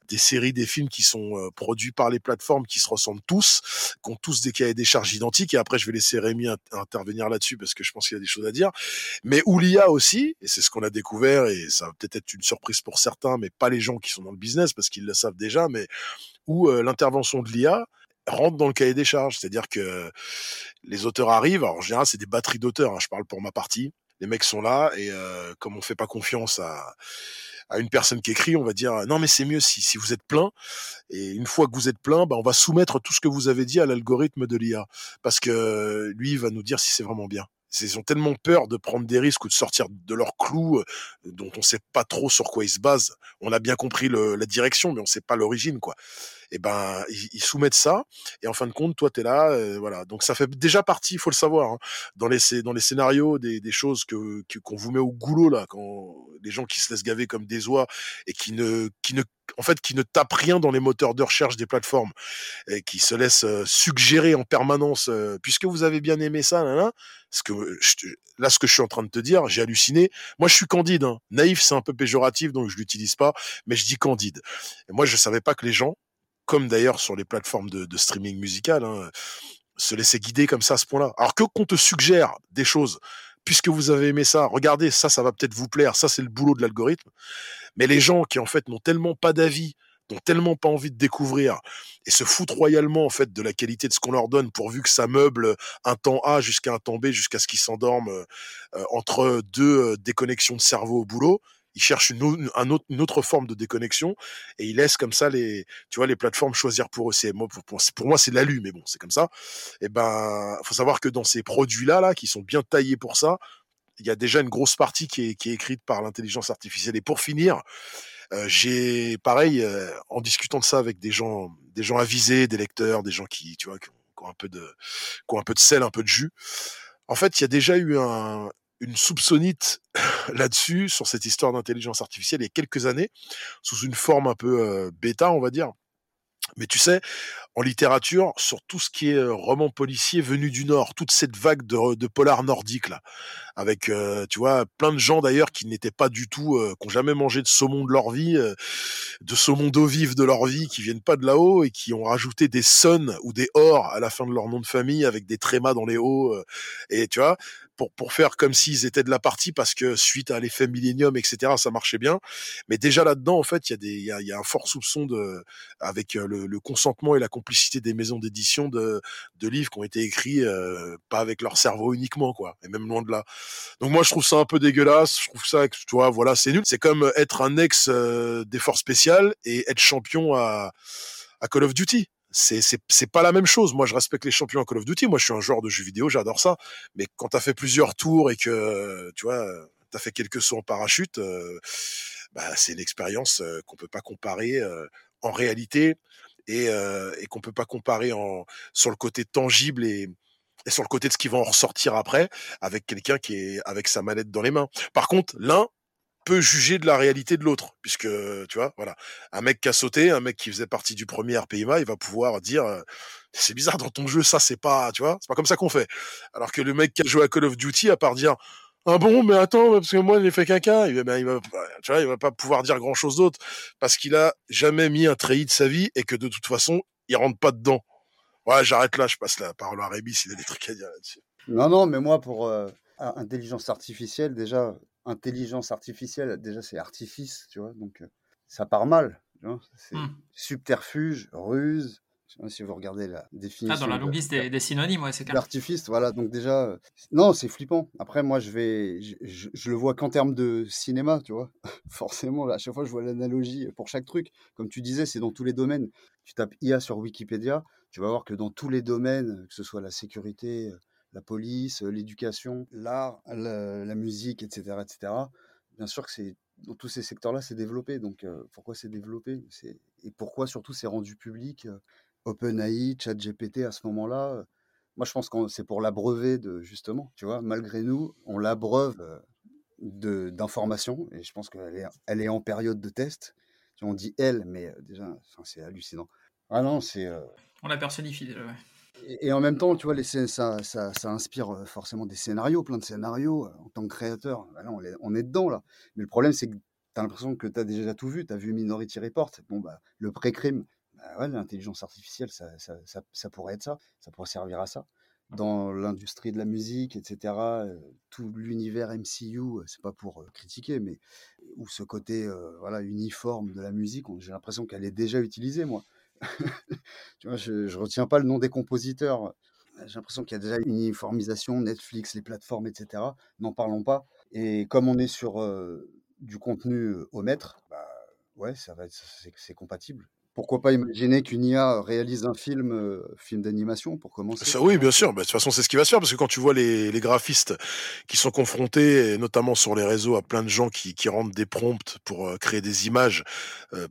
des séries, des films qui sont euh, produits par les plateformes qui se ressemblent tous, qui ont tous des cahiers des charges identiques. Et après, je vais laisser Rémi intervenir là-dessus parce que je pense qu'il y a des choses à dire. Mais où l'IA aussi, et c'est ce qu'on a découvert, et ça va peut-être être une surprise pour certains, mais pas les gens qui sont dans le business parce qu'ils le savent déjà, mais où euh, l'intervention de l'IA rentre dans le cahier des charges. C'est-à-dire que les auteurs arrivent, alors en général, c'est des batteries d'auteurs, hein, je parle pour ma partie. Les mecs sont là et euh, comme on fait pas confiance à à une personne qui écrit, on va dire non mais c'est mieux si, si vous êtes plein et une fois que vous êtes plein, bah, on va soumettre tout ce que vous avez dit à l'algorithme de l'IA parce que lui il va nous dire si c'est vraiment bien. Ils ont tellement peur de prendre des risques ou de sortir de leur clou euh, dont on sait pas trop sur quoi ils se basent. On a bien compris la direction, mais on sait pas l'origine, quoi. Et ben ils, soumettent ça et en fin de compte toi tu es là euh, voilà. Donc ça fait déjà partie il faut le savoir hein, dans les dans les scénarios des, choses que qu'on vous met au goulot là quand les gens qui se laissent gaver comme des oies et qui ne qui ne en fait qui ne tapent rien dans les moteurs de recherche des plateformes et qui se laissent euh, suggérer en permanence euh, puisque vous avez bien aimé ça là, là ce que là ce que je suis en train de te dire j'ai halluciné. Moi je suis candide hein. naïf c'est un peu péjoratif donc je l'utilise pas mais je dis candide. Et moi je savais pas que les gens comme d'ailleurs sur les plateformes de, streaming musical hein, se laisser guider comme ça à ce point-là alors que qu'on te suggère des choses puisque vous avez aimé ça, regardez, ça, ça va peut-être vous plaire, ça, c'est le boulot de l'algorithme. Mais les gens qui, en fait, n'ont tellement pas d'avis, n'ont tellement pas envie de découvrir et se foutent royalement, en fait, de la qualité de ce qu'on leur donne pourvu que ça meuble un temps A jusqu'à un temps B, jusqu'à ce qu'ils s'endorment euh, entre deux euh, déconnexions de cerveau au boulot, il cherche une, autre, une, autre, forme de déconnexion et il laisse comme ça les, tu vois, les plateformes choisir pour eux. C'est pour, moi c'est l'alu, mais bon, c'est comme ça. Et ben, faut savoir que dans ces produits-là, là, qui sont bien taillés pour ça, il y a déjà une grosse partie qui est, qui est écrite par l'intelligence artificielle. Et pour finir, euh, j'ai pareil euh, en discutant de ça avec des gens, des gens avisés, des lecteurs, des gens qui, tu vois, qui ont, un peu de, qui ont un peu de sel, un peu de jus. En fait, il y a déjà eu un, une soupçonnite là-dessus, sur cette histoire d'intelligence artificielle, il y a quelques années, sous une forme un peu euh, bêta, on va dire. Mais tu sais, en littérature, sur tout ce qui est euh, roman policier venu du Nord, toute cette vague de, de polar nordique là, avec, euh, tu vois, plein de gens d'ailleurs qui n'étaient pas du tout, euh, qui n'ont jamais mangé de saumon de leur vie, de saumon d'eau vive de leur vie, qui viennent pas de là-haut et qui ont rajouté des son ou des or à la fin de leur nom de famille avec des trémas dans les hauts. et tu vois, pour, pour faire comme s'ils étaient de la partie parce que suite à l'effet Millennium, etc., ça marchait bien. Mais déjà là-dedans, en fait, il y a des, y a, y a, un fort soupçon de, avec euh, le, le, consentement et la complicité des maisons d'édition de, de livres qui ont été écrits euh, pas avec leur cerveau uniquement, quoi, et même loin de là. Donc moi, je trouve ça un peu dégueulasse. Je trouve ça, tu vois, voilà, c'est nul. C'est comme être un ex euh, des forces et être champion à, à Call of Duty c'est c'est pas la même chose. Moi, je respecte les champions à Call of Duty. Moi, je suis un joueur de jeux vidéo, j'adore ça. Mais quand t'as fait plusieurs tours et que tu vois, t'as fait quelques sauts en parachute, euh, bah, c'est une expérience euh, qu'on peut pas comparer euh, en réalité et, et qu'on peut pas comparer en sur le côté tangible et et sur le côté de ce qui va en ressortir après avec quelqu'un qui est avec sa manette dans les mains. Par contre, l'un peut juger de la réalité de l'autre, puisque tu vois, voilà, un mec qui a sauté, un mec qui faisait partie du premier RPIMA, il va pouvoir dire euh, c'est bizarre dans ton jeu, ça c'est pas, tu vois, c'est pas comme ça qu'on fait. Alors que le mec qui a joué à Call of Duty, à part dire ah bon, mais attends, parce que moi, j'ai fait caca. Il, ben, il va, tu vois, il va pas pouvoir dire grand chose d'autre parce qu'il a jamais mis un treillis de sa vie et que de toute façon, il rentre pas dedans. Ouais, j'arrête là, je passe la parole à Rémi s'il a des trucs à dire là-dessus. Non, non, mais moi, pour euh, intelligence artificielle, déjà, intelligence artificielle, déjà c'est artifice, tu vois, donc ça part mal. C'est mmh. subterfuge, ruse. Si vous regardez la définition. Ah, dans la longue liste des, synonymes, ouais, c'est clair. L'artifice, voilà. Donc, déjà, non, c'est flippant. Après, moi, je vais. Je, je, le vois qu'en termes de cinéma, tu vois. Forcément, à chaque fois, je vois l'analogie pour chaque truc. Comme tu disais, c'est dans tous les domaines. Tu tapes IA sur Wikipédia, tu vas voir que dans tous les domaines, que ce soit la sécurité, la police, l'éducation, l'art, la, musique, etc., etc. Bien sûr que c'est dans tous ces secteurs-là, c'est développé. Donc, pourquoi c'est développé? Et pourquoi surtout c'est rendu public OpenAI, ChatGPT à ce moment-là Moi, je pense que c'est pour l'abreuver de justement, tu vois, malgré nous, on l'abreuve d'informations et je pense qu'elle est, elle est en période de test. On dit elle, mais déjà, c'est hallucinant. Ah non, c'est. On la personnifie déjà. Et, en même temps, tu vois, les, ça, ça, ça, inspire forcément des scénarios, plein de scénarios. En tant que créateur, bah on, est, on, est, dedans, là. Mais le problème, c'est que tu as l'impression que tu as déjà tout vu. Tu as vu Minority Report. Bon, bah, le pré-crime, bah, ouais, l'intelligence artificielle, ça, ça, pourrait être ça. Ça pourrait servir à ça. Dans l'industrie de la musique, etc., tout l'univers MCU, c'est pas pour critiquer, mais où ce côté voilà, uniforme de la musique, j'ai l'impression qu'elle est déjà utilisée, moi. je, ne retiens pas le nom des compositeurs. J'ai l'impression qu'il y a déjà une uniformisation, Netflix, les plateformes, etc. N'en parlons pas. Et comme on est sur du contenu au mètre, bah, ouais, ça va c'est compatible. Pourquoi pas imaginer qu'une IA réalise un film, film d'animation pour commencer Ça, oui, bien sûr. Bah, de toute façon, c'est ce qui va se faire parce que quand tu vois les, les graphistes qui sont confrontés, notamment sur les réseaux, à plein de gens qui, qui rendent des prompts pour créer des images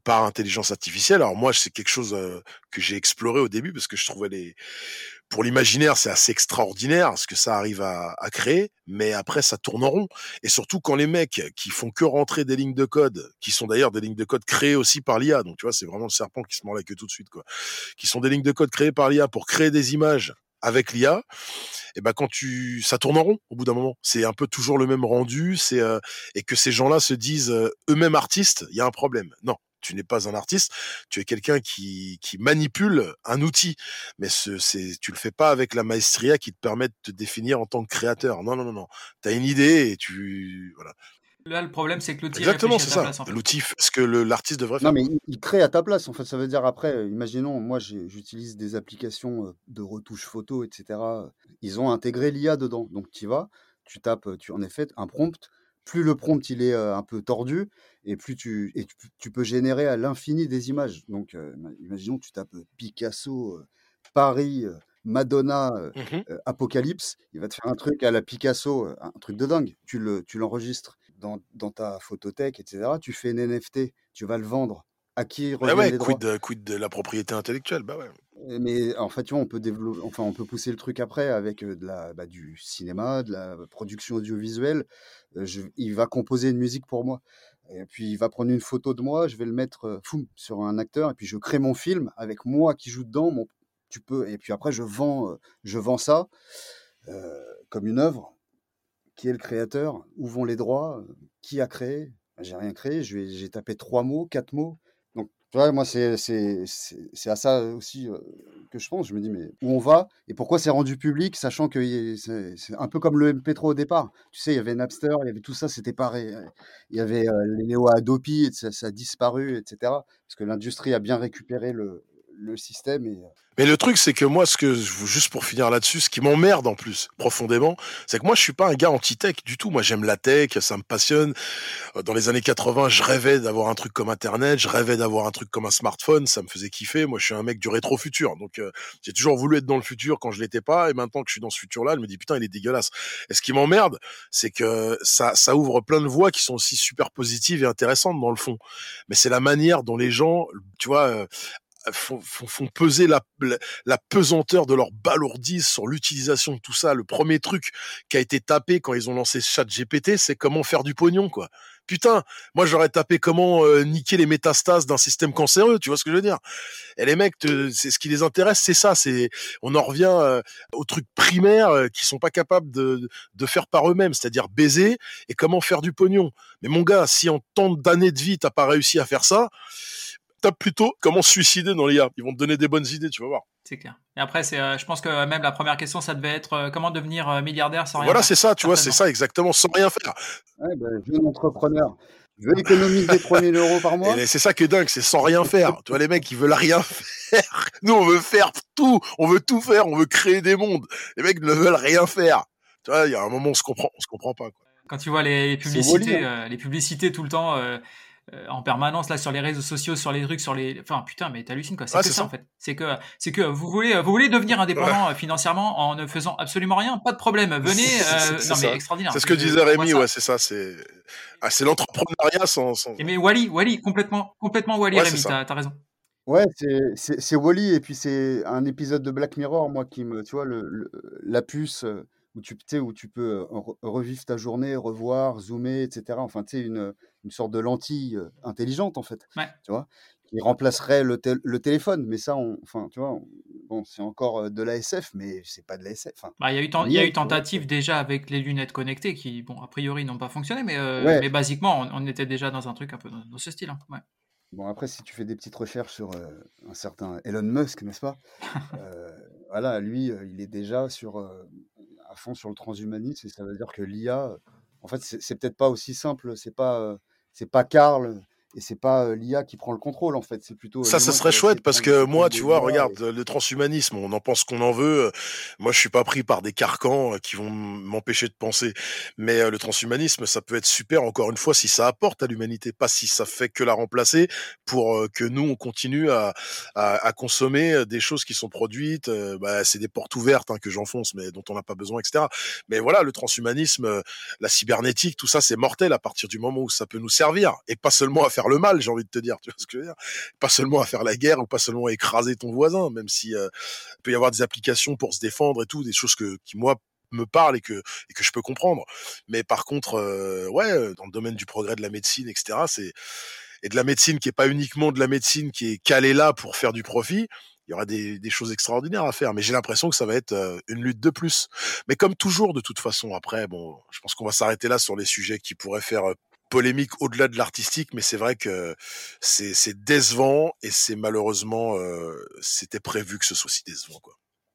par intelligence artificielle. Alors moi, c'est quelque chose que j'ai exploré au début parce que je trouvais les pour l'imaginaire, c'est assez extraordinaire ce que ça arrive à, à, créer, mais après ça tourne en rond. Et surtout quand les mecs qui font que rentrer des lignes de code, qui sont d'ailleurs des lignes de code créées aussi par l'IA, donc tu vois, c'est vraiment le serpent qui se mord la queue tout de suite, quoi, qui sont des lignes de code créées par l'IA pour créer des images avec l'IA, et ben quand tu ça tourne en rond au bout d'un moment, c'est un peu toujours le même rendu, c'est euh, et que ces gens-là se disent euh, eux-mêmes artistes, il y a un problème. Non, tu n'es pas un artiste, tu es quelqu'un qui, qui manipule un outil, mais ce, c'est, tu le fais pas avec la maestria qui te permet de te définir en tant que créateur. Non, non, non, non. Tu as une idée et tu, voilà. Là, le problème, c'est que l'outil Exactement, c'est ça. Place, en fait. L'outil fait ce que le, l'artiste devrait faire. Non, mais il, crée à ta place. En fait, ça veut dire après, imaginons, moi, j'utilise des applications de retouche photo, etc. Ils ont intégré l'IA dedans. Donc, tu vas, tu tapes, tu en effet un prompt plus le prompt il est un peu tordu et plus tu, et tu, peux générer à l'infini des images. Donc, imaginons que tu tapes Picasso, Paris, Madonna, mmh Apocalypse, il va te faire un truc à la Picasso, un truc de dingue. Tu, le, tu l'enregistres dans, dans ta photothèque, etc. Tu fais un NFT, tu vas le vendre. À qui bah ouais, quid, de, quid de la propriété intellectuelle? Bah ouais. Mais en fait, tu vois, on peut développer, enfin, on peut pousser le truc après avec de la, bah, du cinéma, de la production audiovisuelle. Il va composer une musique pour moi. Et puis il va prendre une photo de moi, je vais le mettre sur un acteur, et puis je crée mon film avec moi qui joue dedans. Tu peux, et puis après je vends, je vends ça comme une œuvre. Qui est le créateur? Où vont les droits? Qui a créé? J'ai rien créé. J'ai tapé trois mots, quatre mots moi, c'est à ça aussi que je pense. Je me dis, mais où on va et pourquoi c'est rendu public, sachant que c'est un peu comme le MP3 au départ. Tu sais, il y avait Napster, il y avait tout ça, c'était pareil. Il y avait les Néo Adopi, ça, ça a disparu, etc. Parce que l'industrie a bien récupéré le, le système. Et... Mais le truc, c'est que moi, ce que juste pour finir là-dessus, ce qui m'emmerde en plus profondément, c'est que moi, je suis pas un gars anti-tech du tout. Moi, j'aime la tech, ça me passionne. Euh, dans les années 80, je rêvais d'avoir un truc comme Internet, je rêvais d'avoir un truc comme un smartphone, ça me faisait kiffer. Moi, je suis un mec du rétro-futur, donc euh, j'ai toujours voulu être dans le futur quand je l'étais pas, et maintenant que je suis dans ce futur-là, je me dis putain, il est dégueulasse. Et ce qui m'emmerde, c'est que ça, ça ouvre plein de voies qui sont aussi super positives et intéressantes dans le fond. Mais c'est la manière dont les gens, tu vois, euh, font, peser la, la, pesanteur de leur balourdise sur l'utilisation de tout ça. Le premier truc qui a été tapé quand ils ont lancé ChatGPT, c'est comment faire du pognon, quoi. Putain, moi j'aurais tapé comment euh, niquer les métastases d'un système cancéreux, tu vois ce que je veux dire? Et les mecs, c'est ce qui les intéresse, c'est ça. C'est on en revient euh, aux trucs primaires euh, qui sont pas capables de, de faire par eux-mêmes, c'est-à-dire baiser et comment faire du pognon. Mais mon gars, si en tant d'années de vie t'as pas réussi à faire ça, tape plutôt comment se suicider dans l'IA. Ils vont te donner des bonnes idées, tu vas voir. C'est clair. Et après, c'est, euh, je pense que même la première question, ça devait être euh, comment devenir euh, milliardaire sans rien Voilà, c'est ça, tu vois, c'est ça exactement, sans rien faire. Ouais, ben, jeune entrepreneur. Je veux économiser 3000 euros par mois. C'est ça qui est dingue, c'est sans rien faire. tu vois, les mecs, ils veulent rien faire. Nous, on veut faire tout. On veut tout faire. On veut créer des mondes. Les mecs ne veulent rien faire. Tu vois, il y a un moment, on se comprend, on se comprend pas. Quoi. Quand tu vois les publicités, les publicités tout le temps, euh, en permanence là sur les réseaux sociaux, sur les trucs, sur les. Enfin putain, mais t'hallucines quoi. C'est que ça, en fait. C'est que c'est que vous voulez vous voulez devenir indépendant euh, financièrement en ne faisant absolument rien, pas de problème. Venez. Euh, non mais extraordinaire. C'est ce que disait Rémi, ouais, c'est ça. C'est ah, c'est l'entrepreneuriat sans, sans. mais Wally, Wally, complètement complètement Wally, Rémi, t'as as raison. Ouais, c'est c'est Wally et puis c'est un épisode de Black Mirror moi qui me, tu vois le, la puce où tu où tu peux revivre ta journée, revoir, zoomer, etc. Enfin, tu sais une une sorte de lentille intelligente en fait. Tu vois, qui remplacerait le, le, téléphone. Mais ça, on, enfin, tu vois, bon, c'est encore de l'ASF, mais c'est pas de l'ASF. Bah, il y a eu, il y a eu tentative déjà avec les lunettes connectées qui, bon, a priori, n'ont pas fonctionné, mais, mais basiquement, on, était déjà dans un truc un peu dans, ce style. Hein. Ouais. Bon, après, si tu fais des petites recherches sur un certain Elon Musk, n'est-ce pas Voilà, lui, il est déjà sur, à fond sur le transhumanisme, et ça veut dire que l'IA, en fait, c'est peut-être pas aussi simple, c'est pas c'est pas Karl et c'est pas l'IA qui prend le contrôle en fait, c'est plutôt ça, ça serait chouette parce que moi, tu vois, regarde le transhumanisme, on en pense qu'on en veut. Moi, je suis pas pris par des carcans qui vont m'empêcher de penser, mais le transhumanisme, ça peut être super. Encore une fois, si ça apporte à l'humanité, pas si ça fait que la remplacer pour que nous on continue à, à, à consommer des choses qui sont produites. Bah, c'est des portes ouvertes hein, que j'enfonce, mais dont on n'a pas besoin, etc. Mais voilà, le transhumanisme, la cybernétique, tout ça, c'est mortel à partir du moment où ça peut nous servir et pas seulement à faire le mal, j'ai envie de te dire, Pas seulement à faire la guerre ou pas seulement à écraser ton voisin, même si euh, il peut y avoir des applications pour se défendre et tout, des choses que qui moi me parlent et que et que je peux comprendre. Mais par contre, euh, ouais, euh, dans le domaine du progrès de la médecine, etc. C'est et de la médecine qui est pas uniquement de la médecine qui est calée là pour faire du profit. Il y aura des, des choses extraordinaires à faire, mais j'ai l'impression que ça va être une lutte de plus. Mais comme toujours, de toute façon, après, bon, je pense qu'on va s'arrêter là sur les sujets qui pourraient faire polémique au-delà de l'artistique, mais c'est vrai que c'est décevant et c'est malheureusement, euh, c'était prévu que ce soit si décevant.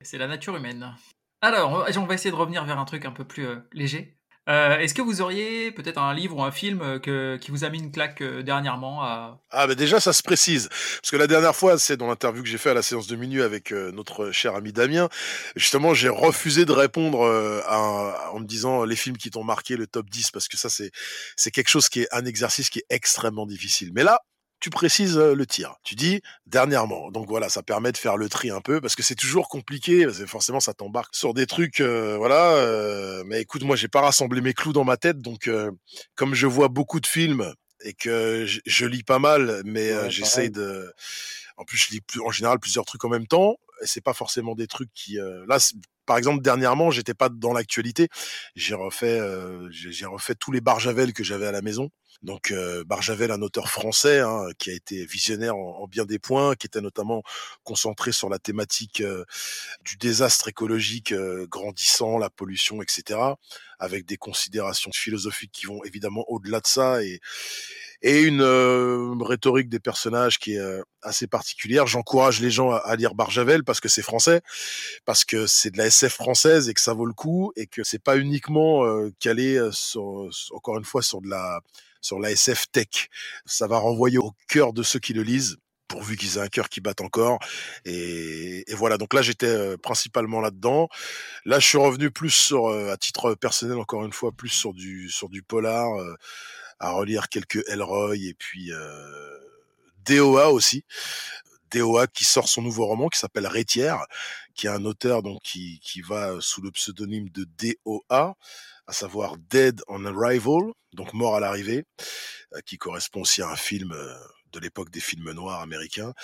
C'est la nature humaine. Alors, on va essayer de revenir vers un truc un peu plus euh, léger. Euh, est-ce que vous auriez peut-être un livre ou un film euh, que, qui vous a mis une claque euh, dernièrement à... Ah, mais déjà, ça se précise. Parce que la dernière fois, c'est dans l'interview que j'ai fait à la séance de minuit avec notre cher ami Damien. Justement, j'ai refusé de répondre en me disant les films qui t'ont marqué, le top 10, parce que ça, c'est, c'est quelque chose qui est un exercice qui est extrêmement difficile. Mais là, tu précises le tir. Tu dis dernièrement. Donc voilà, ça permet de faire le tri un peu parce que c'est toujours compliqué. Parce que forcément, ça t'embarque sur des trucs, voilà. mais écoute, moi, j'ai pas rassemblé mes clous dans ma tête, donc comme je vois beaucoup de films et que je, lis pas mal, mais j'essaye de. En plus, je lis plus, en général plusieurs trucs en même temps. Et c'est pas forcément des trucs qui. Là, par exemple, dernièrement, j'étais pas dans l'actualité. J'ai refait, j'ai refait tous les barjavel que j'avais à la maison. Donc euh, Barjavel, un auteur français hein, qui a été visionnaire en, bien des points, qui était notamment concentré sur la thématique euh, du désastre écologique euh, grandissant, la pollution, etc., avec des considérations philosophiques qui vont évidemment au-delà de ça et, et une rhétorique des personnages qui est assez particulière. J'encourage les gens à, lire Barjavel parce que c'est français, parce que c'est de la SF française et que ça vaut le coup et que c'est pas uniquement calé sur, encore une fois sur de la sur la SF tech. Ça va renvoyer au cœur de ceux qui le lisent pourvu qu'ils aient un cœur qui batte encore. Et, voilà, donc là j'étais euh, principalement là-dedans. Là je suis revenu plus sur, euh, à titre personnel encore une fois, plus sur du sur du polar, euh, à relire quelques Elroy et puis DOA aussi. DOA qui sort son nouveau roman qui s'appelle Rétière, qui est un auteur donc qui, qui va sous le pseudonyme de DOA à savoir Dead on Arrival, donc Mort à l'arrivée, euh, qui correspond aussi à un film euh, de l'époque des films noirs américains.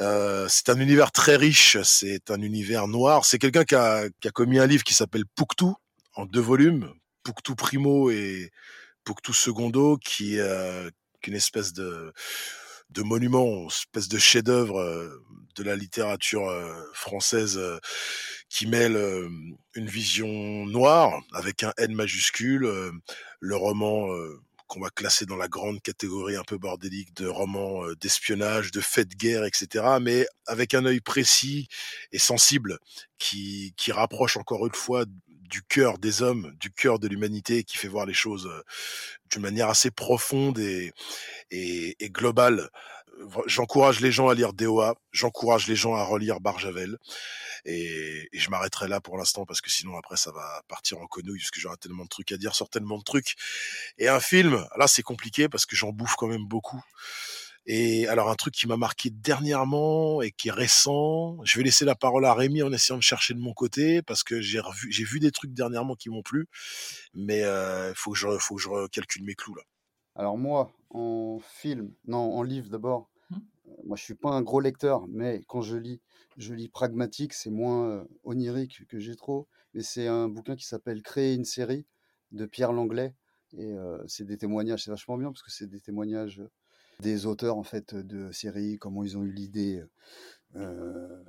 Euh, c'est un univers très riche, c'est un univers noir. C'est quelqu'un qui a, qui a commis un livre qui s'appelle Puktu, en deux volumes, Puktu Primo et Puktu Secondo, qui est une espèce de de monument, une espèce de chef-d'œuvre de la littérature française qui mêle une vision noire avec un N majuscule, le roman qu'on va classer dans la grande catégorie un peu bordélique de romans d'espionnage, de faits de guerre, etc., mais avec un œil précis et sensible qui, qui rapproche encore une fois du cœur des hommes, du cœur de l'humanité, qui fait voir les choses d'une manière assez profonde et, et, et globale j'encourage les gens à lire DOA, j'encourage les gens à relire Barjavel, et, et je m'arrêterai là pour l'instant parce que sinon après ça va partir en conouille parce que j'aurai tellement de trucs à dire sur tellement de trucs. Et un film, là c'est compliqué parce que j'en bouffe quand même beaucoup. Et alors un truc qui m'a marqué dernièrement et qui est récent, je vais laisser la parole à Rémi en essayant de chercher de mon côté parce que j'ai revu, j'ai vu des trucs dernièrement qui m'ont plu, mais il euh, faut que je faut que je calcule mes clous là. Alors moi, en film, non, en livre d'abord. Mmh. Moi, je suis pas un gros lecteur, mais quand je lis, je lis pragmatique, c'est moins onirique que j'ai trop. Mais c'est un bouquin qui s'appelle Créer une série de Pierre Langlais. Et c'est des témoignages, c'est vachement bien parce que c'est des témoignages des auteurs en fait de séries, comment ils ont eu l'idée,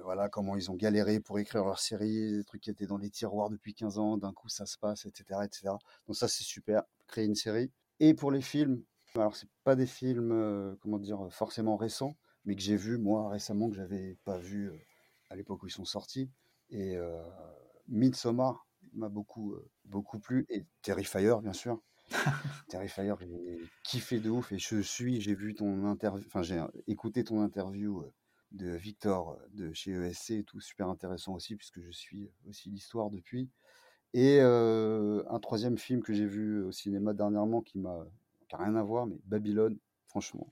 voilà, comment ils ont galéré pour écrire leur série, des trucs qui étaient dans les tiroirs depuis 15 ans, d'un coup ça se passe, etc., etc. Donc ça c'est super, créer une série. Et pour les films, alors c'est pas des films, comment dire, forcément récents, mais que j'ai vus moi récemment que j'avais pas vu à l'époque où ils sont sortis. Et Midsommar m'a beaucoup, beaucoup plu et Terrifier bien sûr. Terrifier, j'ai kiffé de ouf et je suis, j'ai vu ton interview, enfin j'ai écouté ton interview de Victor de chez ESC et tout, super intéressant aussi puisque je suis aussi l'histoire depuis. Et un troisième film que j'ai vu au cinéma dernièrement qui m'a rien à voir, mais Babylone, franchement,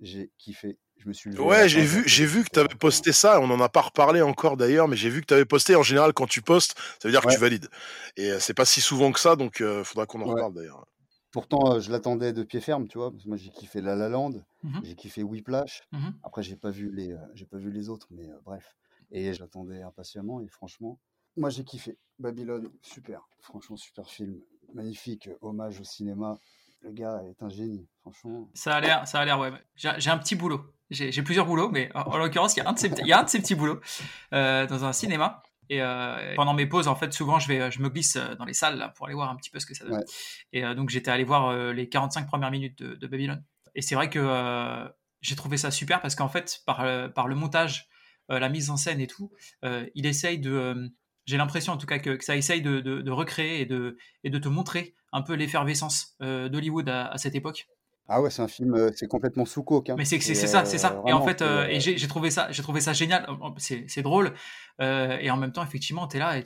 j'ai kiffé. Je me suis Ouais, j'ai vu, j'ai vu que tu avais posté ça. On n'en a pas reparlé encore d'ailleurs, mais j'ai vu que tu avais posté. En général, quand tu postes, ça veut dire que tu valides. Et c'est pas si souvent que ça, donc il faudra qu'on en reparle d'ailleurs. Pourtant, je l'attendais de pied ferme, tu vois. Parce que moi, j'ai kiffé La La Land, Mmh j'ai kiffé Whiplash. Mmh Après, j'ai pas vu les, j'ai pas vu les autres, mais bref. Et je l'attendais impatiemment. Et franchement, moi, j'ai kiffé. Babylone, super. Franchement, super film. Magnifique. Hommage au cinéma. Le gars est un génie, franchement. Ça a l'air, ça a l'air, ouais. J'ai un petit boulot. J'ai plusieurs boulots, mais en, l'occurrence, il y a un de ces, il y a un de ces petits boulots euh, dans un cinéma. Et euh, pendant mes pauses, en fait, souvent, je, vais, je me glisse dans les salles là, pour aller voir un petit peu ce que ça donne. Et euh, donc, j'étais allé voir les 45 premières minutes de, de Babylone. Et c'est vrai que j'ai trouvé ça super parce qu'en fait, par, par le montage, la mise en scène et tout, il essaye de. j'ai l'impression en tout cas que, ça essaye de, de, recréer et de, et de te montrer un peu l'effervescence d'Hollywood à, cette époque. Ah ouais, c'est un film, c'est complètement sous coke. Hein. Mais c'est c'est ça, c'est ça. et en fait, et j'ai trouvé ça, j'ai trouvé ça génial. C'est drôle. et en même temps, effectivement, tu es là et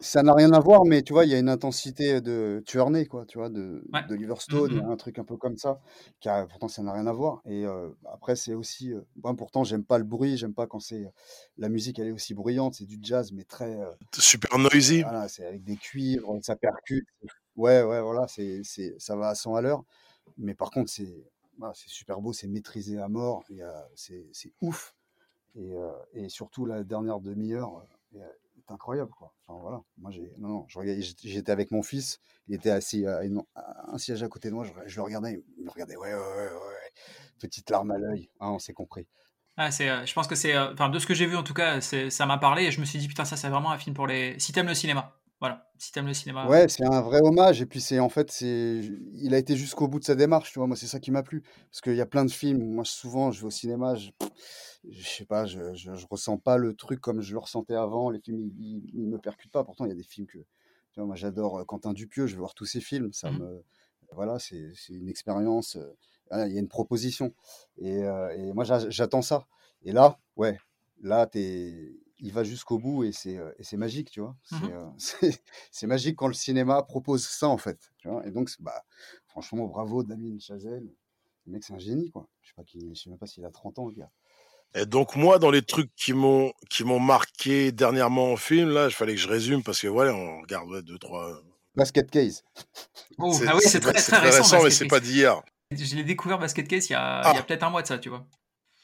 ça n'a rien à voir, mais tu vois, il y a une intensité de Tuerney, quoi, tu vois, de, de Liverstone, mmh un truc un peu comme ça, qui a, pourtant ça n'a rien à voir. Et après, c'est aussi, moi, pourtant, j'aime pas le bruit, j'aime pas quand c'est la musique, elle est aussi bruyante, c'est du jazz, mais très super noisy. Voilà, c'est avec des cuivres, ça percute. Ouais, ouais, voilà, c'est, c'est, ça va à 100 à l'heure. Mais par contre, c'est, super beau, c'est maîtrisé à mort, c'est, ouf. Et, et surtout la dernière demi-heure incroyable quoi. Enfin, voilà, moi j'étais avec mon fils, il était assis à un siège à côté de moi, je, le regardais, il me regardait ouais ouais ouais, ouais. petite larme à l'œil, hein, on s'est compris. Ah, euh, je pense que c'est, euh, de ce que j'ai vu en tout cas, ça m'a parlé et je me suis dit putain ça c'est vraiment un film pour les, si t'aimes le cinéma. Voilà, si t'aimes le cinéma. Ouais, c'est un vrai hommage. Et puis, c'est en fait, c'est, il a été jusqu'au bout de sa démarche, tu vois. Moi, c'est ça qui m'a plu. Parce qu'il y a plein de films. Moi, souvent, je vais au cinéma, je, je sais pas, je, je, ressens pas le truc comme je le ressentais avant. Les films, ils, ils, me percutent pas. Pourtant, il y a des films que, tu vois, moi, j'adore Quentin Dupieux. Je vais voir tous ses films. Ça mmh me, voilà, c'est, c'est une expérience. il y a une proposition. Et, et moi, j'attends ça. Et là, ouais, là, t'es il va jusqu'au bout et c'est c'est magique, tu vois? Mmh c'est magique quand le cinéma propose ça en fait. Tu vois? Et donc bah franchement bravo Damien Chazelle. Le mec c'est un génie quoi. Je sais pas qui, je sais même pas s'il a 30 ans le gars. Et donc moi dans les trucs qui m'ont qui m'ont marqué dernièrement en film là, il fallait que je résume parce que voilà on regarde deux trois. Basket Case. Oh, ah oui c'est très, très, récent, mais c'est pas d'hier. Je l'ai découvert Basket Case il y a, il y a ah. peut-être un mois de ça, tu vois.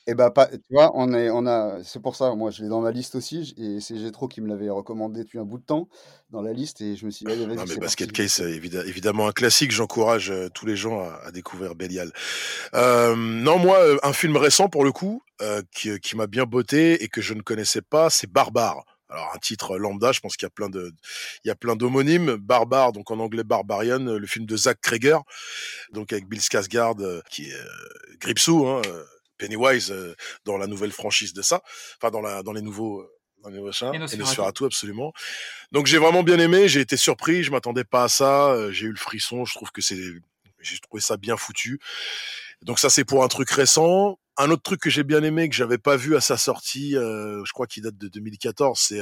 Et bah, pas, tu vois, on est, on a, c'est pour ça, moi, je l'ai dans ma liste aussi, et c'est Gétro qui me l'avait recommandé depuis un bout de temps dans la liste, et je me suis dit, non, mais Basket Case, c'est évidemment un classique. J'encourage euh, tous les gens à, découvrir Bélial. Euh, non, moi, euh, un film récent pour le coup, qui, qui m'a bien botté et que je ne connaissais pas, c'est Barbare. Alors un titre lambda, je pense qu'il y a plein de, il y a plein d'homonymes. Barbare, donc en anglais Barbarian, le film de Zach Kreger, donc avec Bill Skarsgård qui est Gripsou, hein, Pennywise euh, dans la nouvelle franchise de ça, enfin dans la dans les nouveaux euh, dans les nouveaux tout absolument. Donc j'ai vraiment bien aimé, j'ai été surpris, je m'attendais pas à ça, euh, j'ai eu le frisson, je trouve que c'est j'ai trouvé ça bien foutu. Donc ça c'est pour un truc récent. Un autre truc que j'ai bien aimé que j'avais pas vu à sa sortie, je crois qu'il date de 2014, c'est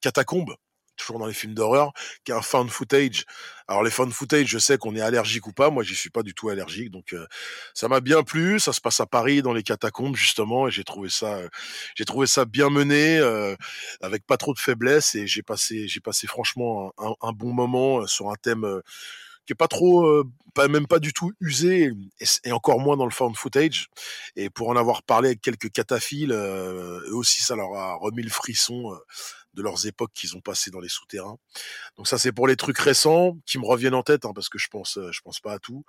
Catacombe toujours dans les films d'horreur, qui est un found footage. Alors les found footage, je sais qu'on est allergique ou pas, moi j'y suis pas du tout allergique, donc euh, ça m'a bien plu. Ça se passe à Paris dans les catacombes justement, et j'ai trouvé ça, euh, j'ai trouvé ça bien mené, euh, avec pas trop de faiblesse, et j'ai passé, j'ai passé franchement un, bon moment sur un thème qui est pas trop, pas même pas du tout usé, et, encore moins dans le found footage. Et pour en avoir parlé avec quelques cataphiles, eux aussi ça leur a remis le frisson de leurs époques qu'ils ont passées dans les souterrains. Donc ça c'est pour les trucs récents qui me reviennent en tête hein, parce que je pense euh, je pense pas à tout.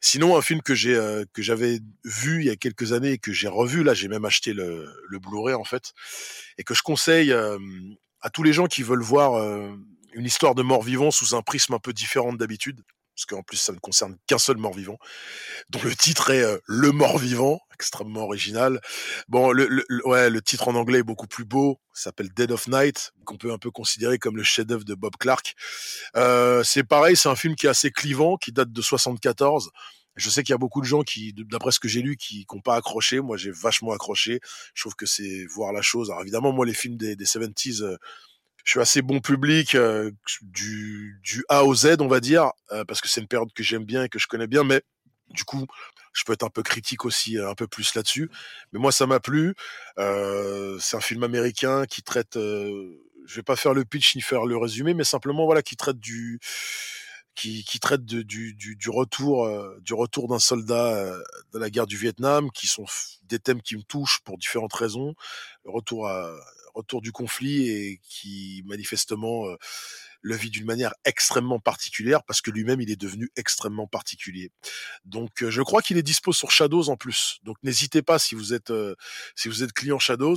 Sinon un film que j'ai euh, que j'avais vu il y a quelques années et que j'ai revu là j'ai même acheté le, le Blu-ray en fait et que je conseille euh, à tous les gens qui veulent voir une histoire de mort-vivant sous un prisme un peu différent d'habitude. Parce qu'en plus ça ne concerne qu'un seul mort-vivant, dont le titre est Le mort-vivant, extrêmement original. Bon, le, titre en anglais est beaucoup plus beau, s'appelle Dead of Night, qu'on peut un peu considérer comme le chef-d'œuvre de Bob Clark. c'est pareil, c'est un film qui est assez clivant, qui date de 74. Je sais qu'il y a beaucoup de gens qui, d'après ce que j'ai lu, qui n'ont pas accroché. Moi, j'ai vachement accroché. Je trouve que c'est voir la chose. Alors évidemment, moi, les films des, des 70s, euh, je suis assez bon public euh, du, du A au Z, on va dire, euh, parce que c'est une période que j'aime bien et que je connais bien. Mais du coup, je peux être un peu critique aussi, un peu plus là-dessus. Mais moi, ça m'a plu. c'est un film américain qui traite. je vais pas faire le pitch ni faire le résumé, mais simplement voilà, qui traite du qui, qui traite du, du, du, retour euh, du retour d'un soldat euh, de la guerre du Vietnam, qui sont des thèmes qui me touchent pour différentes raisons. Retour à retour du conflit et qui manifestement euh, le vit d'une manière extrêmement particulière parce que lui-même il est devenu extrêmement particulier. Donc je crois qu'il est dispo sur Shadows en plus. Donc n'hésitez pas si vous êtes si vous êtes client Shadows,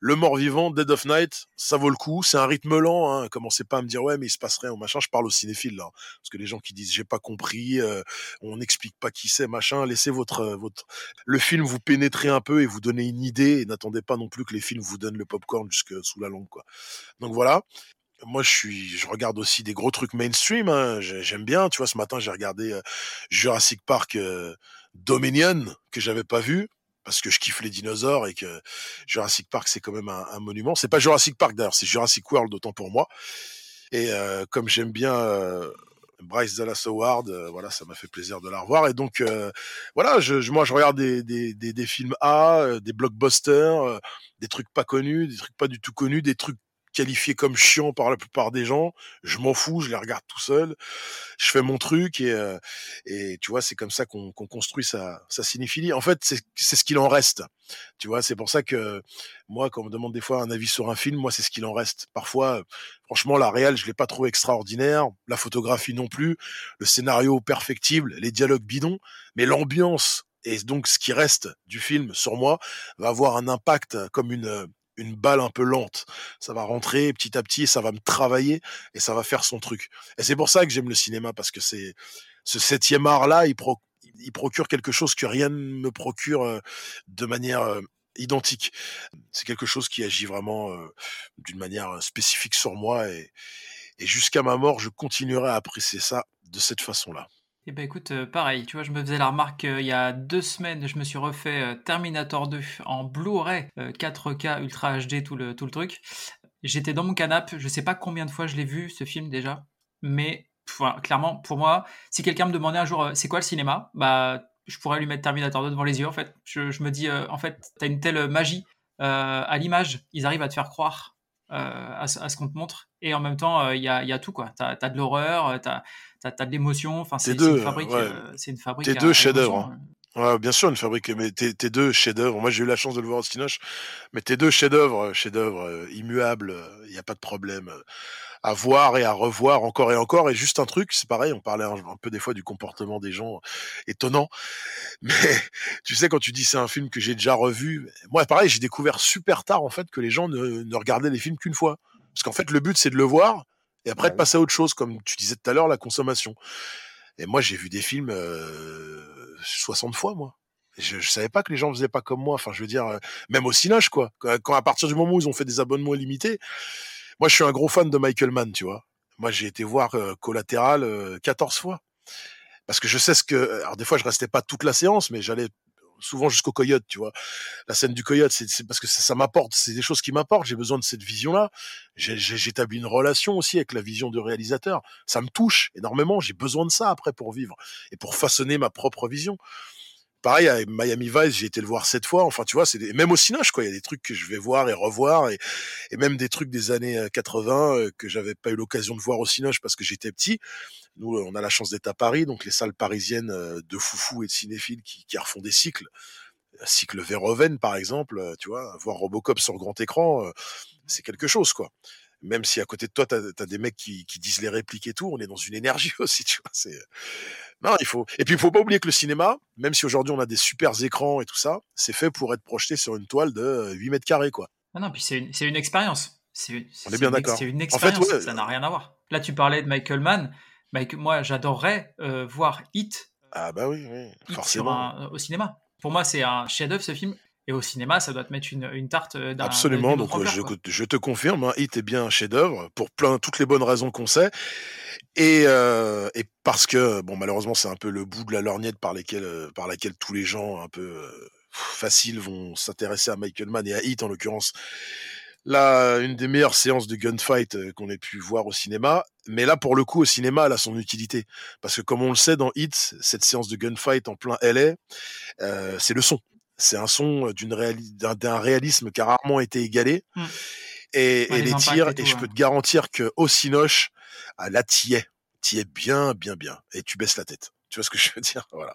le mort-vivant, Dead of Night, ça vaut le coup. C'est un rythme lent. Hein. Commencez pas à me dire ouais, mais il se passe rien machin. Je parle aux cinéphiles là, parce que les gens qui disent j'ai pas compris, euh, on n'explique pas qui c'est, machin. Laissez votre euh, votre le film vous pénétrer un peu et vous donner une idée. Et n'attendez pas non plus que les films vous donnent le popcorn jusque sous la langue quoi. Donc voilà. Moi, je suis, je regarde aussi des gros trucs mainstream. Hein. J'aime bien. Tu vois, ce matin, j'ai regardé euh, Jurassic Park Dominion que j'avais pas vu parce que je kiffe les dinosaures et que Jurassic Park c'est quand même un, monument. C'est pas Jurassic Park d'ailleurs, c'est Jurassic World autant pour moi. Et euh, comme j'aime bien euh, Bryce Dallas Howard, euh, voilà, ça m'a fait plaisir de la revoir. Et donc euh, voilà, je, moi je regarde des, des, des, des films A, euh, des blockbusters, des trucs pas connus, des trucs pas du tout connus, des trucs qualifiés comme chiants par la plupart des gens. Je m'en fous, je les regarde tout seul. Je fais mon truc et, euh, tu vois, c'est comme ça qu'on construit sa, sa cinéphilie. En fait, c'est ce qu'il en reste. Tu vois, c'est pour ça que moi, quand on me demande des fois un avis sur un film, moi, c'est ce qu'il en reste. Parfois, franchement, la réelle, je l'ai pas trouvé extraordinaire. La photographie non plus. Le scénario perfectible, les dialogues bidons. Mais l'ambiance et donc ce qui reste du film sur moi va avoir un impact comme une une balle un peu lente. Ça va rentrer petit à petit, et ça va me travailler et ça va faire son truc. Et c'est pour ça que j'aime le cinéma parce que c'est ce septième art là, il, procure quelque chose que rien ne me procure euh, de manière euh, identique. C'est quelque chose qui agit vraiment euh, d'une manière spécifique sur moi et, et jusqu'à ma mort, je continuerai à apprécier ça de cette façon-là. Eh ben écoute, euh, pareil, tu vois, je me faisais la remarque euh, il y a deux semaines, je me suis refait euh, Terminator 2 en Blu-ray, 4K Ultra HD, tout le, tout le truc. J'étais dans mon canapé, je sais pas combien de fois je l'ai vu ce film déjà, mais clairement, pour moi, si quelqu'un me demandait un jour c'est quoi le cinéma, bah je pourrais lui mettre Terminator 2 devant les yeux en fait. Je, me dis, en fait, t'as une telle magie à l'image, ils arrivent à te faire croire à, à, ce qu'on te montre, et en même temps, il y, a, y, a, tout quoi. T'as as de l'horreur, t'as t'as as de l'émotion. Enfin, c'est une fabrique. Euh, c'est une fabrique. Tes deux chefs-d'œuvre. Hein. Ouais, bien sûr, une fabrique, mais tes, deux chefs-d'œuvre. Moi, j'ai eu la chance de le voir au Stinoche, mais tes deux chefs-d'œuvre, chefs-d'œuvre euh, immuables, il n'y a pas de problème à voir et à revoir encore et encore. Et juste un truc, c'est pareil, on parlait un, peu des fois du comportement des gens étonnant. Mais tu sais, quand tu dis c'est un film que j'ai déjà revu, moi, pareil, j'ai découvert super tard, en fait, que les gens ne, ne regardaient les films qu'une fois. Parce qu'en fait, le but, c'est de le voir et après de passer à autre chose, comme tu disais tout à l'heure, la consommation. Et moi, j'ai vu des films euh, 60 fois, moi. Je, je savais pas que les gens faisaient pas comme moi. Enfin, je veux dire, euh, même au Cinoche, quoi. Quand, à partir du moment où ils ont fait des abonnements limités, moi, je suis un gros fan de Michael Mann, tu vois. Moi, j'ai été voir euh, Collatéral 14 euh, fois. Parce que je sais ce que. Alors, des fois, je restais pas toute la séance, mais j'allais souvent jusqu'au coyote, tu vois. La scène du coyote, c'est parce que ça, m'apporte, c'est des choses qui m'apportent. J'ai besoin de cette vision-là. J'établis une relation aussi avec la vision du réalisateur. Ça me touche énormément. J'ai besoin de ça après pour vivre et pour façonner ma propre vision. Pareil, à Miami Vice, j'ai été le voir sept fois. Enfin, tu vois, c'est même au Cinoche, quoi. Il y a des trucs que je vais voir et revoir, et, même des trucs des années 80 euh, euh, que j'avais pas eu l'occasion de voir au Cinoche parce que j'étais petit. Nous, on a la chance d'être à Paris, donc les salles parisiennes euh, de foufou et de cinéphiles qui, qui refont des cycles. cycle Verhoeven, par exemple, tu vois, voir Robocop sur grand écran, c'est quelque chose, quoi même si à côté de toi, tu as, des mecs qui, qui, disent les répliques et tout, on est dans une énergie aussi, tu vois. C'est non, il faut. Et puis il faut pas oublier que le cinéma, même si aujourd'hui on a des super écrans et tout ça, c'est fait pour être projeté sur une toile de 8 mètres carrés, quoi. Non, non, puis c'est une, une, expérience. On est bien d'accord. C'est une expérience. En fait, ça n'a rien à voir. Là, tu parlais de Michael Mann. moi, j'adorerais voir Hit. Ah bah oui, oui forcément. au cinéma. Pour moi, c'est un chef-d'œuvre ce film. Et au cinéma, ça doit te mettre une, une tarte d'un. Absolument. Donc, je, je, te confirme, hein, Hit est bien un chef-d'œuvre pour plein toutes les bonnes raisons qu'on sait. Et, euh, et, parce que, bon, malheureusement, c'est un peu le bout de la lorgnette par, lesquels, euh, par laquelle tous les gens un peu euh, faciles vont s'intéresser à Michael Mann et à Hit en l'occurrence. Là, une des meilleures séances de gunfight euh, qu'on ait pu voir au cinéma. Mais là, pour le coup, au cinéma, elle a son utilité. Parce que comme on le sait dans Hit, cette séance de gunfight en plein LA, euh, c'est le son. C'est un son d'une d'un réalisme qui a rarement été égalé. Mmh. Et, et les, tirs, et, je peux te garantir que au Cinoche, ah, t'y es. T'y es bien, bien, bien. Et tu baisses la tête. Tu vois ce que je veux dire? Voilà.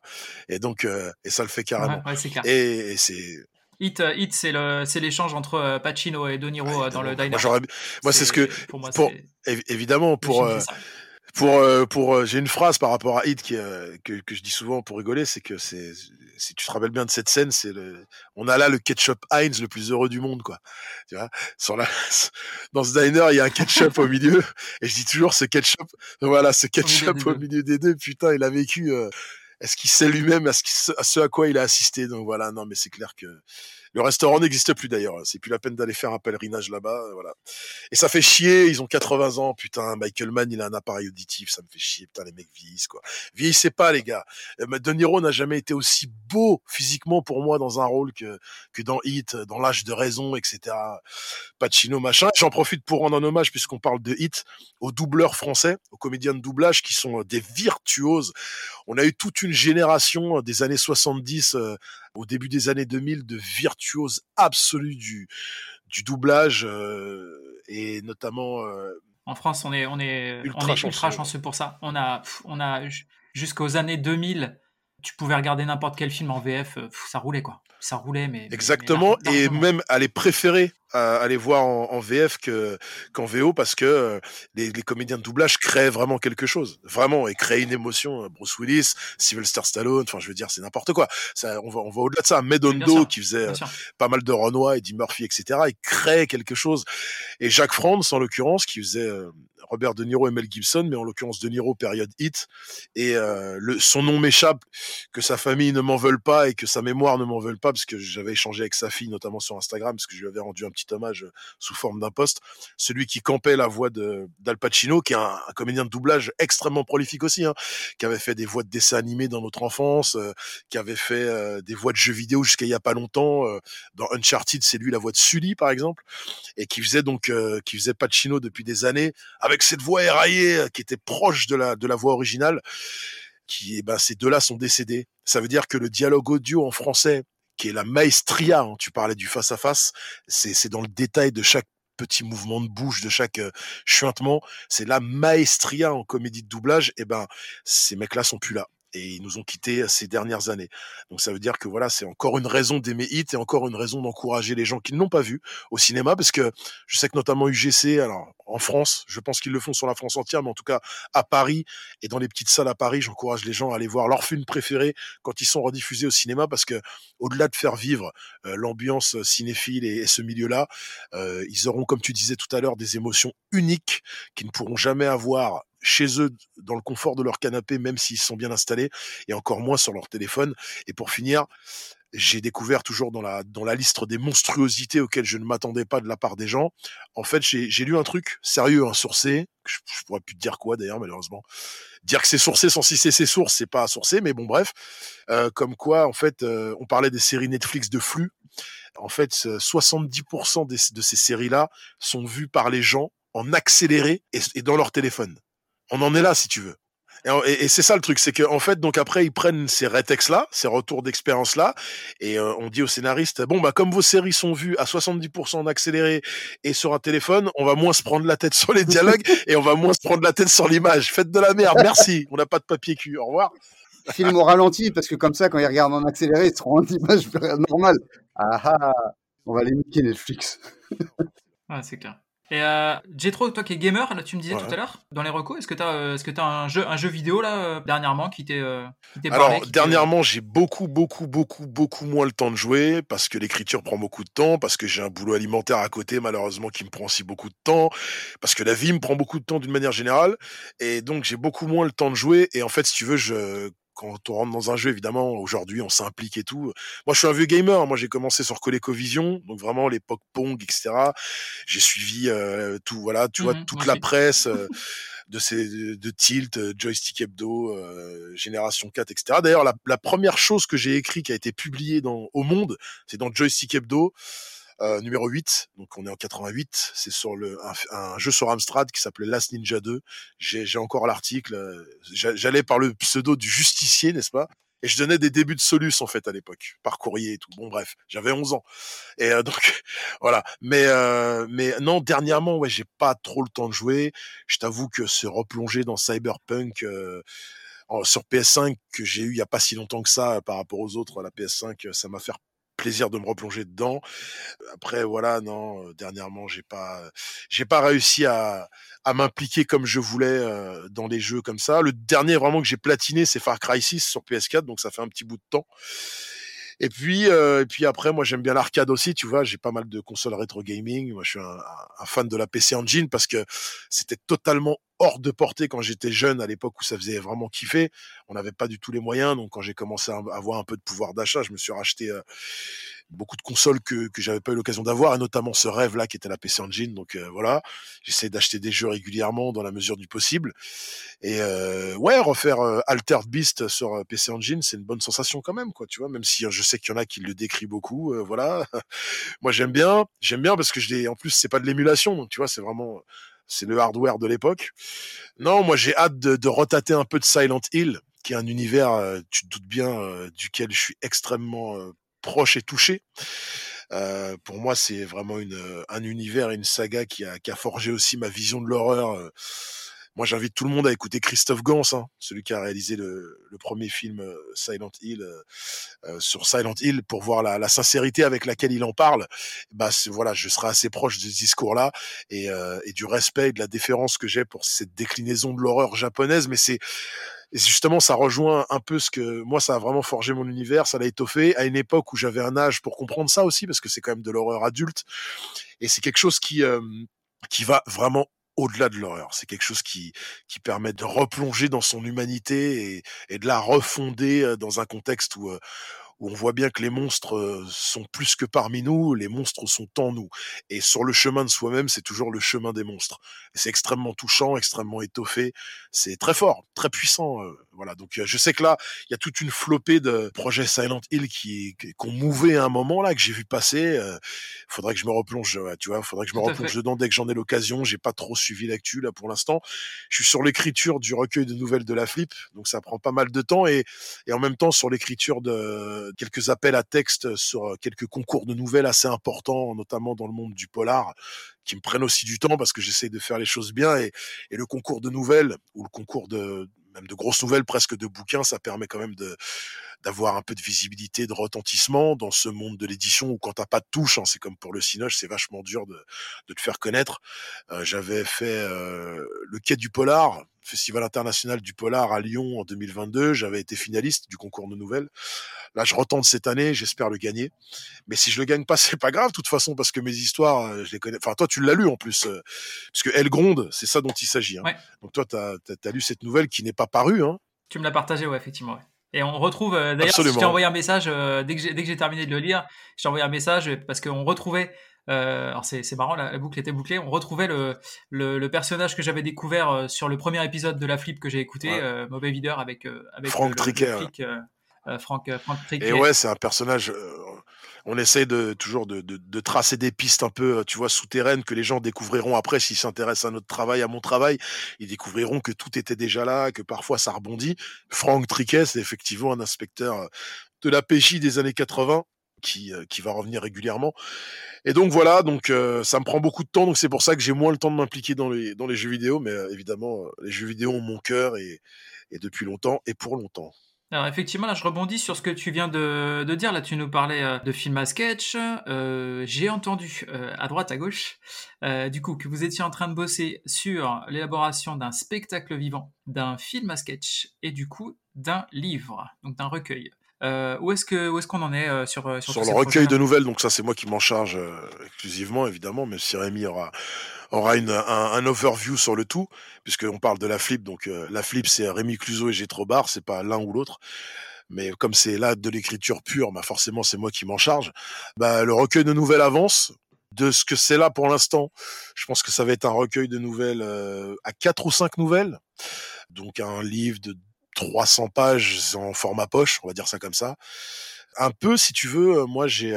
Et donc, euh, et ça le fait carrément. et, c'est. Hit, Hit c'est le, c'est l'échange entre euh, Pacino et De Niro dans le diner. Moi, moi c'est ce que, pour, moi, pour évidemment, pour, pour, euh, pour, euh, j'ai une phrase par rapport à Hit qui, euh, que, que je dis souvent pour rigoler, c'est que c'est, si tu te rappelles bien de cette scène, c'est le, on a là le ketchup Heinz le plus heureux du monde, quoi. Tu vois, sur la, dans ce diner, il y a un ketchup au milieu, et je dis toujours ce ketchup, voilà, ce ketchup au milieu des deux, putain, il a vécu, est-ce qu'il sait lui-même à ce, à ce à quoi il a assisté, donc voilà, non, mais c'est clair que, le restaurant n'existe plus d'ailleurs. C'est plus la peine d'aller faire un pèlerinage là-bas. Voilà. Et ça fait chier. Ils ont 80 ans. Putain, Michael Mann, il a un appareil auditif. Ça me fait chier. Putain, les mecs vieillissent, quoi. Vieillissez pas, les gars. Euh, De Niro n'a jamais été aussi beau physiquement pour moi dans un rôle que, que dans Hit, dans l'âge de raison, etc. Pacino, machin. J'en profite pour rendre un hommage puisqu'on parle de Hit aux doubleurs français, aux comédiens de doublage qui sont des virtuoses. On a eu toute une génération des années 70 au début des années 2000 de virtuose absolue du, du doublage euh, et notamment. Euh, en France, on est, on est, ultra, on est ultra chanceux pour ça. On a, on a jusqu'aux années 2000 tu pouvais regarder n'importe quel film en VF, euh, ça roulait quoi. Ça roulait, mais. Exactement, et même aller préférer à aller voir en, VF que qu'en VO parce que euh, les, les, comédiens de doublage créent vraiment quelque chose, vraiment, et créent une émotion. Bruce Willis, Sylvester Stallone, enfin, je veux dire, c'est n'importe quoi. Ça, on va, on va au-delà de ça. Medondo, qui faisait euh, pas mal de Renoir, Eddie Murphy, etc., il crée quelque chose. Et Jacques Franz, en l'occurrence, qui faisait Robert De Niro et Mel Gibson, mais en l'occurrence De Niro période hit. Et euh, le, son nom m'échappe, que sa famille ne m'en veut pas et que sa mémoire ne m'en veut pas, parce que j'avais échangé avec sa fille, notamment sur Instagram, parce que je lui avais rendu un petit hommage euh, sous forme d'un post. Celui qui campait la voix d'Al Pacino, qui est un, comédien de doublage extrêmement prolifique aussi, hein, qui avait fait des voix de dessins animés dans notre enfance, euh, qui avait fait des voix de jeux vidéo jusqu'à il y a pas longtemps. dans Uncharted, c'est lui la voix de Sully, par exemple, et qui faisait donc, qui faisait Pacino depuis des années, avec cette voix éraillée euh, qui était proche de la, de la voix originale, qui, eh ben, ces deux-là sont décédés. Ça veut dire que le dialogue audio en français, qui est la maestria, hein, tu parlais du face-à-face, c'est dans le détail de chaque petit mouvement de bouche, de chaque euh, chuintement, c'est la maestria en comédie de doublage, et ben, ces mecs-là sont plus là et ils nous ont quittés ces dernières années. Donc ça veut dire que voilà, c'est encore une raison d'aimer Hit et encore une raison d'encourager les gens qui ne l'ont pas vu au cinéma, parce que je sais que notamment UGC, alors en France, je pense qu'ils le font sur la France entière, mais en tout cas à Paris et dans les petites salles à Paris, j'encourage les gens à aller voir leur film préféré quand ils sont rediffusés au cinéma, parce que au-delà de faire vivre euh, l'ambiance cinéphile et, ce milieu-là, euh, ils auront, comme tu disais tout à l'heure, des émotions uniques qu'ils ne pourront jamais avoir chez eux dans le confort de leur canapé, même s'ils sont bien installés, et encore moins sur leur téléphone. Et pour finir, j'ai découvert toujours dans la, dans la liste des monstruosités auxquelles je ne m'attendais pas de la part des gens. En fait, j'ai lu un truc sérieux, un sourcé. Je, pourrais plus te dire quoi d'ailleurs, malheureusement. Dire que c'est sourcé sans citer ses sources, c'est pas sourcé, mais bon, bref. Euh, comme quoi, en fait, euh, on parlait des séries Netflix de flux. En fait, 70% de ces séries-là sont vues par les gens en accéléré et dans leur téléphone on en est là si tu veux. Et, c'est ça le truc, c'est qu'en en fait, donc après, ils prennent ces rétex là, ces retours d'expérience là, et euh, on dit aux scénaristes, bon bah comme vos séries sont vues à 70% en accéléré et sur un téléphone, on va moins se prendre la tête sur les dialogues et on va moins se prendre la tête sur l'image. Faites de la merde, merci. On n'a pas de papier cul. Au revoir. Film au ralenti parce que comme ça, quand ils regardent en accéléré, ils seront en image normale. Ah ah, on va les niquer Netflix. ouais, c'est clair. Et euh, Jetro, toi qui es gamer, là tu me disais tout à l'heure, dans les recos, est-ce que tu as, euh, est-ce que as un, jeu, un jeu vidéo là euh, dernièrement qui t'est euh, parlé Alors dernièrement, j'ai beaucoup, beaucoup, beaucoup, beaucoup moins le temps de jouer parce que l'écriture prend beaucoup de temps, parce que j'ai un boulot alimentaire à côté malheureusement qui me prend aussi beaucoup de temps, parce que la vie me prend beaucoup de temps d'une manière générale, et donc j'ai beaucoup moins le temps de jouer. Et en fait, si tu veux, je quand on rentre dans un jeu, évidemment, aujourd'hui, on s'implique et tout. Moi, je suis un vieux gamer. Moi, j'ai commencé sur ColecoVision, donc vraiment l'époque Pong, etc. J'ai suivi euh, tout, voilà, tu vois, mmh toute la presse. Euh, de ces de Tilt, euh, Joystick Hebdo, Génération 4, etc. D'ailleurs, la, la, première chose que j'ai écrit qui a été publiée dans au monde, c'est dans Joystick Hebdo. Euh, numéro 8, donc on est en 88, c'est sur le un, jeu sur Amstrad qui s'appelait Last Ninja 2. J'ai encore l'article, euh, j'allais par le pseudo du justicier, n'est-ce pas? Et je donnais des débuts de Solus en fait à l'époque par courrier et tout. Bon bref, j'avais 11 ans. Et euh, donc voilà, mais mais non, dernièrement ouais, j'ai pas trop le temps de jouer. Je t'avoue que se replonger dans Cyberpunk sur PS5 que j'ai eu il y a pas si longtemps que ça par rapport aux autres la PS5, ça m'a fait plaisir de me replonger dedans. Après, voilà, non, euh, dernièrement, j'ai pas, j'ai pas réussi à, à m'impliquer comme je voulais euh, dans les jeux comme ça. Le dernier vraiment que j'ai platiné, c'est Far Cry 6 sur PS4, donc ça fait un petit bout de temps. Et puis, euh, et puis après, moi j'aime bien l'arcade aussi, tu vois. J'ai pas mal de consoles rétro gaming. Moi, je suis un, un fan de la PC Engine parce que c'était totalement hors de portée quand j'étais jeune à l'époque où ça faisait vraiment kiffer. On n'avait pas du tout les moyens, donc quand j'ai commencé à avoir un peu de pouvoir d'achat, je me suis racheté beaucoup de consoles que que j'avais pas eu l'occasion d'avoir, et notamment ce rêve là qui était la PC Engine. Donc voilà, j'essaie d'acheter des jeux régulièrement dans la mesure du possible. Et euh, ouais, refaire Altered Beast sur PC Engine, c'est une bonne sensation quand même, quoi. Tu vois, même si je sais qu'il y en a qui le décrit beaucoup. voilà, moi j'aime bien, j'aime bien parce que je l'ai. En plus, c'est pas de l'émulation, donc tu vois, c'est vraiment c'est le hardware de l'époque. Non, moi j'ai hâte de, de, retater un peu de Silent Hill, qui est un univers, euh, tu te doutes bien, euh, duquel je suis extrêmement euh, proche et touché. pour moi, c'est vraiment un univers et une saga qui a forgé aussi ma vision de l'horreur moi, j'invite tout le monde à écouter Christophe Gans, hein, celui qui a réalisé le, le premier film euh, Silent Hill euh, euh, sur Silent Hill, pour voir la, la, sincérité avec laquelle il en parle. Bah voilà, je serai assez proche de ce discours-là et, et, du respect et de la déférence que j'ai pour cette déclinaison de l'horreur japonaise. Mais c'est et justement, ça rejoint un peu ce que moi, ça a vraiment forgé mon univers, ça l'a étoffé à une époque où j'avais un âge pour comprendre ça aussi, parce que c'est quand même de l'horreur adulte. Et c'est quelque chose qui qui va vraiment au-delà de l'horreur. C'est quelque chose qui, qui permet de replonger dans son humanité et, et de la refonder dans un contexte où, où on voit bien que les monstres sont plus que parmi nous, les monstres sont en nous. Et sur le chemin de soi-même, c'est toujours le chemin des monstres. C'est extrêmement touchant, extrêmement étoffé. C'est très fort, très puissant. Voilà. Donc je sais que là, il y a toute une flopée de projets Silent Hill qui qu'on mouvait à un moment là que j'ai vu passer. Euh, faudrait que je me replonge, tu vois, faudrait que je me replonge dedans dès que j'en ai l'occasion. J'ai pas trop suivi l'actu là pour l'instant. Je suis sur l'écriture du recueil de nouvelles de la Flip, donc ça prend pas mal de temps et, et en même temps sur l'écriture de quelques appels à texte sur quelques concours de nouvelles assez importants, notamment dans le monde du polar, qui me prennent aussi du temps parce que j'essaie de faire les choses bien. Et, et le concours de nouvelles ou le concours de même de grosses nouvelles, presque de bouquins, ça permet quand même de d'avoir un peu de visibilité, de retentissement dans ce monde de l'édition où quand t'as pas de touche, hein, c'est comme pour le Cinoche, c'est vachement dur de, de te faire connaître. Euh, J'avais fait euh, le Quai du Polar, Festival international du Polar à Lyon en 2022. J'avais été finaliste du concours de nouvelles. Là, je retente cette année, j'espère le gagner. Mais si je le gagne pas, c'est pas grave, de toute façon, parce que mes histoires, euh, je les connais. Enfin, toi, tu l'as lu en plus, euh, parce que Elle gronde, c'est ça dont il s'agit. Hein. Donc toi, tu as, as, lu cette nouvelle qui n'est pas parue. Hein. Tu me l'as partagé, ouais, effectivement. Ouais. Et on retrouve, euh, d'ailleurs, je t'ai envoyé un message, euh, dès que j'ai terminé de le lire, je t'ai envoyé un message parce qu'on retrouvait, euh, alors c'est marrant, la, la, boucle était bouclée, on retrouvait le, le, le personnage que j'avais découvert euh, sur le premier épisode de la flip que j'ai écouté, ouais. euh, Mauvais Videur, avec, avec Franck Triquet. Franck, Franck Triquet. Et ouais, c'est un personnage on essaie de toujours de, de, de, tracer des pistes un peu, euh, tu vois, souterraines que les gens découvriront après s'ils s'intéressent à notre travail, à mon travail. Ils découvriront que tout était déjà là, que parfois ça rebondit. Franck Triquet, c'est effectivement un inspecteur euh, de la PJ des années 80 qui, euh, qui va revenir régulièrement. Et donc voilà, donc euh, ça me prend beaucoup de temps, donc c'est pour ça que j'ai moins le temps de m'impliquer dans les, dans les jeux vidéo, mais euh, évidemment, les jeux vidéo ont mon cœur et, et depuis longtemps et pour longtemps. Alors effectivement, là, je rebondis sur ce que tu viens de, dire. Là, tu nous parlais euh, de film à sketch. Euh, j'ai entendu euh, à droite, à gauche, du coup, que vous étiez en train de bosser sur l'élaboration d'un spectacle vivant, d'un film à sketch et du coup d'un livre, donc d'un recueil. Où est-ce que où est-ce qu'on en est sur sur, le recueil de nouvelles Donc ça, c'est moi qui m'en charge exclusivement, évidemment, même si Rémi aura aura une, un, overview sur le tout, puisqu'on parle de la flip. Donc euh, la flip, c'est Rémi Cluzo et Gétro Bar, c'est pas l'un ou l'autre. Mais comme c'est là de l'écriture pure, bah forcément c'est moi qui m'en charge. Bah, le recueil de nouvelles avance. De ce que c'est là pour l'instant, je pense que ça va être un recueil de nouvelles euh, à quatre ou cinq nouvelles. Donc un livre de 300 pages en format poche, on va dire ça comme ça. Un peu, si tu veux, euh, moi j'ai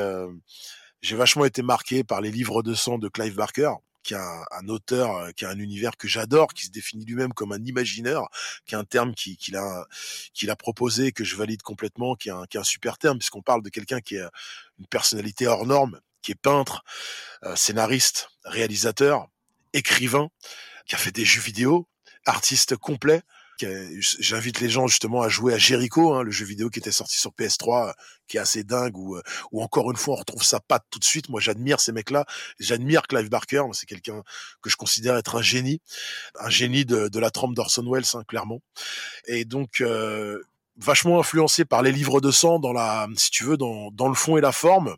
j'ai vachement été marqué par les livres de sang de Clive Barker qui est un, auteur, euh, qui a un univers que j'adore, qui se définit lui-même comme un imagineur, qui est un terme qu'il a, qu'il a proposé, que je valide complètement, qui est un, qui est un super terme, puisqu'on parle de quelqu'un qui est une personnalité hors norme, qui est peintre, euh, scénariste, réalisateur, écrivain, qui a fait des jeux vidéo, artiste complet, J'invite les gens justement à jouer à Jericho, hein, le jeu vidéo qui était sorti sur PS3, qui est assez dingue, où, euh, où encore une fois on retrouve sa patte tout de suite. Moi j'admire ces mecs-là, j'admire Clive Barker, c'est quelqu'un que je considère être un génie, un génie de, de la trempe d'Orson Welles, hein, clairement. Et donc euh, vachement influencé par les livres de sang dans la, si tu veux, dans, dans le fond et la forme,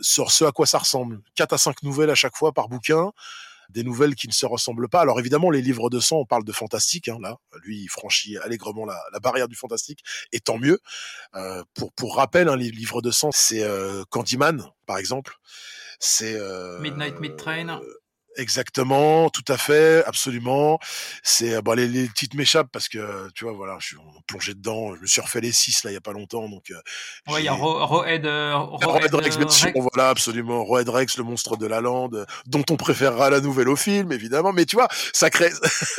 sur ce à quoi ça ressemble. Quatre à cinq nouvelles à chaque fois par bouquin des nouvelles qui ne se ressemblent pas. Alors évidemment, les livres de sang, on parle de fantastique. Hein, là, lui, il franchit allègrement la, barrière du fantastique, et tant mieux. Euh, pour pour rappel, un livre de sang, c'est euh, Candyman, par exemple. C'est euh, Midnight Mid Train. Exactement, tout à fait, absolument. C'est euh, bon, les, les petites m'échappent parce que tu vois, voilà, je suis plongé dedans. Je me suis refait les six là il y a pas longtemps, donc. Euh, ouais, il y a Roed, euh, Rex, bien sûr, voilà, absolument. Roed Rex, le monstre de la lande, dont on préférera la nouvelle au film, évidemment. Mais tu vois, ça crée,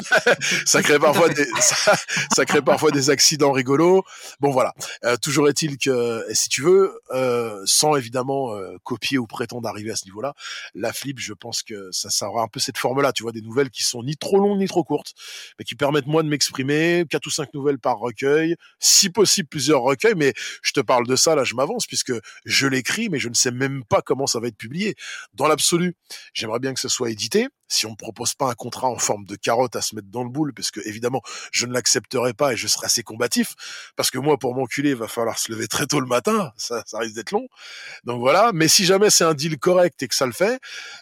ça crée parfois des, ça, crée parfois des accidents rigolos. Bon voilà. toujours est-il que, si tu veux, sans évidemment copier ou prétendre arriver à ce niveau-là, la flip, je pense que ça, ça un peu cette forme-là, tu vois, des nouvelles qui sont ni trop longues ni trop courtes, mais qui permettent moi de m'exprimer, quatre ou cinq nouvelles par recueil, si possible plusieurs recueils, mais je te parle de ça, là je m'avance, puisque je l'écris, mais je ne sais même pas comment ça va être publié. Dans l'absolu, j'aimerais bien que ce soit édité, si on me propose pas un contrat en forme de carotte à se mettre dans le boule, parce que évidemment, je ne l'accepterai pas et je serai assez combatif, parce que moi, pour m'enculer, il va falloir se lever très tôt le matin, ça, ça risque d'être long. Donc voilà, mais si jamais c'est un deal correct et que ça le fait,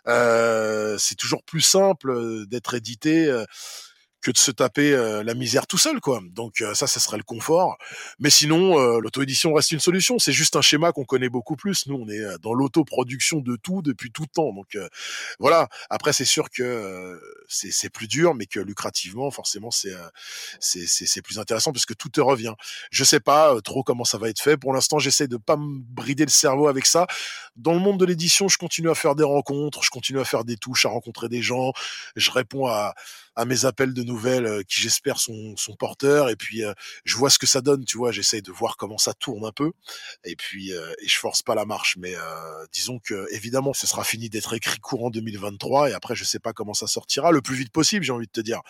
euh, c'est toujours plus simple euh, d'être édité. Euh, que de se taper euh, la misère tout seul, quoi. Donc euh, ça, ça serait le confort. Mais sinon, euh, l'auto-édition reste une solution. C'est juste un schéma qu'on connaît beaucoup plus. Nous, on est dans l'autoproduction de tout depuis tout temps. Donc voilà. Après, c'est sûr que c'est plus dur, mais que lucrativement, forcément, c'est c'est plus intéressant parce que tout te revient. Je sais pas trop comment ça va être fait. Pour l'instant, j'essaie de pas me brider le cerveau avec ça. Dans le monde de l'édition, je continue à faire des rencontres, je continue à faire des touches, à rencontrer des gens. Je réponds à à mes appels de nouvelles qui j'espère sont, sont porteurs et puis je vois ce que ça donne tu vois j'essaye de voir comment ça tourne un peu et puis et je force pas la marche. Mais disons que évidemment ce sera fini d'être écrit courant 2023 et après je sais pas comment ça sortira le plus vite possible j'ai envie de te dire.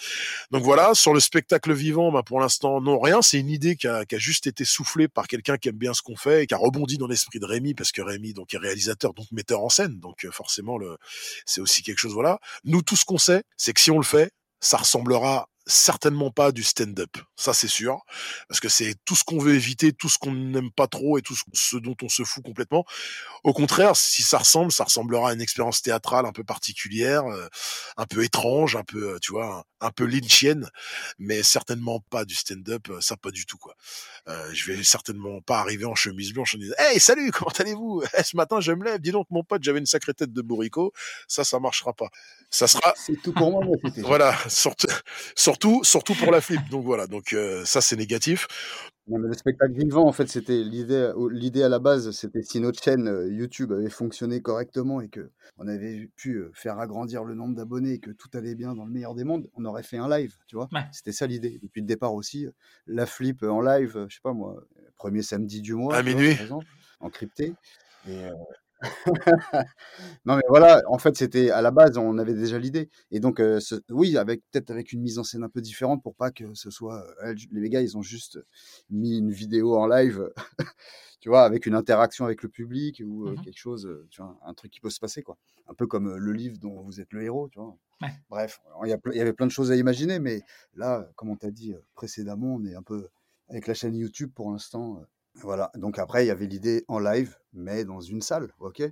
Donc voilà sur le spectacle vivant bah, pour l'instant non rien. C'est une idée qui a, qui a juste été soufflée par quelqu'un qui aime bien ce qu'on fait et qui a rebondi dans l'esprit de Rémi parce que Rémi donc est réalisateur donc metteur en scène. Donc forcément le c'est aussi quelque chose voilà. Nous tout ce qu'on sait c'est que si on le fait ça ressemblera certainement pas du stand-up, ça c'est sûr, parce que c'est tout ce qu'on veut éviter, tout ce qu'on n'aime pas trop et tout ce dont on se fout complètement. Au contraire, si ça ressemble, ça ressemblera à une expérience théâtrale un peu particulière, euh, un peu étrange, un peu, euh, tu vois, un, peu lynchienne, mais certainement pas du stand-up, euh, ça pas du tout quoi. je vais certainement pas arriver en chemise blanche en disant Hey salut, comment allez-vous? Ce matin je me lève, dis donc mon pote, j'avais une sacrée tête de bourricot, ça ça marchera pas. Ça sera. C'est tout pour moi. voilà, surtout, surtout, surtout pour la flip. Donc voilà, donc euh, ça c'est négatif. le spectacle vivant, en fait, c'était l'idée. L'idée à la base, c'était si notre chaîne euh, YouTube avait fonctionné correctement et que on avait pu euh, faire agrandir le nombre d'abonnés et que tout allait bien dans le meilleur des mondes, on aurait fait un live, tu vois. C'était ça l'idée. Depuis le départ aussi, la flip en live, je sais pas moi, premier samedi du mois, à minuit, par exemple, en crypté. Et, Non, mais voilà, en fait, c'était à la base, on avait déjà l'idée. Et donc, euh, ce- oui, avec peut-être avec une mise en scène un peu différente pour pas que ce soit. euh, les gars, ils ont juste mis une vidéo en live, tu vois, avec une interaction avec le public ou euh, Mhm. quelque chose, tu vois, un truc qui peut se passer, quoi. Un peu comme le livre dont vous êtes le héros, tu vois. Ouais. Bref, il y, y avait plein de choses à imaginer, mais là, comme on t'a dit précédemment, on est un peu avec la chaîne YouTube pour l'instant. Euh, voilà. Donc après, il y avait l'idée en live, mais dans une salle, ok?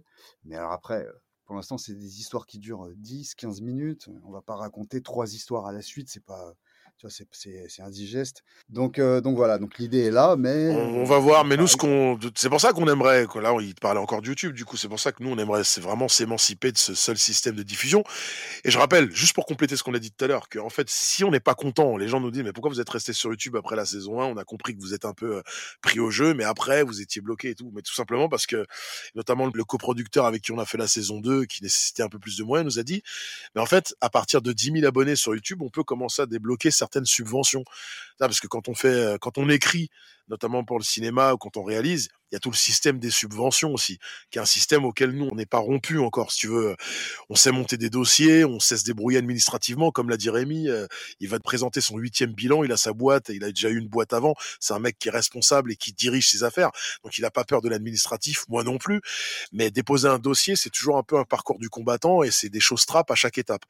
Mais alors après, euh, pour l'instant, c'est des histoires qui durent euh, 10, 15 minutes. On va pas raconter trois histoires à la suite, c'est pas, tu vois, c'est, indigeste. Donc, euh, donc voilà. Donc l'idée est là, mais On, on euh, va voir, mais nous, ce qu'on, c'est pour ça qu'on aimerait, quoi. Là, il te parlait encore de YouTube, du coup, c'est pour ça que nous, on aimerait, c'est vraiment s'émanciper de ce seul système de diffusion. Et je rappelle, juste pour compléter ce qu'on a dit tout à l'heure, que en fait, si on n'est pas content, les gens nous disent, mais pourquoi vous êtes resté sur YouTube après la saison 1 On a compris que vous êtes un peu euh, pris au jeu, mais après, vous étiez bloqué et tout. Mais tout simplement parce que, notamment le coproducteur avec qui on a fait la saison 2, qui nécessitait un peu plus de moyens, nous a dit, mais en fait, à partir de 10 000 abonnés sur YouTube, on peut commencer à débloquer certaines subventions. Parce que quand on fait, euh, quand on écrit, notamment pour le cinéma quand on réalise, il y a tout le système des subventions aussi, qui est un système auquel nous, on n'est pas rompu encore, si tu veux. On sait monter des dossiers, on sait se débrouiller administrativement, comme l'a dit Rémi. euh, il va te présenter son huitième bilan, il a sa boîte, il a déjà eu une boîte avant. C'est un mec qui est responsable et qui dirige ses affaires, donc il n'a pas peur de l'administratif, moi non plus. Mais déposer un dossier, c'est toujours un peu un parcours du combattant et c'est des choses trappes à chaque étape.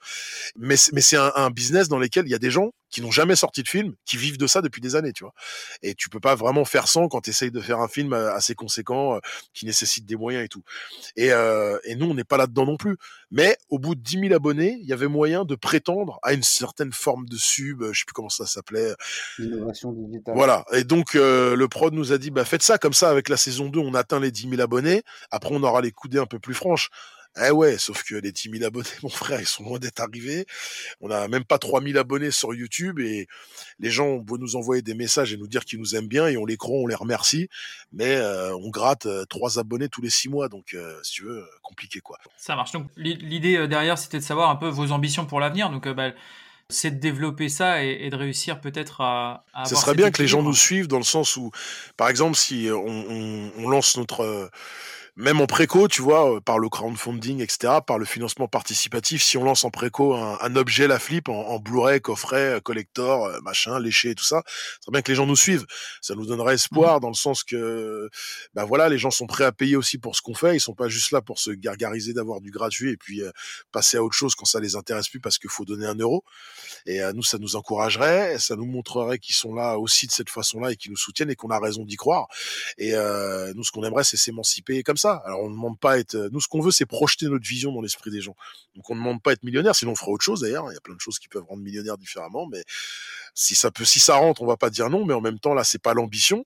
Mais c'est un, un business dans lequel il y a des gens qui n'ont jamais sorti de film, qui vivent de ça depuis des années, tu vois. Et tu peux pas vraiment faire sans quand tu essayes de faire un film assez conséquent, qui nécessite des moyens et tout. Et, et nous, on n'est pas là-dedans non plus. Mais au bout de 10 000 abonnés, il y avait moyen de prétendre à une certaine forme de sub, je sais plus comment ça s'appelait. L'innovation digitale. Voilà. Et donc, le prod nous a dit, bah, faites ça comme ça avec la saison 2, on atteint les 10 000 abonnés. Après, on aura les coudées un peu plus franches. Eh ouais, sauf que les 10 000 abonnés, mon frère, ils sont loin d'être arrivés. On a même pas 3 000 abonnés sur YouTube et les gens ont beau nous envoyer des messages et nous dire qu'ils nous aiment bien et on les croit, on les remercie. Mais euh, on gratte euh, 3 abonnés tous les 6 mois. Donc, euh, si tu veux, euh, compliqué quoi. Ça marche. Donc l'i- l'idée euh, derrière, c'était de savoir un peu vos ambitions pour l'avenir. Donc euh, bah, c'est de développer ça et, et de réussir peut-être à, à Ça serait bien que les gens nous suivent dans le sens où, par exemple, si on, on- on lance notre, même en préco, tu vois, euh, par le crowdfunding, etc., par le financement participatif, si on lance en préco un, un objet, la flip, en, en Blu-ray, coffret, euh, collector, euh, machin, léché et tout ça, serait bien que les gens nous suivent. Ça nous donnerait espoir dans le sens que, ben voilà, les gens sont prêts à payer aussi pour ce qu'on fait. Ils sont pas juste là pour se gargariser d'avoir du gratuit et puis euh, passer à autre chose quand ça les intéresse plus parce qu'il faut donner un euro. Et euh, nous, ça nous encouragerait, ça nous montrerait qu'ils sont là aussi de cette façon-là et qu'ils nous soutiennent et qu'on a raison d'y croire. Et euh, nous, ce qu'on aimerait, c'est s'émanciper comme Alors, on ne demande pas être. Nous, ce qu'on veut, c'est projeter notre vision dans l'esprit des gens. Donc, on ne demande pas être millionnaire, sinon on fera autre chose d'ailleurs. Il y a plein de choses qui peuvent rendre millionnaire différemment, mais si ça peut, si ça rentre, on va pas dire non. Mais en même temps, là, c'est pas l'ambition.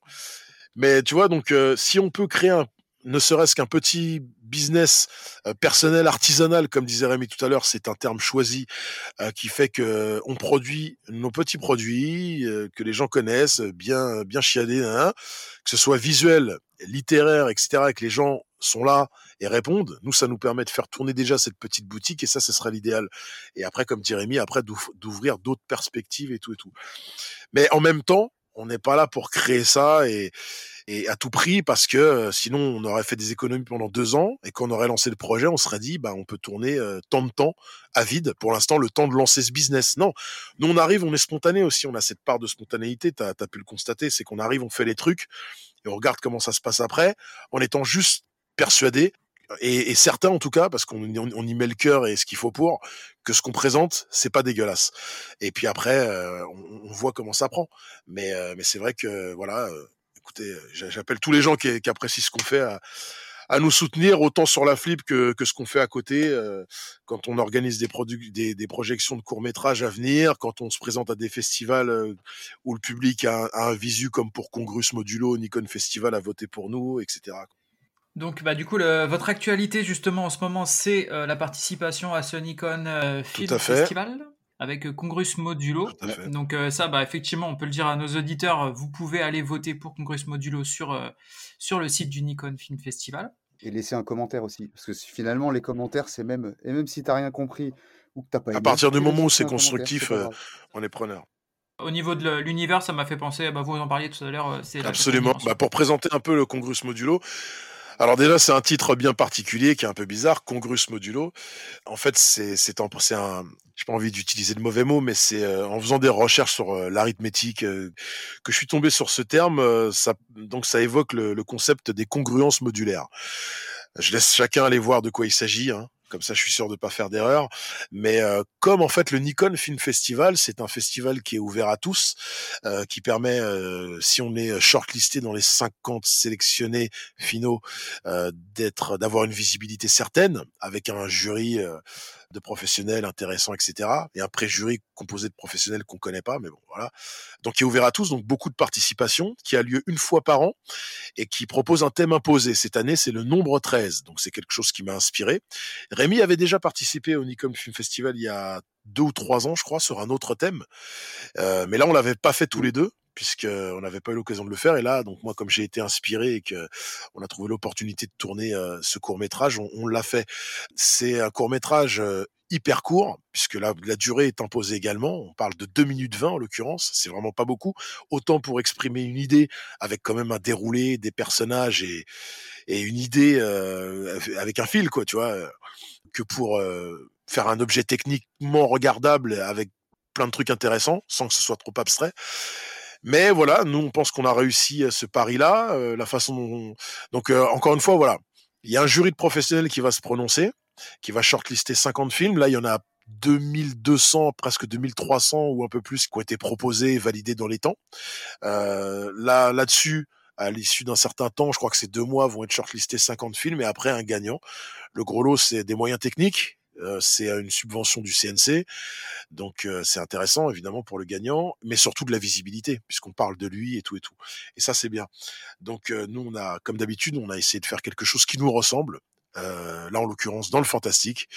Mais tu vois, donc, euh, si on peut créer un ne serait-ce qu'un petit business euh, personnel, artisanal, comme disait Rémi tout à l'heure, c'est un terme choisi euh, qui fait que on produit nos petits produits euh, que les gens connaissent, bien bien chiadés, que ce soit visuel, littéraire, etc., et que les gens sont là et répondent. Nous, ça nous permet de faire tourner déjà cette petite boutique et ça, ce sera l'idéal. Et après, comme dit après d'ouvrir d'autres perspectives et tout et tout. Mais en même temps, on n'est pas là pour créer ça et et à tout prix parce que euh, sinon on aurait fait des économies pendant deux ans et qu'on aurait lancé le projet, on serait dit bah on peut tourner euh, tant de temps à vide. Pour l'instant, le temps de lancer ce business. Non, nous on arrive, on est spontané aussi, on a cette part de spontanéité. T'as as pu le constater, c'est qu'on arrive, on fait les trucs et on regarde comment ça se passe après, en étant juste persuadé et, et certains en tout cas, parce qu'on on, on y met le cœur et ce qu'il faut pour, que ce qu'on présente, c'est pas dégueulasse. Et puis après, euh, on, on voit comment ça prend. Mais, euh, mais c'est vrai que voilà. euh, écoutez, j'a- j'appelle tous les gens qui, qui apprécient ce qu'on fait à, à nous soutenir autant sur la flip que, que ce qu'on fait à côté euh, quand on organise des, des, des projections de courts métrages à venir, quand on se présente à des festivals euh, où le public a, a un visu comme pour Congrus Modulo, Nikon Festival a voté pour nous, etc. Donc, bah, du coup, le- votre actualité, justement, en ce moment, c'est euh, la participation à ce Nikon euh, Film. Festival avec euh, Congrus Modulo. Tout à fait. Donc, euh, ça, bah, effectivement, on peut le dire à nos auditeurs, vous pouvez aller voter pour Congrus Modulo sur, euh, sur le site du Nikon Film Festival. Et laisser un commentaire aussi. Parce que finalement, les commentaires, c'est même. Et même si t'as rien compris ou que t'as pas À partir du tu moment où c'est constructif, euh, on est preneur. Au niveau de l'univers, ça m'a fait penser, bah, vous en parliez tout à l'heure, c'est la Absolument. Bah, pour présenter un peu le Congrus Modulo, Alors déjà, c'est un titre bien particulier qui est un peu bizarre, Congrus Modulo. En fait, c'est c'est un, c'est un j'ai pas envie d'utiliser de mauvais mots, mais c'est euh, en faisant des recherches sur euh, l'arithmétique euh, que je suis tombé sur ce terme. ça, donc ça évoque le, le, concept des congruences modulaires. Je laisse chacun aller voir de quoi il s'agit. Hein. Comme ça, je suis sûr de pas faire d'erreur. Mais euh, comme en fait le Nikon Film Festival, c'est un festival qui est ouvert à tous, qui permet, si on est shortlisté dans les 50 sélectionnés finaux, d'être, d'avoir une visibilité certaine, avec un jury de professionnels intéressants, etc. Et un pré-jury composé de professionnels qu'on connaît pas, mais bon, voilà. Donc, qui est ouvert à tous, donc beaucoup de participation, qui a lieu une fois par an et qui propose un thème imposé. Cette année, c'est le nombre 13. Donc, c'est quelque chose qui m'a inspiré. Rémi avait déjà participé au Nikon Film Festival il y a deux ou trois ans, je crois, sur un autre thème. Euh, mais là, on l'avait pas fait tous les deux puisque on n'avait pas eu l'occasion de le faire. Et là, donc moi, comme j'ai été inspiré et que on a trouvé l'opportunité de tourner euh, ce court métrage, on, on l'a fait. C'est un court métrage euh, hyper court, puisque la, la, durée est imposée également. On parle de 2 minutes 20 en l'occurrence, c'est vraiment pas beaucoup. Autant pour exprimer une idée avec quand même un déroulé, des personnages et, et une idée euh, avec un fil, quoi, tu vois, que pour euh, faire un objet techniquement regardable avec plein de trucs intéressants, sans que ce soit trop abstrait. Mais voilà, nous on pense qu'on a réussi ce pari-là, euh, la façon dont... Donc euh, encore une fois, voilà, il y a un jury de professionnels qui va se prononcer, qui va shortlister 50 films. Là, il y en a 2200, presque 2300 ou un peu plus qui ont été proposés et validés dans les temps. Euh, là, là-dessus, à l'issue d'un certain temps, je crois que ces deux mois vont être shortlistés 50 films et après un gagnant. Le gros lot, c'est des moyens techniques, c'est une subvention du CNC, donc c'est intéressant évidemment pour le gagnant, mais surtout de la visibilité puisqu'on parle de lui et tout et tout. Et ça c'est bien. Donc nous on a, comme d'habitude, on a essayé de faire quelque chose qui nous ressemble, euh, là en l'occurrence dans le fantastique,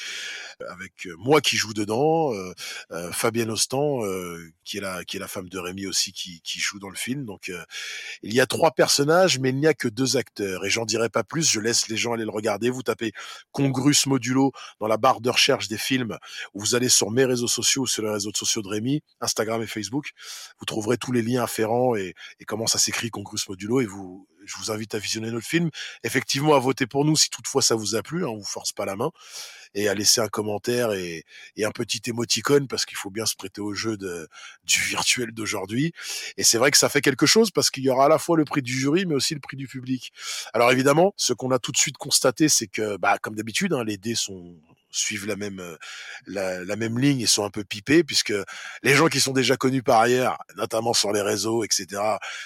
avec euh, moi qui joue dedans, euh, euh Fabienne Ostan qui est la qui est la femme de Rémi aussi qui, qui joue dans le film. Donc il y a trois personnages, mais il n'y a que deux acteurs et j'en dirai pas plus. Je laisse les gens aller le regarder. Vous tapez Congrus Modulo dans la barre de recherche des films, ou vous allez sur mes réseaux sociaux, sur les réseaux sociaux de Rémi, Instagram et Facebook. Vous trouverez tous les liens afférents et, et comment ça s'écrit Congrus Modulo et vous je vous invite à visionner notre film. Effectivement, à voter pour nous si toutefois ça vous a plu. Hein, on vous force pas la main et à laisser un commentaire et, un petit émoticône parce qu'il faut bien se prêter au jeu du virtuel d'aujourd'hui. Et c'est vrai que ça fait quelque chose parce qu'il y aura à la fois le prix du jury mais aussi le prix du public. Alors évidemment, ce qu'on a tout de suite constaté, c'est que, bah, comme d'habitude, hein, les dés sont suivent la même la, la, même ligne et sont un peu pipés puisque les gens qui sont déjà connus par ailleurs, notamment sur les réseaux, etc.,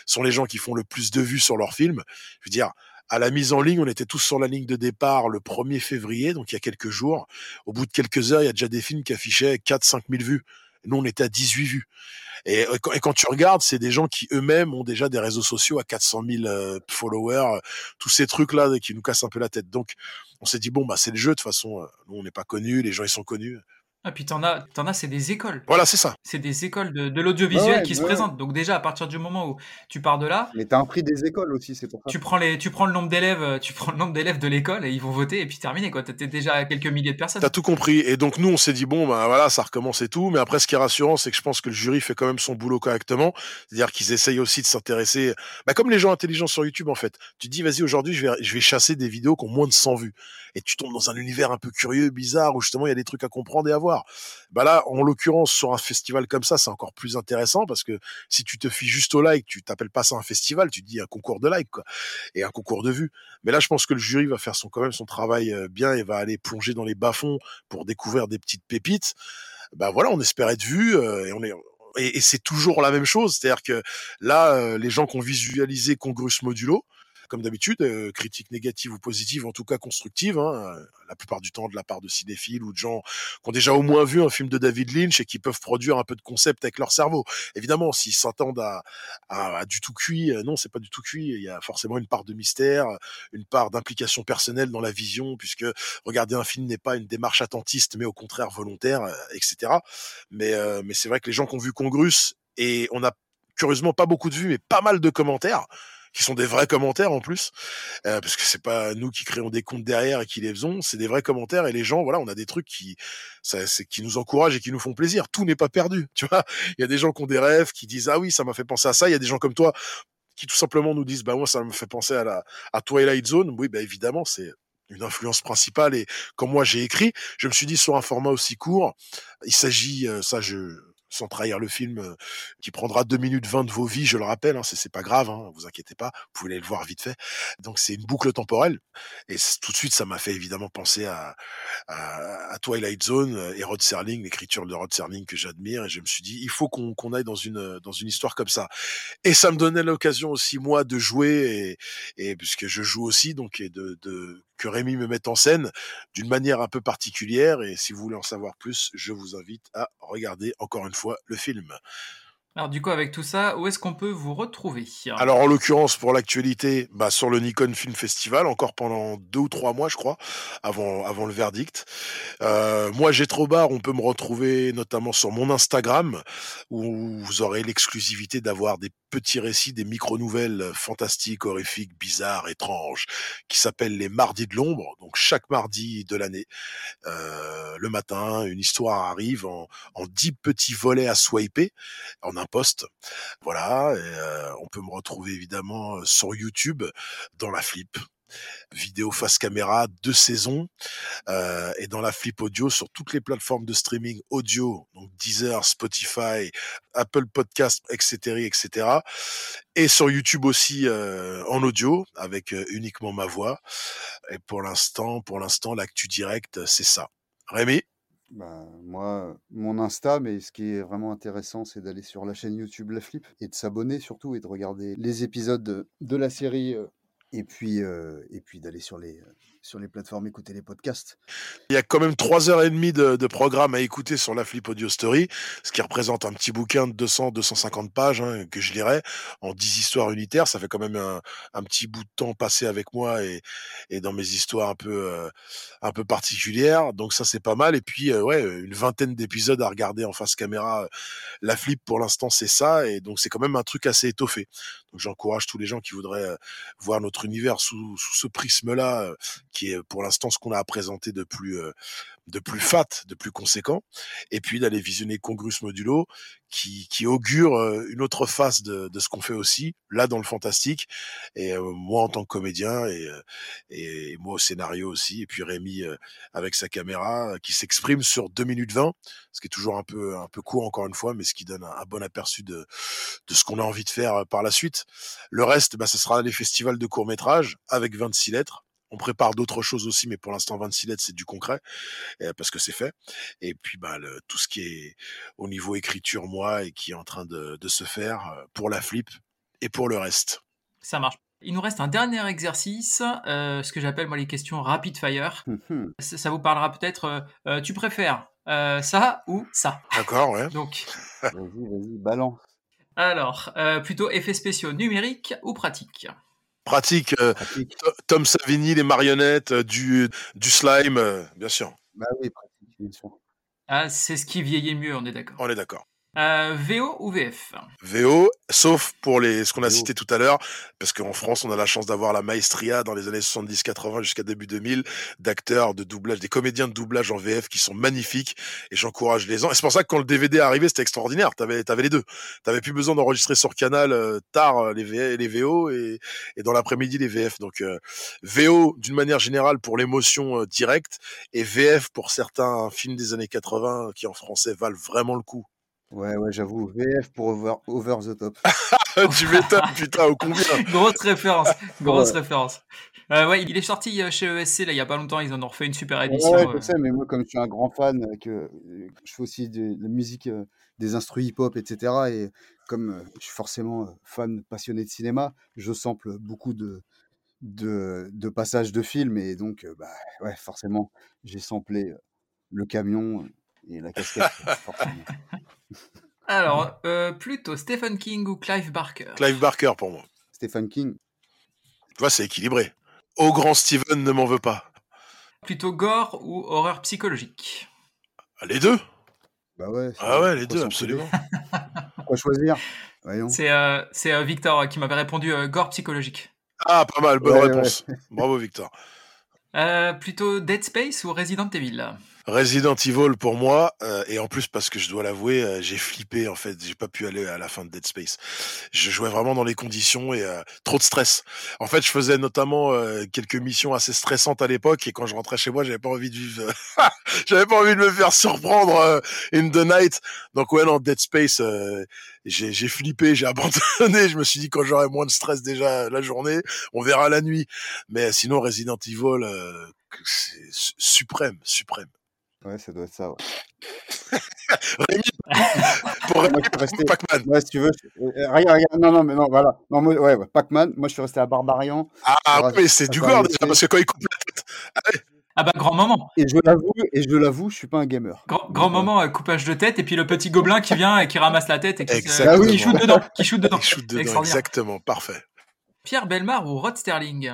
sont les gens qui font le plus de vues sur leurs films. Je veux dire, à la mise en ligne, on était tous sur la ligne de départ le 1er février, donc il y a quelques jours. Au bout de quelques heures, il y a déjà des films qui affichaient 4-5 000 vues. Nous, on était à 18 vues. Et, et quand tu regardes, c'est des gens qui eux-mêmes ont déjà des réseaux sociaux à 400 000 euh, followers, tous ces trucs-là qui nous cassent un peu la tête. Donc, on s'est dit, bon, bah, c'est le jeu, de toute façon, nous, on n'est pas connus, les gens, ils sont connus. Ah, puis t'en as, t'en as, c'est des écoles. Voilà, c'est ça. C'est des écoles de, de l'audiovisuel ouais, qui ouais. se présentent. Donc déjà, à partir du moment où tu pars de là. Mais t'as un prix des écoles aussi, c'est pour ça. Tu prends les, tu prends le nombre d'élèves, tu prends le nombre d'élèves de l'école et ils vont voter et puis terminé quoi. T'es déjà à quelques milliers de personnes. T'as tout compris. Et donc nous, on s'est dit bon, ben voilà, ça recommence et tout. Mais après, ce qui est rassurant, c'est que je pense que le jury fait quand même son boulot correctement. C'est-à-dire qu'ils essayent aussi de s'intéresser, bah, comme les gens intelligents sur YouTube en fait. Tu te dis vas-y aujourd'hui, je vais, je vais chasser des vidéos qui ont moins de 100 vues. Et tu tombes dans un univers un peu curieux, bizarre, où justement il y a des trucs à comprendre et à voir. Bah là, en l'occurrence, sur un festival comme ça, c'est encore plus intéressant parce que si tu te fies juste au like, tu t'appelles pas ça un festival, tu dis un concours de like, et un concours de vues. Mais là, je pense que le jury va faire son, quand même son travail bien et va aller plonger dans les bas-fonds pour découvrir des petites pépites. Bah voilà, on espère être vu est, et, c'est toujours la même chose, c'est-à-dire que là, les gens qui ont visualisé Congrus Modulo, comme d'habitude, euh, critiques négatives ou positives, en tout cas constructives, hein, la plupart du temps de la part de cinéphiles ou de gens qui ont déjà au moins vu un film de David Lynch et qui peuvent produire un peu de concept avec leur cerveau. Évidemment, s'ils s'attendent à, à, à, du tout cuit, euh, non, c'est pas du tout cuit. Il y a forcément une part de mystère, une part d'implication personnelle dans la vision, puisque regarder un film n'est pas une démarche attentiste, mais au contraire volontaire, euh, etc. Mais, euh, mais c'est vrai que les gens qui ont vu Congrus et on a curieusement pas beaucoup de vues, mais pas mal de commentaires qui sont des vrais commentaires en plus, euh, parce que c'est pas nous qui créons des comptes derrière et qui les faisons, c'est des vrais commentaires et les gens, voilà, on a des trucs qui, ça, c'est qui nous encouragent et qui nous font plaisir. Tout n'est pas perdu, tu vois. Il y a des gens qui ont des rêves, qui disent ah oui, ça m'a fait penser à ça. Il y a des gens comme toi qui tout simplement nous disent, bah moi ça me fait penser à la à Twilight Zone. Oui, bah évidemment, c'est une influence principale et comme moi j'ai écrit, je me suis dit sur un format aussi court, il s'agit, euh, ça je sans trahir le film, euh, qui prendra 2 minutes 20 de vos vies, je le rappelle, hein, c'est pas grave, hein, vous inquiétez pas, vous pouvez aller le voir vite fait. Donc c'est une boucle temporelle, et tout de suite ça m'a fait évidemment penser à, à, Twilight Zone euh, et Rod Serling, l'écriture de Rod Serling que j'admire, et je me suis dit, il faut qu'on aille dans une, dans une histoire comme ça. Et ça me donnait l'occasion aussi, moi, de jouer, et, et puisque je joue aussi, donc, et de, de que Rémi me mette en scène d'une manière un peu particulière. Et si vous voulez en savoir plus, je vous invite à regarder encore une fois le film. Alors du coup, avec tout ça, où est-ce qu'on peut vous retrouver? Alors en l'occurrence, pour l'actualité, bah, sur le Nikon Film Festival, encore pendant deux ou trois mois, je crois, avant, avant le verdict. Euh, moi, j'ai trop barre, on peut me retrouver notamment sur mon Instagram, où vous aurez l'exclusivité d'avoir des petits récits, des micro-nouvelles fantastiques, horrifiques, bizarres, étranges, qui s'appellent les Mardis de l'ombre. Donc chaque mardi de l'année, euh, le matin, une histoire arrive en, en dix petits volets à swiper, en un poste. Voilà, euh, on peut me retrouver évidemment sur YouTube dans la flip vidéo face caméra, deux saisons, euh, et dans la flip audio sur toutes les plateformes de streaming audio, donc Deezer, Spotify, Apple Podcast, etc., etc. Et sur YouTube aussi euh, en audio avec euh, uniquement ma voix. Et pour l'instant, pour l'instant, l'actu direct, c'est ça. Rémi? Bah, moi, mon Insta, mais ce qui est vraiment intéressant, c'est d'aller sur la chaîne YouTube La Flip et de s'abonner surtout et de regarder les épisodes de, de la série et puis, et puis d'aller sur les, sur les plateformes écouter les podcasts. Il y a quand même trois heures et demie de, de programme à écouter sur la Flip Audio Story, ce qui représente un petit bouquin de 200-250 pages hein, que je lirai en 10 histoires unitaires. Ça fait quand même un, un, petit bout de temps passé avec moi et, et dans mes histoires un peu, un peu particulières. Donc ça, c'est pas mal. Et puis, ouais, une vingtaine d'épisodes à regarder en face caméra. La Flip, pour l'instant, c'est ça. Et donc, c'est quand même un truc assez étoffé. Donc, j'encourage tous les gens qui voudraient voir notre univers sous, sous ce prisme-là, qui est pour l'instant ce qu'on a à présenter de plus de plus fat, de plus conséquent, et puis d'aller visionner Congrus Modulo, qui, qui augure une autre face de, de ce qu'on fait aussi, là dans le fantastique, et moi en tant que comédien, et, et, moi au scénario aussi, et puis Rémi avec sa caméra, qui s'exprime sur 2 minutes 20, ce qui est toujours un peu, un peu court encore une fois, mais ce qui donne un, bon aperçu de, de ce qu'on a envie de faire par la suite. Le reste, bah, ce sera les festivals de court métrage, avec 26 lettres, on prépare d'autres choses aussi, mais pour l'instant, 26 lettres, c'est du concret, parce que c'est fait. Et puis, bah, le, tout ce qui est au niveau écriture, moi, et qui est en train de, se faire pour la flip et pour le reste. Ça marche. Il nous reste un dernier exercice, euh, ce que j'appelle moi les questions rapid fire. Mmh ça, vous parlera peut-être. Euh, euh, tu préfères ça ou ça D'accord, ouais. Donc. vas-y, vas-y, balance. Alors, plutôt effets spéciaux numériques ou pratiques? Pratique, euh, Tom Savini, les marionnettes, euh, du, du slime, euh, bien sûr. Bah oui, pratique, bien sûr. Ah, c'est ce qui vieillit mieux, on est d'accord. On est d'accord. Euh, VO ou VF VO, sauf pour les, ce qu'on a cité tout à l'heure, parce qu'en France, on a la chance d'avoir la maestria dans les années 70-80 jusqu'à début 2000 d'acteurs de doublage, des comédiens de doublage en VF qui sont magnifiques et j'encourage les gens. Et c'est pour ça que quand le DVD est arrivé, c'était extraordinaire. T'avais, avais les deux. T'avais plus besoin d'enregistrer sur Canal euh, tard euh, les, v, les VO et, et dans l'après-midi les VF. Donc euh, VO d'une manière générale pour l'émotion directe et VF pour certains films des années 80 qui en français valent vraiment le coup. Ouais, ouais, j'avoue, VF pour over, over the top. tu m'étonnes, putain, au combien? Grosse référence, grosse référence. Euh, ouais, il est sorti euh, chez ESC là, il y a pas longtemps, ils en ont refait une super édition. Ouais, je euh. sais, mais moi, comme je suis un grand fan, que je fais aussi de, la musique, des instruments hip-hop, etc., et comme je suis forcément fan passionné de cinéma, je sample beaucoup de, de, de passages de films, et donc, bah, ouais, forcément, j'ai samplé le camion et la casquette, forcément. Alors, euh, plutôt Stephen King ou Clive Barker Clive Barker pour moi. Stephen King. Tu vois, c'est équilibré. Au grand Steven ne m'en veut pas. Plutôt gore ou horreur psychologique Les deux. Bah ouais. Ah ouais, les deux, absolument. Pourquoi choisir? C'est euh, euh, Victor qui m'avait répondu gore psychologique. Ah, pas mal, bonne réponse. Bravo Victor. plutôt Dead Space ou Resident Evil? Resident Evil pour moi, euh, et en plus parce que je dois l'avouer, euh, j'ai flippé en fait, j'ai pas pu aller à la fin de Dead Space. Je jouais vraiment dans les conditions et euh, trop de stress. En fait, je faisais notamment quelques missions assez stressantes à l'époque et quand je rentrais chez moi, j'avais pas envie de vivre, j'avais pas envie de me faire surprendre in the night. Donc ouais, non, Dead Space, j'ai flippé, j'ai abandonné. Je me suis dit quand j'aurai moins de stress déjà la journée, on verra la nuit. Mais sinon, Resident Evil, c'est suprême, suprême. Ouais, ça doit être ça. Ouais. Rémi, pour Rémi, Pac-Man. Ouais, si tu veux. Euh, regarde, regarde, non, non, mais non, voilà. Non, moi, ouais, ouais Pac-Man, moi je suis resté à Barbarian. Ah, oui, c'est du gore déjà, parce que quand il coupe la tête. Allez. Ah bah grand moment. Et je l'avoue, et je l'avoue, je suis pas un gamer. Grand, grand moment, euh, coupage de tête, et puis le petit gobelin qui vient et qui ramasse la tête et qui, euh, qui shoot dedans, qui shoot dedans. Qui shoot dedans, exactement, parfait. Pierre Belmar ou Rod Sterling?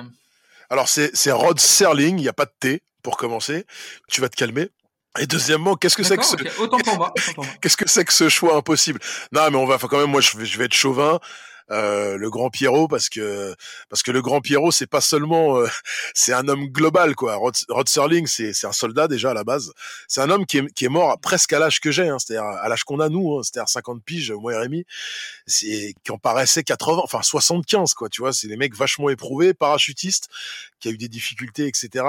Alors c'est Rod Sterling, il n'y a pas de T pour commencer. Tu vas te calmer. Et deuxièmement, qu'est-ce que c'est que ce qu'est-ce que c'est que ce choix impossible? Non, mais on va enfin, quand même moi je vais, je vais être chauvin. Euh, le grand Pierrot parce que parce que le grand Pierrot c'est pas seulement euh, c'est un homme global quoi. Rod, Rod Serling c'est c'est un soldat déjà à la base. C'est un homme qui est, qui est mort presque à l'âge que j'ai, hein, c'est-à-dire à l'âge qu'on a nous, hein, c'est-à-dire 50 piges moi et Rémi, c'est qui en paraissait 80, enfin 75 quoi. Tu vois, c'est des mecs vachement éprouvés, parachutistes, qui a eu des difficultés, etc.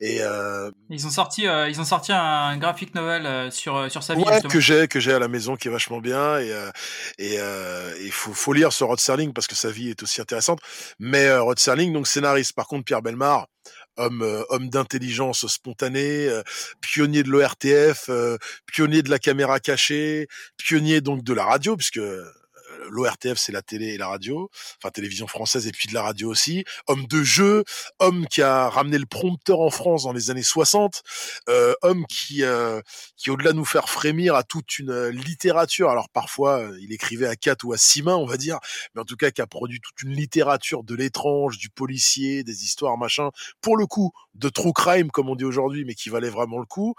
Et euh, ils ont sorti, euh, ils ont sorti un graphic novel euh, sur sur sa vie. Ouais, que j'ai que j'ai à la maison qui est vachement bien et et il faut faut lire sur Rod Serling parce que sa vie est aussi intéressante. Mais Rod Serling donc scénariste. Par contre Pierre Belmar homme homme d'intelligence spontanée, pionnier de l'ORTF, pionnier de la caméra cachée, pionnier donc de la radio puisque l'ORTF c'est la télé et la radio, enfin télévision française et puis de la radio aussi. Homme de jeu, homme qui a ramené le prompteur en France dans les années 60, euh, homme qui euh, qui au-delà de nous faire frémir à toute une euh, littérature. Alors parfois euh, il écrivait à quatre ou à six mains on va dire, mais en tout cas qui a produit toute une littérature de l'étrange, du policier, des histoires machin. Pour le coup de true crime comme on dit aujourd'hui, mais qui valait vraiment le coup.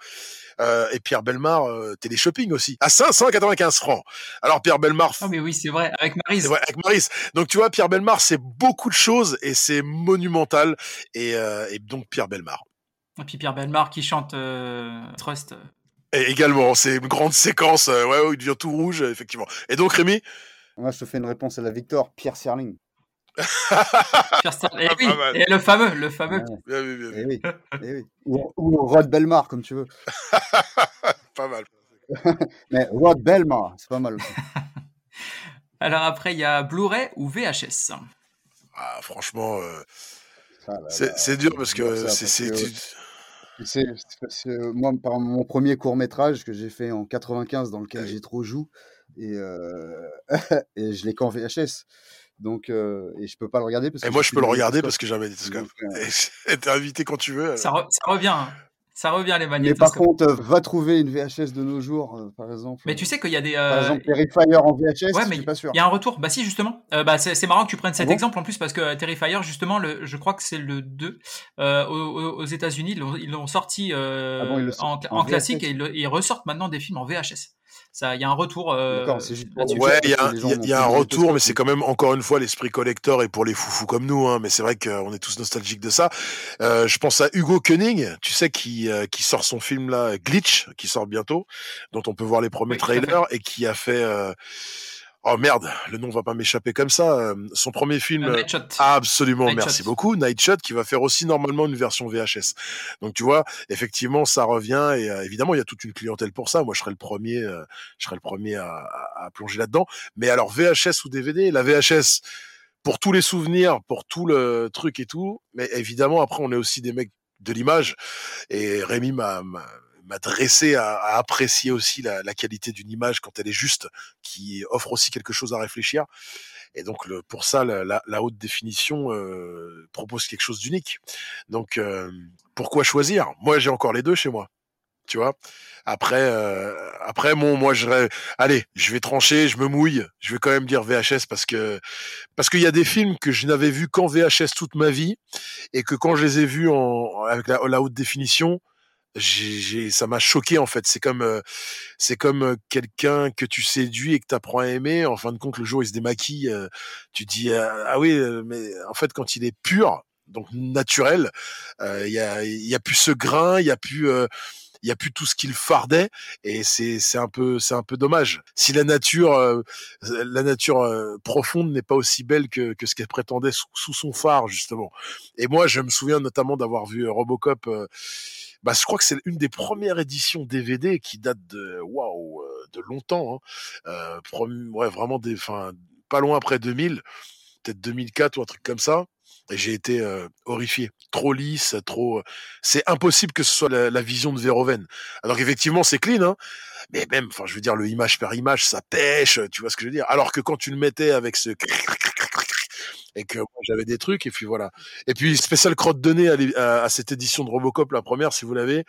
Euh, et Pierre Belmar euh, télé-shopping aussi à 595 francs. Alors Pierre Belmar. Ah mais oui c'est vrai avec Maris. Ouais, avec Maris. Donc tu vois Pierre Belmar c'est beaucoup de choses et c'est monumental et, euh, et, donc Pierre Belmar. Et puis Pierre Belmar qui chante euh, Trust. Et également c'est une grande séquence ouais où il devient tout rouge effectivement. Et donc Rémi? Moi je te fais une réponse à la victoire Pierre Serling. et, oui, et le fameux, le fameux. Bien, bien, bien, et oui, et oui. Ou, ou, Rod Belmar, comme tu veux. pas mal. Mais Rod Belmar, c'est pas mal. Alors après, il y a Blu-ray ou VHS. Ah, franchement, euh, c'est dur parce que c'est. moi, par mon premier court métrage que j'ai fait en 95, dans lequel j'ai trop joué, et, euh, et je l'ai qu'en VHS. Donc, euh, et je peux pas le regarder parce que. Et moi, je peux le regarder parce que j'avais dit euh, T'es invité quand tu veux. Ça, ça, revient. Hein. Ça revient les magnétoscopes. Mais par contre, va trouver une VHS de nos jours, euh, par exemple. Mais tu sais qu'il y a des. Par exemple, Terrifier en VHS, ouais, mais pas sûr. Il y a un retour. Bah si, justement. bah, c'est marrant que tu prennes cet ah exemple en plus parce que Terrifier, justement, le, je crois que c'est le 2. aux, aux États-Unis, ils l'ont sorti ah en, en, classique et ils, ils ressortent maintenant des films en VHS il y a un retour. Euh, ouais, il y a, un retour, mais c'est quand même encore une fois l'esprit collector et pour les foufous comme nous. Hein, mais c'est vrai qu'on est tous nostalgiques de ça. Euh, je pense à Hugo Koenig, tu sais, qui euh, qui sort son film là, Glitch, qui sort bientôt, dont on peut voir les premiers trailers et qui a fait Oh merde, le nom va pas m'échapper comme ça. Euh, son premier film, absolument, merci beaucoup, Nightshot, qui va faire aussi normalement une version VHS. Donc tu vois, effectivement, ça revient et euh, évidemment, il y a toute une clientèle pour ça. Moi, je serais le premier, euh, je serais le premier à, à, plonger là-dedans. Mais alors VHS ou DVD, la VHS pour tous les souvenirs, pour tout le truc et tout. Mais évidemment, après, on est aussi des mecs de l'image. Et Rémi m'a m'a dressé à, à, apprécier aussi la, la qualité d'une image quand elle est juste, qui offre aussi quelque chose à réfléchir. Et donc le, pour ça, la, la haute définition euh, propose quelque chose d'unique. Donc euh, pourquoi choisir? Moi, j'ai encore les deux chez moi. Tu vois. Après, euh, après, bon, moi, je, allez, je vais trancher, je me mouille. Je vais quand même dire VHS parce que parce qu'il y a des films que je n'avais vus qu'en VHS toute ma vie et que quand je les ai vus en avec la haute définition, j'ai, ça m'a choqué en fait. C'est comme, euh, c'est comme euh, quelqu'un que tu séduis et que tu apprends à aimer. En fin de compte, le jour où il se démaquille, euh, tu dis ah oui, mais en fait quand il est pur, donc naturel, il y a, y a plus ce grain, il y a plus, il y a plus tout ce qu'il fardait et c'est c'est un peu c'est un peu dommage. Si la nature euh, la nature euh, profonde n'est pas aussi belle que que ce qu'elle prétendait sous, son phare justement. Et moi, je me souviens notamment d'avoir vu Robocop. Bah, je crois que c'est une des premières éditions DVD qui date de waouh de longtemps. Hein. ouais, vraiment des, enfin, pas loin après 2000, peut-être 2004 ou un truc comme ça. Et j'ai été euh, horrifié. Trop lisse, trop. C'est impossible que ce soit la, vision de Véroven. Alors qu'effectivement, c'est clean, hein. Mais même, enfin, je veux dire, le image par image, ça pêche, tu vois ce que je veux dire. Alors que quand tu le mettais avec ce et que j'avais des trucs et puis voilà. Et puis spécial crotte de nez à, cette édition de Robocop, la première, si vous l'avez,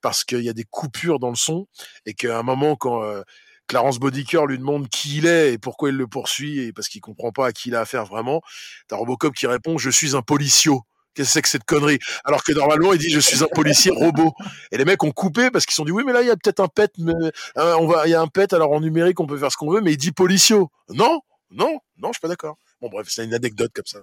parce qu'il y a des coupures dans le son et qu'à un moment quand euh, Clarence Bodicker lui demande qui il est et pourquoi il le poursuit et parce qu'il comprend pas à qui il a affaire vraiment. T'as Robocop qui répond je suis un policio. Qu'est-ce que c'est que cette connerie? Alors que normalement il dit je suis un policier robot. Et les mecs ont coupé parce qu'ils sont dit oui mais là il y a peut-être un pet, mais, hein, on va il y a un pet alors en numérique on peut faire ce qu'on veut mais il dit policio. Non non non je suis pas d'accord. Bon bref c'est une anecdote comme ça.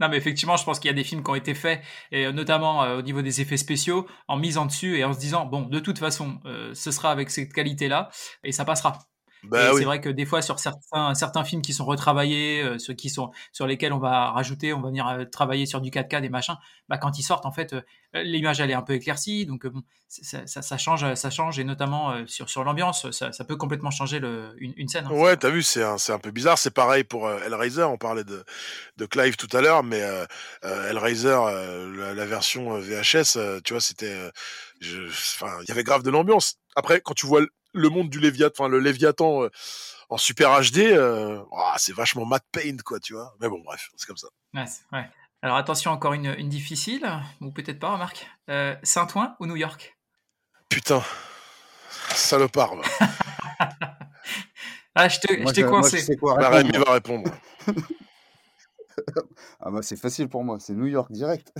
Non, mais effectivement, je pense qu'il y a des films qui ont été faits, et euh, notamment euh, au niveau des effets spéciaux, en misant dessus et en se disant, bon, de toute façon, euh, ce sera avec cette qualité-là, et ça passera. Bah c'est vrai que des fois sur certains certains films qui sont retravaillés, euh, ceux qui sont sur lesquels on va rajouter, on va venir euh, travailler sur du 4K des machins, bah quand ils sortent en fait euh, l'image elle est un peu éclaircie donc bon ça, ça, change ça change et notamment sur sur l'ambiance ça, ça, peut complètement changer le, une, une scène. Hein, ouais, t'as vu c'est un, c'est un peu bizarre, c'est pareil pour Hellraiser, on parlait de de Clive tout à l'heure mais Hellraiser la, la, version VHS, tu vois, c'était enfin il y avait grave de l'ambiance. Après quand tu vois le monde du Léviathan, enfin le Léviathan euh, en super HD, euh, c'est vachement Matt Paint, quoi, tu vois. Mais bon, bref, c'est comme ça. Ouais, Alors attention, encore une, une difficile, ou peut-être pas, Marc. Euh, Saint-Ouen ou New York? Putain, salopard. ah, je t'ai coincé. Bah, Rémi va répondre. ah bah c'est facile pour moi, c'est New York direct.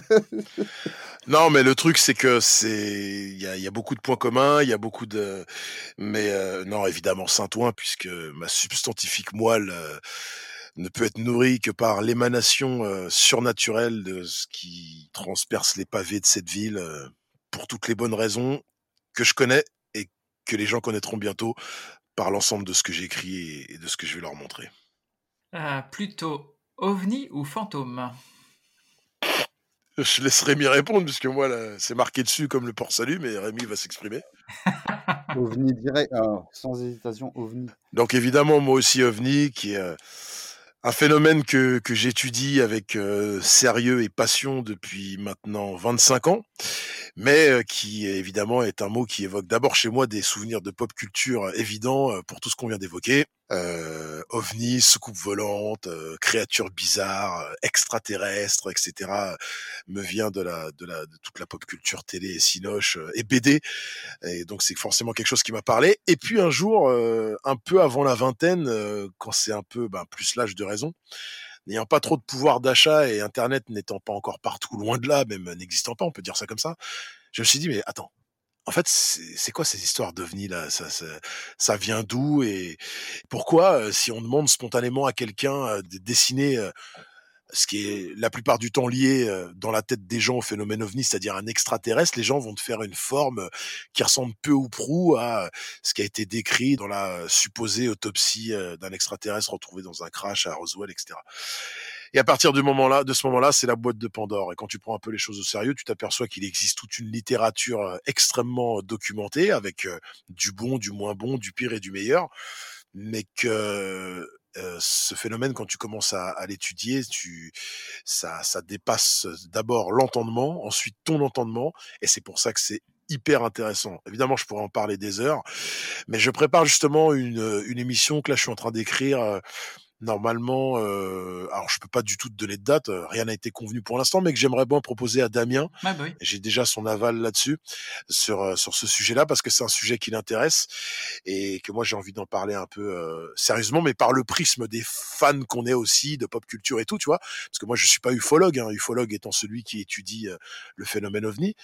non, mais le truc c'est que c'est il y a, y a, beaucoup de points communs, il y a beaucoup de mais euh, non évidemment Saint-Ouen puisque ma substantifique moelle euh, ne peut être nourrie que par l'émanation euh, surnaturelle de ce qui transperce les pavés de cette ville pour toutes les bonnes raisons que je connais et que les gens connaîtront bientôt par l'ensemble de ce que j'écris et de ce que je vais leur montrer. Ah, plutôt OVNI ou fantôme? Je laisse Rémi répondre, puisque moi, c'est marqué dessus comme le port salut, mais Rémi va s'exprimer. ovni direct, sans hésitation, OVNI. Donc évidemment, moi aussi OVNI, qui est euh, un phénomène que, que j'étudie avec euh, sérieux et passion depuis maintenant 25 ans, mais euh, qui évidemment est un mot qui évoque d'abord chez moi des souvenirs de pop culture évidents euh, pour tout ce qu'on vient d'évoquer. Euh, ovnis, soucoupe volante, créatures bizarres, extraterrestres, etc. me vient de la, de la de toute la pop culture télé et sinoche et BD. Et donc c'est forcément quelque chose qui m'a parlé. Et puis un jour, un peu avant la vingtaine, quand c'est un peu ben, plus l'âge de raison, n'ayant pas trop de pouvoir d'achat et Internet n'étant pas encore partout, loin de là, même n'existant pas, on peut dire ça comme ça, je me suis dit, mais attends, en fait, c'est quoi ces histoires d'OVNI là? Ça, ça, ça, vient d'où? Et pourquoi, euh, si on demande spontanément à quelqu'un euh, de dessiner euh, ce qui est la plupart du temps lié dans la tête des gens au phénomène ovni, c'est-à-dire un extraterrestre, les gens vont te faire une forme qui ressemble peu ou prou à ce qui a été décrit dans la supposée autopsie d'un extraterrestre retrouvé dans un crash à Roswell, etc. Et à partir du moment-là, de ce moment-là, c'est la boîte de Pandore. Et quand tu prends un peu les choses au sérieux, tu t'aperçois qu'il existe toute une littérature extrêmement documentée avec du bon, du moins bon, du pire et du meilleur, mais que ce phénomène, quand tu commences à, à l'étudier, tu, ça, ça dépasse d'abord l'entendement, ensuite ton entendement, et c'est pour ça que c'est hyper intéressant. Évidemment, je pourrais en parler des heures, mais je prépare justement une, une émission que là, je suis en train d'écrire normalement, euh, alors je peux pas du tout te donner de date, euh, rien n'a été convenu pour l'instant, mais que j'aimerais bien proposer à Damien. bah oui. J'ai déjà son aval là-dessus, sur euh, sur ce sujet-là, parce que c'est un sujet qui l'intéresse et que moi j'ai envie d'en parler un peu euh, sérieusement, mais par le prisme des fans qu'on est aussi de pop culture et tout, tu vois, parce que moi je suis pas ufologue, hein, ufologue étant celui qui étudie le phénomène ovni.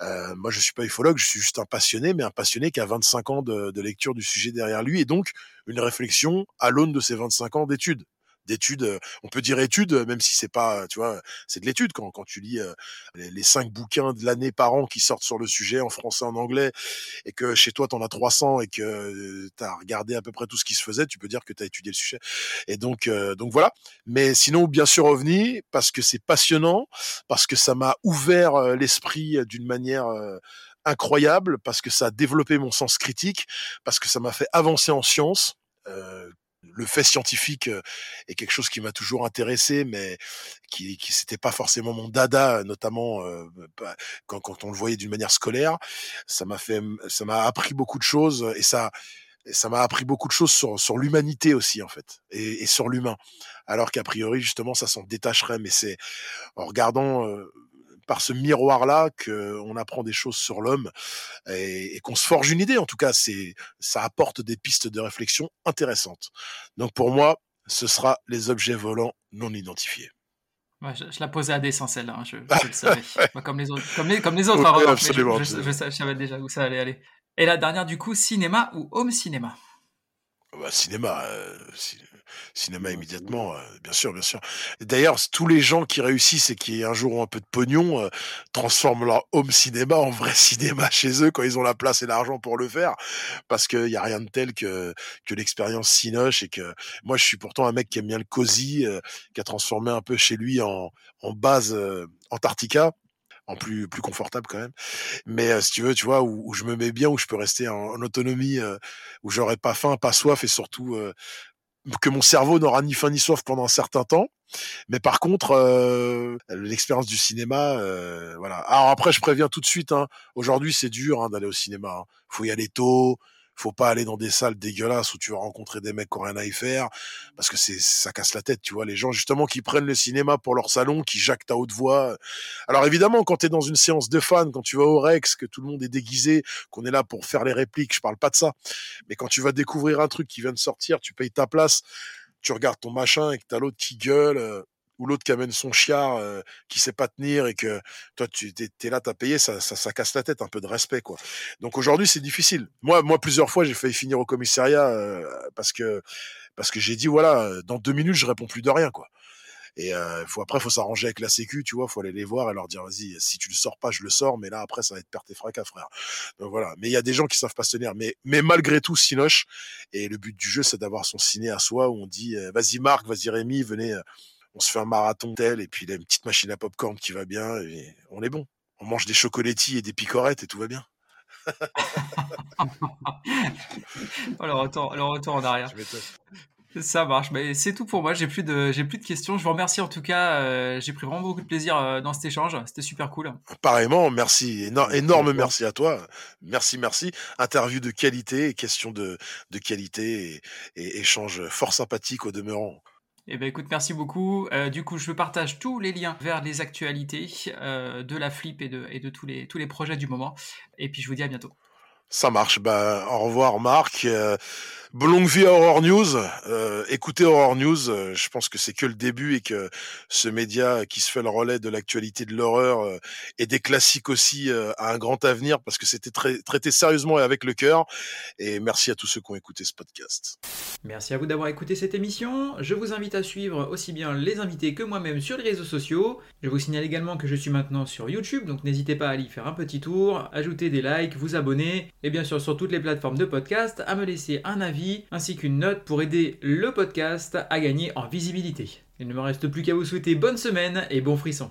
moi je suis pas ufologue, je suis juste un passionné, mais un passionné qui a 25 ans de, de lecture du sujet derrière lui et donc une réflexion à l'aune de ces 25 ans d'études. d'études. On peut dire études, même si c'est pas, tu vois, c'est de l'étude quand, quand tu lis les, cinq bouquins de l'année par an qui sortent sur le sujet en français, en anglais, et que chez toi, tu en as 300 et que tu as regardé à peu près tout ce qui se faisait, tu peux dire que tu as étudié le sujet. Et donc, donc voilà. Mais sinon, bien sûr, OVNI, parce que c'est passionnant, parce que ça m'a ouvert l'esprit d'une manière incroyable, parce que ça a développé mon sens critique, parce que ça m'a fait avancer en science. Euh, le fait scientifique est quelque chose qui m'a toujours intéressé, mais qui, qui c'était pas forcément mon dada, notamment bah, quand, quand on le voyait d'une manière scolaire. Ça m'a fait, ça m'a appris beaucoup de choses et ça, ça m'a appris beaucoup de choses sur, sur l'humanité aussi en fait et, et sur l'humain. Alors qu'a priori justement ça s'en détacherait, mais c'est en regardant par ce miroir-là qu'on apprend des choses sur l'homme et, qu'on se forge une idée. En tout cas, c'est ça apporte des pistes de réflexion intéressantes. Donc pour moi, ce sera les objets volants non identifiés. je, la posais à dessein celle-là, hein, je, le savais. comme les autres, comme les, comme les autres. Hein, je, savais déjà où ça allait aller. Et la dernière, du coup, cinéma ou home cinéma? Bah, Cinéma. Euh, cinéma immédiatement, euh, bien sûr, bien sûr. D'ailleurs, tous les gens qui réussissent et qui un jour ont un peu de pognon euh, transforment leur home cinéma en vrai cinéma chez eux quand ils ont la place et l'argent pour le faire, parce qu'il y a rien de tel que que l'expérience Cinoche et que moi je suis pourtant un mec qui aime bien le cosy, euh, qui a transformé un peu chez lui en en base Antarctica en plus plus confortable quand même. Mais si tu veux, tu vois, où, je me mets bien, où je peux rester en, en autonomie, où j'aurai pas faim, pas soif et surtout que mon cerveau n'aura ni faim ni soif pendant un certain temps. Mais par contre, euh, l'expérience du cinéma, euh, voilà. Alors après, je préviens tout de suite. Hein, Aujourd'hui, c'est dur hein, d'aller au cinéma. Hein. Faut y aller tôt faut pas aller dans des salles dégueulasses où tu vas rencontrer des mecs qui ont rien à y faire parce que c'est ça casse la tête tu vois les gens justement qui prennent le cinéma pour leur salon qui jactent à haute voix. Alors évidemment quand tu es dans une séance de fans quand tu vas au Rex que tout le monde est déguisé qu'on est là pour faire les répliques je parle pas de ça. Mais quand tu vas découvrir un truc qui vient de sortir tu payes ta place tu regardes ton machin et que t'as l'autre qui gueule euh, ou l'autre qui amène son chiard euh, qui sait pas tenir et que toi tu t'es, es là t'as payé ça, ça, ça casse la tête un peu de respect quoi. Donc aujourd'hui c'est difficile. Moi moi plusieurs fois j'ai failli finir au commissariat euh, parce que parce que j'ai dit voilà dans deux minutes je réponds plus de rien quoi. Et euh, faut après faut s'arranger avec la sécu tu vois faut aller les voir et leur dire vas-y si tu le sors pas je le sors mais là après ça va être perte et fracas frère. Donc voilà. Mais il y a des gens qui savent pas se tenir. Mais mais malgré tout Sinoche et le but du jeu c'est d'avoir son ciné à soi où on dit vas-y Marc vas-y Rémi venez on se fait un marathon tel, et puis il a une petite machine à popcorn qui va bien, et on est bon. On mange des chocolatines et des picorettes et tout va bien. oh, le, retour, le retour en arrière. Ça marche, mais c'est tout pour moi. J'ai plus de j'ai plus de questions. Je vous remercie en tout cas. Euh, j'ai pris vraiment beaucoup de plaisir euh, dans cet échange. C'était super cool. Pareillement, merci, énorme merci à toi. Merci, merci. Interview de qualité, question de de qualité et, et échange fort sympathique au demeurant. Eh ben écoute, merci beaucoup. Euh, du coup, je partage tous les liens vers les actualités euh, de la flip et de, tous, les, tous les projets du moment. Et puis je vous dis à bientôt. Ça marche. Bah, au revoir Marc. Euh, longue vie à Horror News. Euh, écoutez Horror News. Euh, je pense que c'est que le début et que ce média qui se fait le relais de l'actualité de l'horreur euh, et des classiques aussi a un grand avenir parce que c'était traité sérieusement et avec le cœur. Et merci à tous ceux qui ont écouté ce podcast. Merci à vous d'avoir écouté cette émission. Je vous invite à suivre aussi bien les invités que moi-même sur les réseaux sociaux. Je vous signale également que je suis maintenant sur YouTube, donc n'hésitez pas à aller faire un petit tour, ajouter des likes, vous abonner et bien sûr sur toutes les plateformes de podcast à me laisser un ainsi qu'une note pour aider le podcast à gagner en visibilité. Il ne me reste plus qu'à vous souhaiter bonne semaine et bon frisson.